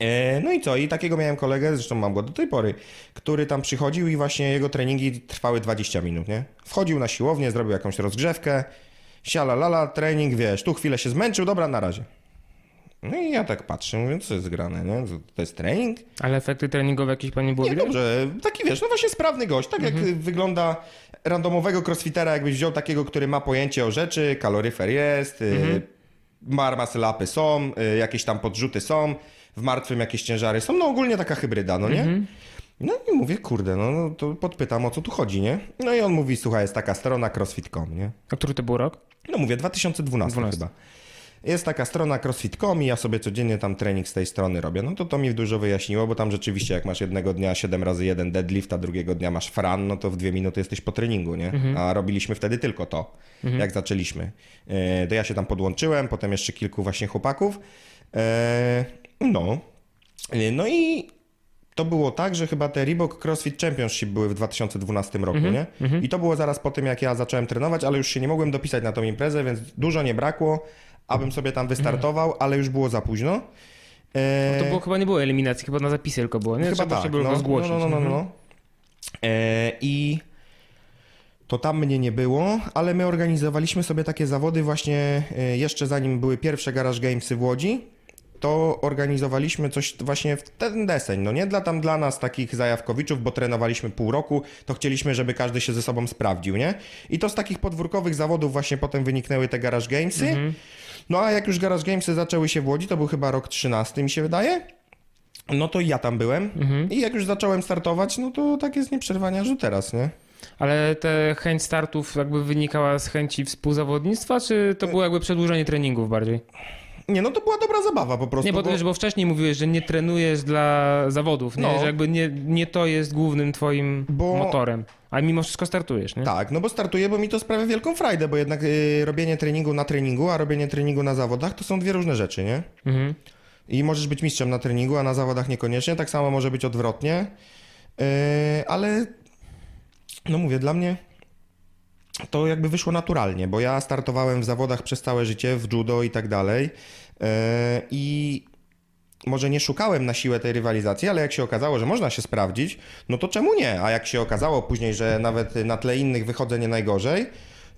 E, No i co? I takiego miałem kolegę, zresztą mam go do tej pory, który tam przychodził i właśnie jego treningi trwały 20 minut, nie? Wchodził na siłownię, zrobił jakąś rozgrzewkę, siala lala, trening, wiesz, tu chwilę się zmęczył, dobra, na razie. No i ja tak patrzę, mówię, co jest grane, nie? To- jest trening? Ale efekty treningowe jakieś pani było Nie, widać? dobrze, taki wiesz, no właśnie sprawny gość, tak jak wygląda randomowego crossfitera, jakbyś wziął takiego, który ma pojęcie o rzeczy, kaloryfer jest, y, mar muscle upy są, y, jakieś tam podrzuty są, w martwym jakieś ciężary są, no ogólnie taka hybryda, no nie? No i mówię, kurde, no, no to podpytam, o co tu chodzi, nie? No i on mówi, słuchaj, jest taka strona crossfit.com, nie? A który to był rok? No mówię, 2012 12. chyba. Jest taka strona crossfit.com i ja sobie codziennie tam trening z tej strony robię. No to to mi dużo wyjaśniło, bo tam rzeczywiście jak masz jednego dnia 7 razy 1 deadlift, a drugiego dnia masz fran, no to w dwie minuty jesteś po treningu, nie? A robiliśmy wtedy tylko to, jak zaczęliśmy. E, to ja się tam podłączyłem, potem jeszcze kilku właśnie chłopaków. E, no. E, No i to było tak, że chyba te Reebok CrossFit Championship były w 2012 roku, nie? I to było zaraz po tym, jak ja zacząłem trenować, ale już się nie mogłem dopisać na tą imprezę, więc dużo nie brakło, abym sobie tam wystartował, ale już było za późno. E, To było, chyba nie było eliminacji, chyba na zapisy tylko było, nie? Chyba Trzeba tak, się było no. No, no, no, no, Mhm. no. E, I to tam mnie nie było, ale my organizowaliśmy sobie takie zawody właśnie e, jeszcze zanim były pierwsze Garage Gamesy w Łodzi. To organizowaliśmy coś właśnie w ten deseń, no nie dla tam dla nas takich zajawkowiczów, bo trenowaliśmy pół roku, to chcieliśmy, żeby każdy się ze sobą sprawdził, nie? I to z takich podwórkowych zawodów właśnie potem wyniknęły te Garage Gamesy. Mhm. No a jak już Garage Gamesy zaczęły się w Łodzi, to był chyba rok 13 mi się wydaje. No to ja tam byłem Mhm. i jak już zacząłem startować, no to tak jest nieprzerwania, że teraz, nie? Ale te chęć startów jakby wynikała z chęci współzawodnictwa, czy to było jakby przedłużenie treningów bardziej? Nie, no to była dobra zabawa po prostu. Nie, bo, bo... wiesz, bo wcześniej mówiłeś, że nie trenujesz dla zawodów, nie? No. że jakby nie, nie to jest głównym twoim Bo- motorem, a mimo wszystko startujesz, nie? Tak, no bo startuję, bo mi to sprawia wielką frajdę, bo jednak y, robienie treningu na treningu, a robienie treningu na zawodach to są dwie różne rzeczy, nie? Mhm. I możesz być mistrzem na treningu, a na zawodach niekoniecznie. Tak samo może być odwrotnie. Yy, ale no mówię, dla mnie to jakby wyszło naturalnie, bo ja startowałem w zawodach przez całe życie, w judo i tak dalej. Yy, I może nie szukałem na siłę tej rywalizacji, ale jak się okazało, że można się sprawdzić, no to czemu nie? A jak się okazało później, że nawet na tle innych wychodzę nie najgorzej,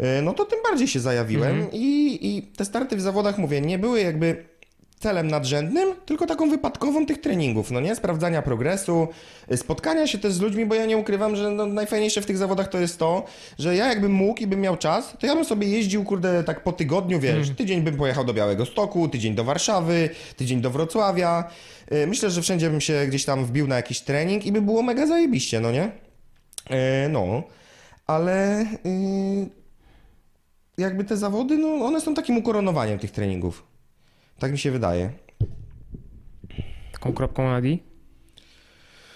y, no to tym bardziej się zajawiłem i, i te starty w zawodach, mówię, nie były jakby celem nadrzędnym, tylko taką wypadkową tych treningów, no nie? Sprawdzania progresu, spotkania się też z ludźmi, bo ja nie ukrywam, że no, najfajniejsze w tych zawodach to jest to, że ja jakbym mógł i bym miał czas, to ja bym sobie jeździł, kurde, tak po tygodniu, wiesz, tydzień bym pojechał do Białego Stoku, tydzień do Warszawy, tydzień do Wrocławia. Y, Myślę, że wszędzie bym się gdzieś tam wbił na jakiś trening i by było mega zajebiście, no nie? Y, No, ale y, jakby te zawody, no one są takim ukoronowaniem tych treningów. Tak mi się wydaje. Taką kropką na D?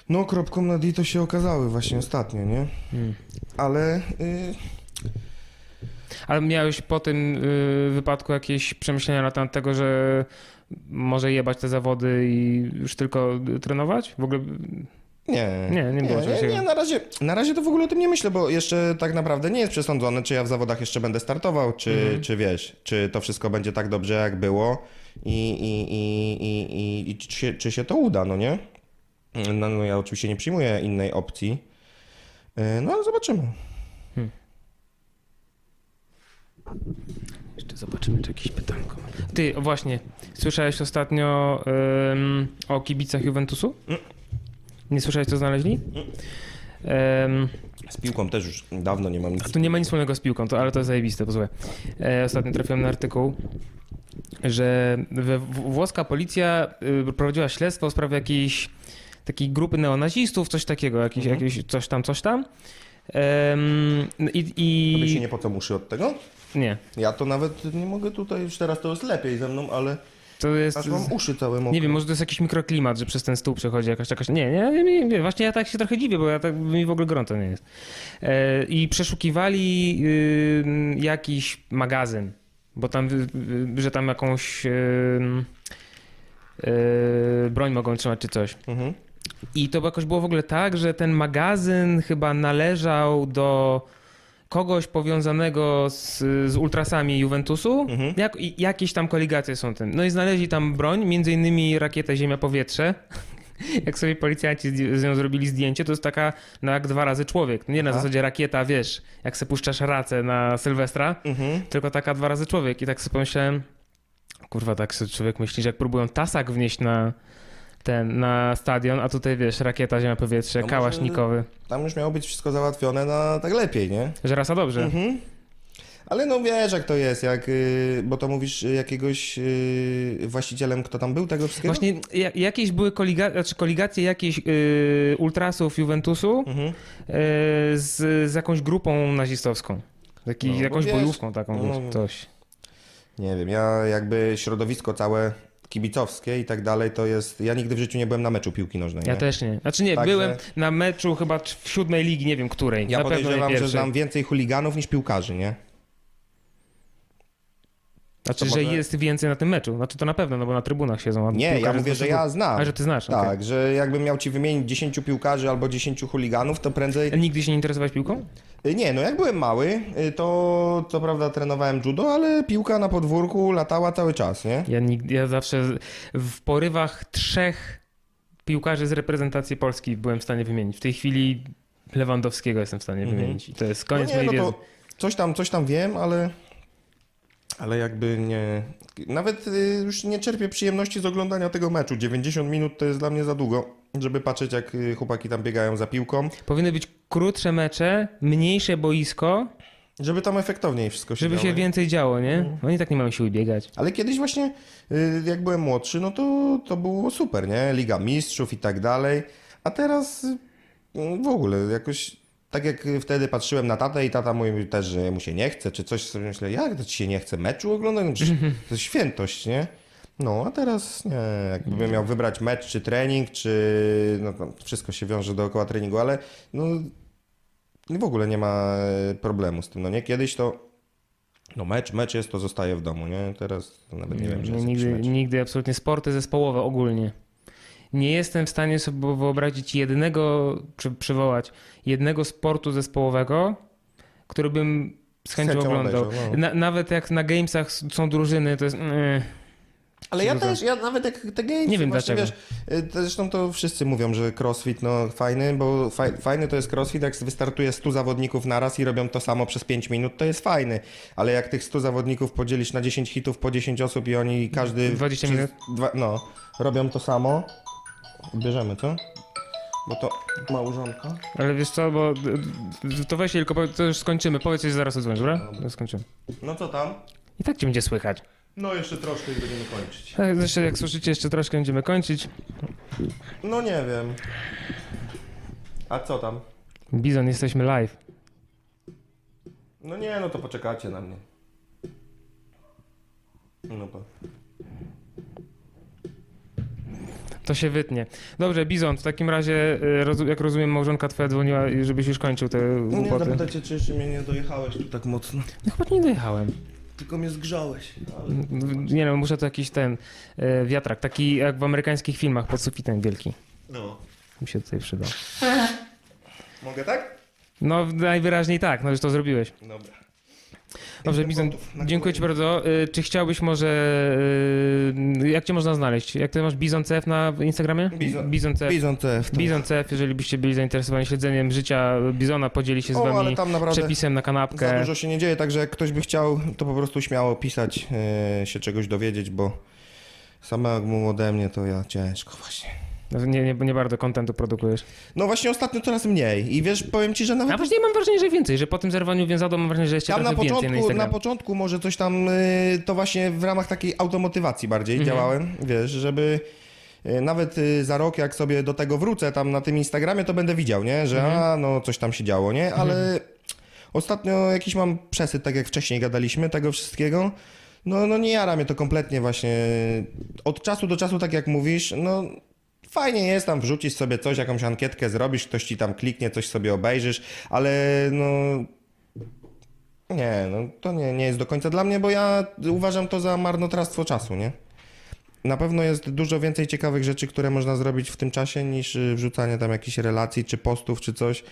No, kropką na D to się okazały właśnie ostatnio, nie? Ale y, Ale miałeś po tym y, wypadku jakieś przemyślenia na temat tego, że może jebać te zawody i już tylko trenować? W ogóle nie. Nie, nie było nie, nie, takiego. na razie, na razie to w ogóle o tym nie myślę, bo jeszcze tak naprawdę nie jest przesądzone, czy ja w zawodach jeszcze będę startował, czy, Mhm. czy wiesz, czy to wszystko będzie tak dobrze, jak było i, i, i, i, i, czy, się, czy się to uda, no nie? No, no ja oczywiście nie przyjmuję innej opcji, Y, no ale zobaczymy. Jeszcze zobaczymy, czy jakieś pytanko. Ty, właśnie, słyszałeś ostatnio ym, o kibicach Juventusu? Nie słyszałeś, co znaleźli? Ym, Z piłką też już dawno nie mam nic. tu nie ma nic wspólnego z piłką, to, ale to jest zajebiste, posłuchaj. E, ostatnio trafiłem na artykuł, że we, włoska policja y, prowadziła śledztwo w sprawie jakiejś takiej grupy neonazistów, coś takiego, jakiś, Mhm. jakiś coś tam, coś tam. Ym, I, i... Tobie się nie pocą uszy od tego? nie, Ja to nawet nie mogę tutaj, już teraz to jest lepiej ze mną, ale to jest... aż mam uszy całe mokre. Nie wiem, może to jest jakiś mikroklimat, że przez ten stół przechodzi jakaś jakaś. Nie, nie, nie, nie, właśnie ja tak się trochę dziwię, bo ja tak mi w ogóle gorąco nie jest. E, I przeszukiwali jakiś magazyn, bo tam, że tam jakąś y, y, broń mogą trzymać czy coś. Mhm. I to jakoś było w ogóle tak, że ten magazyn chyba należał do kogoś powiązanego z, z ultrasami Juventusu. Mhm. Jak, jakieś tam koligacje są tym. No i znaleźli tam broń, między innymi rakietę Ziemia-Powietrze. Jak sobie policjanci z nią zrobili zdjęcie, to jest taka no jak dwa razy człowiek. Nie na Aha. zasadzie rakieta, wiesz, jak se puszczasz racę na Sylwestra, Mhm. tylko taka dwa razy człowiek. I tak sobie pomyślałem, kurwa, tak sobie człowiek myśli, że jak próbują tasak wnieść na ten, na stadion, a tutaj wiesz, rakieta, ziemia, powietrze, No kałasznikowy. Tam już miało być wszystko załatwione na tak lepiej, nie? Że rasa dobrze. Mhm. Ale no wiesz jak to jest, jak, y, bo to mówisz y, jakiegoś y, właścicielem, kto tam był tego wszystkiego? Właśnie ja, jakieś były koliga, znaczy koligacje jakichś y, ultrasów Juventusu Mhm. y, z, z jakąś grupą nazistowską. Taki, No, jakąś wiesz, bojówką taką, no, coś. Nie wiem, ja jakby środowisko całe kibicowskie i tak dalej, to jest, ja nigdy w życiu nie byłem na meczu piłki nożnej, Ja nie? też nie. Znaczy nie, Także- byłem na meczu chyba w siódmej ligi, nie wiem której. Ja na podejrzewam, że znam więcej chuliganów niż piłkarzy, nie? Znaczy, to że może- jest więcej na tym meczu. Znaczy to na pewno, no bo na trybunach siedzą. Nie, ja mówię, że ja znam. A, że ty znasz, Tak, okej. że jakbym miał ci wymienić 10 piłkarzy albo 10 chuliganów, to prędzej... A Nigdy się nie interesowałeś piłką? Y, Nie, no jak byłem mały, y, to co prawda trenowałem judo, ale piłka na podwórku latała cały czas, nie? Ja, nigdy, ja zawsze w porywach trzech piłkarzy z reprezentacji Polski byłem w stanie wymienić. W tej chwili Lewandowskiego jestem w stanie Mhm. wymienić. I to jest koniec no nie, mojej no wiedzy. coś tam, coś tam wiem, ale... Ale jakby nie... Nawet y, już nie czerpię przyjemności z oglądania tego meczu. 90 minut to jest dla mnie za długo, żeby patrzeć jak y, chłopaki tam biegają za piłką. Powinny być krótsze mecze, mniejsze boisko, Żeby tam efektowniej wszystko się żeby działo. się więcej działo, nie? Oni tak nie mają siły biegać. Ale kiedyś właśnie, y, jak byłem młodszy, no to, to było super, nie? Liga Mistrzów i tak dalej. A teraz w ogóle jakoś, tak jak wtedy patrzyłem na tatę i tata mówił też, że mu się nie chce, czy coś, sobie myślę, jak to ci się nie chce meczu oglądać? No przecież to jest świętość, nie? No, a teraz nie, jakbym miał wybrać mecz, czy trening, czy no, wszystko się wiąże dookoła treningu, ale no, w ogóle nie ma e, problemu z tym, no nie? Kiedyś to no mecz, mecz jest, to zostaje w domu, nie? Teraz nawet nie, wiem, że jest nigdy, nigdy absolutnie sporty zespołowe ogólnie. Nie jestem w stanie sobie wyobrazić jednego, czy przywołać, jednego sportu zespołowego, który bym z chęcią, chęcią oglądał. obejrzał, no. Na, nawet jak na Gamesach są drużyny, to jest... mm, Ale ja też, ja nawet jak te games, Nie wiem dlaczego. wiesz, y, zresztą to wszyscy mówią, że crossfit no fajny, bo faj, fajny to jest crossfit, jak wystartuje 100 zawodników naraz i robią to samo przez 5 minut, to jest fajny, ale jak tych 100 zawodników podzielisz na 10 hitów po 10 osób i oni każdy... 20 przez minut. Dwa, no, robią to samo, bierzemy to, bo to małżonka. Ale wiesz co, bo to weź tylko, to już skończymy. Powiedz coś zaraz odzwonisz, dobra? To skończymy. No co tam? I tak cię będzie słychać. No jeszcze troszkę i będziemy kończyć. Tak, Zresztą jak słyszycie, jeszcze troszkę będziemy kończyć. No nie wiem. A co tam? Bizon, jesteśmy live. No nie, no to poczekacie na mnie. No to. To się wytnie. Dobrze, Bizon, w takim razie, rozu- jak rozumiem, małżonka twoja dzwoniła, żebyś już kończył te No nie, głupoty. zapytacie, czy jeszcze mnie nie dojechałeś tu tak mocno. No chyba nie dojechałem. Tylko mnie zgrzałeś. Ale... Nie wiem, muszę to jakiś ten y, wiatrak, taki jak w amerykańskich filmach pod sufitem wielki. No. Mi się tutaj przydał. Mogę tak? No najwyraźniej tak, no już to zrobiłeś. Dobra. Dobrze, na dziękuję ci bardzo. Y, Czy chciałbyś może, y, jak cię można znaleźć? Jak ty masz Bizon CF na Instagramie? Bizon- Bizon CF. Bizon CF. Bizon CF, jeżeli byście byli zainteresowani śledzeniem życia Bizona, podzieli się z O, wami przepisem na za kanapkę. dużo się nie dzieje, także jak ktoś by chciał, to po prostu śmiało pisać, e, się czegoś dowiedzieć, bo samemu ode mnie to ja ciężko właśnie. No, Nie, nie, nie bardzo kontentu produkujesz. No właśnie ostatnio coraz mniej. I wiesz, powiem ci, że nawet A później mam wrażenie, że więcej, że po tym zerwaniu więzadła mam wrażenie, że jeszcze Tam na trochę więcej na początku, na początku może coś tam, y, to właśnie w ramach takiej automotywacji bardziej Mhm. działałem, wiesz, żeby y, nawet y, za rok, jak sobie do tego wrócę tam na tym Instagramie, to będę widział, nie, że Mhm. a, no coś tam się działo, nie, ale ostatnio jakiś mam przesyt, tak jak wcześniej gadaliśmy, tego wszystkiego, no, no nie jara mnie to kompletnie właśnie, od czasu do czasu, tak jak mówisz, no fajnie jest tam wrzucić sobie coś, jakąś ankietkę zrobisz, ktoś ci tam kliknie, coś sobie obejrzysz, ale no nie, no to nie, nie jest do końca dla mnie, bo ja uważam to za marnotrawstwo czasu, nie? Na pewno jest dużo więcej ciekawych rzeczy, które można zrobić w tym czasie, niż y, wrzucanie tam jakichś relacji, czy postów, czy coś.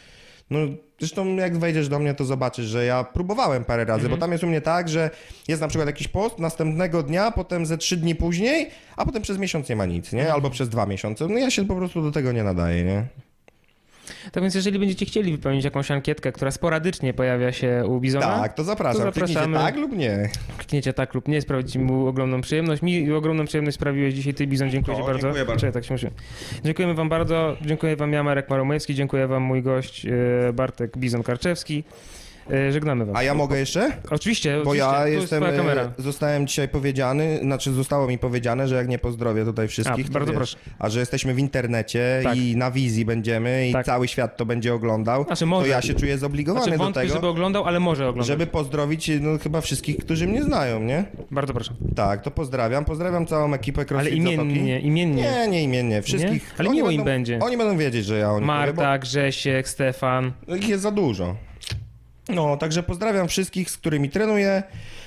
No, zresztą jak wejdziesz do mnie, to zobaczysz, że ja próbowałem parę razy, bo tam jest u mnie tak, że jest na przykład jakiś post, następnego dnia, potem ze trzy dni później, a potem przez miesiąc nie ma nic, nie? Albo przez dwa miesiące. No ja się po prostu do tego nie nadaję, nie? Tak więc jeżeli będziecie chcieli wypełnić jakąś ankietkę, która sporadycznie pojawia się u Bizona, Tak, to zapraszam. To zapraszamy. tak lub nie. klikniecie tak lub nie, sprawić mu ogromną przyjemność. Mi ogromną przyjemność sprawiłeś dzisiaj ty, Bizon, dziękuję O, ci bardzo. dziękuję bardzo. Czekaj, tak się muszę. Dziękujemy wam bardzo, dziękuję wam ja, Marek Maromojewski, dziękuję wam mój gość e, Bartek Bizon-Karczewski. E, Żegnamy was. A ja mogę jeszcze? Oczywiście, Bo oczywiście, ja tu jest jestem, twoja kamera. e, zostałem dzisiaj powiedziany, znaczy zostało mi powiedziane, że jak nie pozdrowię tutaj wszystkich, A, to bardzo proszę. a że jesteśmy w internecie Tak. i na wizji będziemy i Tak. cały świat to będzie oglądał, Znaczy to może. ja się czuję zobligowany Znaczy do wątpię, tego, żeby oglądał, ale może oglądać. żeby pozdrowić no, chyba wszystkich, którzy mnie znają, nie? Bardzo proszę. Tak, to pozdrawiam. Pozdrawiam całą ekipę Ale CrossFit Zatoki. imiennie, imiennie. Nie, nie imiennie. Wszystkich. Ale oni miło im będą, będzie. Oni będą wiedzieć, że ja o nich mówię, Marta, Grzesiek, Stefan. bo ich jest za dużo. No, także pozdrawiam wszystkich, z którymi trenuję,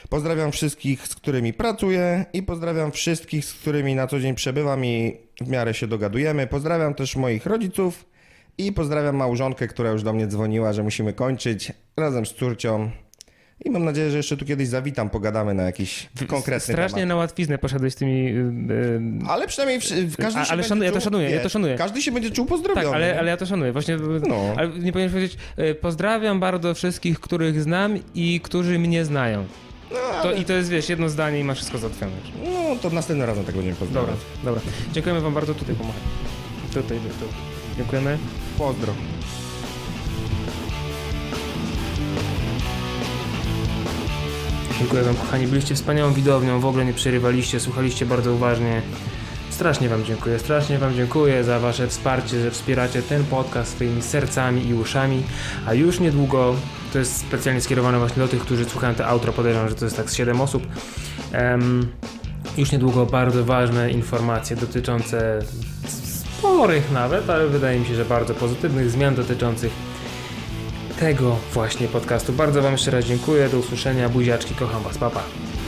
pozdrawiam wszystkich, z którymi pracuję i pozdrawiam wszystkich, z którymi na co dzień przebywam i w miarę się dogadujemy. Pozdrawiam też moich rodziców i pozdrawiam małżonkę, która już do mnie dzwoniła, że musimy kończyć razem z córcią. I mam nadzieję, że jeszcze tu kiedyś zawitam, pogadamy na jakiś konkretny Strasznie temat. na łatwiznę poszedłeś z tymi... Yy, Ale przynajmniej w, każdy A- się ale szanuję, ja czuł, to szanuję, ja to szanuję. Każdy się będzie czuł pozdrowiony. Tak, ale, ale ja to szanuję. Właśnie, No. ale nie powinieneś powiedzieć, y, pozdrawiam bardzo wszystkich, których znam i którzy mnie znają. No, To, ale... I to jest, wiesz, jedno zdanie i masz wszystko załatwione. no to następnym razem tak będziemy Dobra, pozdrawiać. dobra. Dziękujemy wam bardzo, tutaj pomagam. Tutaj, tu. Dziękujemy. Pozdro. Dziękuję wam, kochani. Byliście wspaniałą widownią, w ogóle nie przerywaliście, słuchaliście bardzo uważnie. Strasznie wam dziękuję, strasznie wam dziękuję za wasze wsparcie, że wspieracie ten podcast swoimi sercami i uszami, a już niedługo, to jest specjalnie skierowane właśnie do tych, którzy słuchają te outro, podejrzewam, że to jest tak z 7 osób, em, już niedługo bardzo ważne informacje dotyczące sporych nawet, ale wydaje mi się, że bardzo pozytywnych zmian dotyczących tego właśnie podcastu. Bardzo wam jeszcze raz dziękuję, do usłyszenia, buziaczki, kocham was, papa. Pa.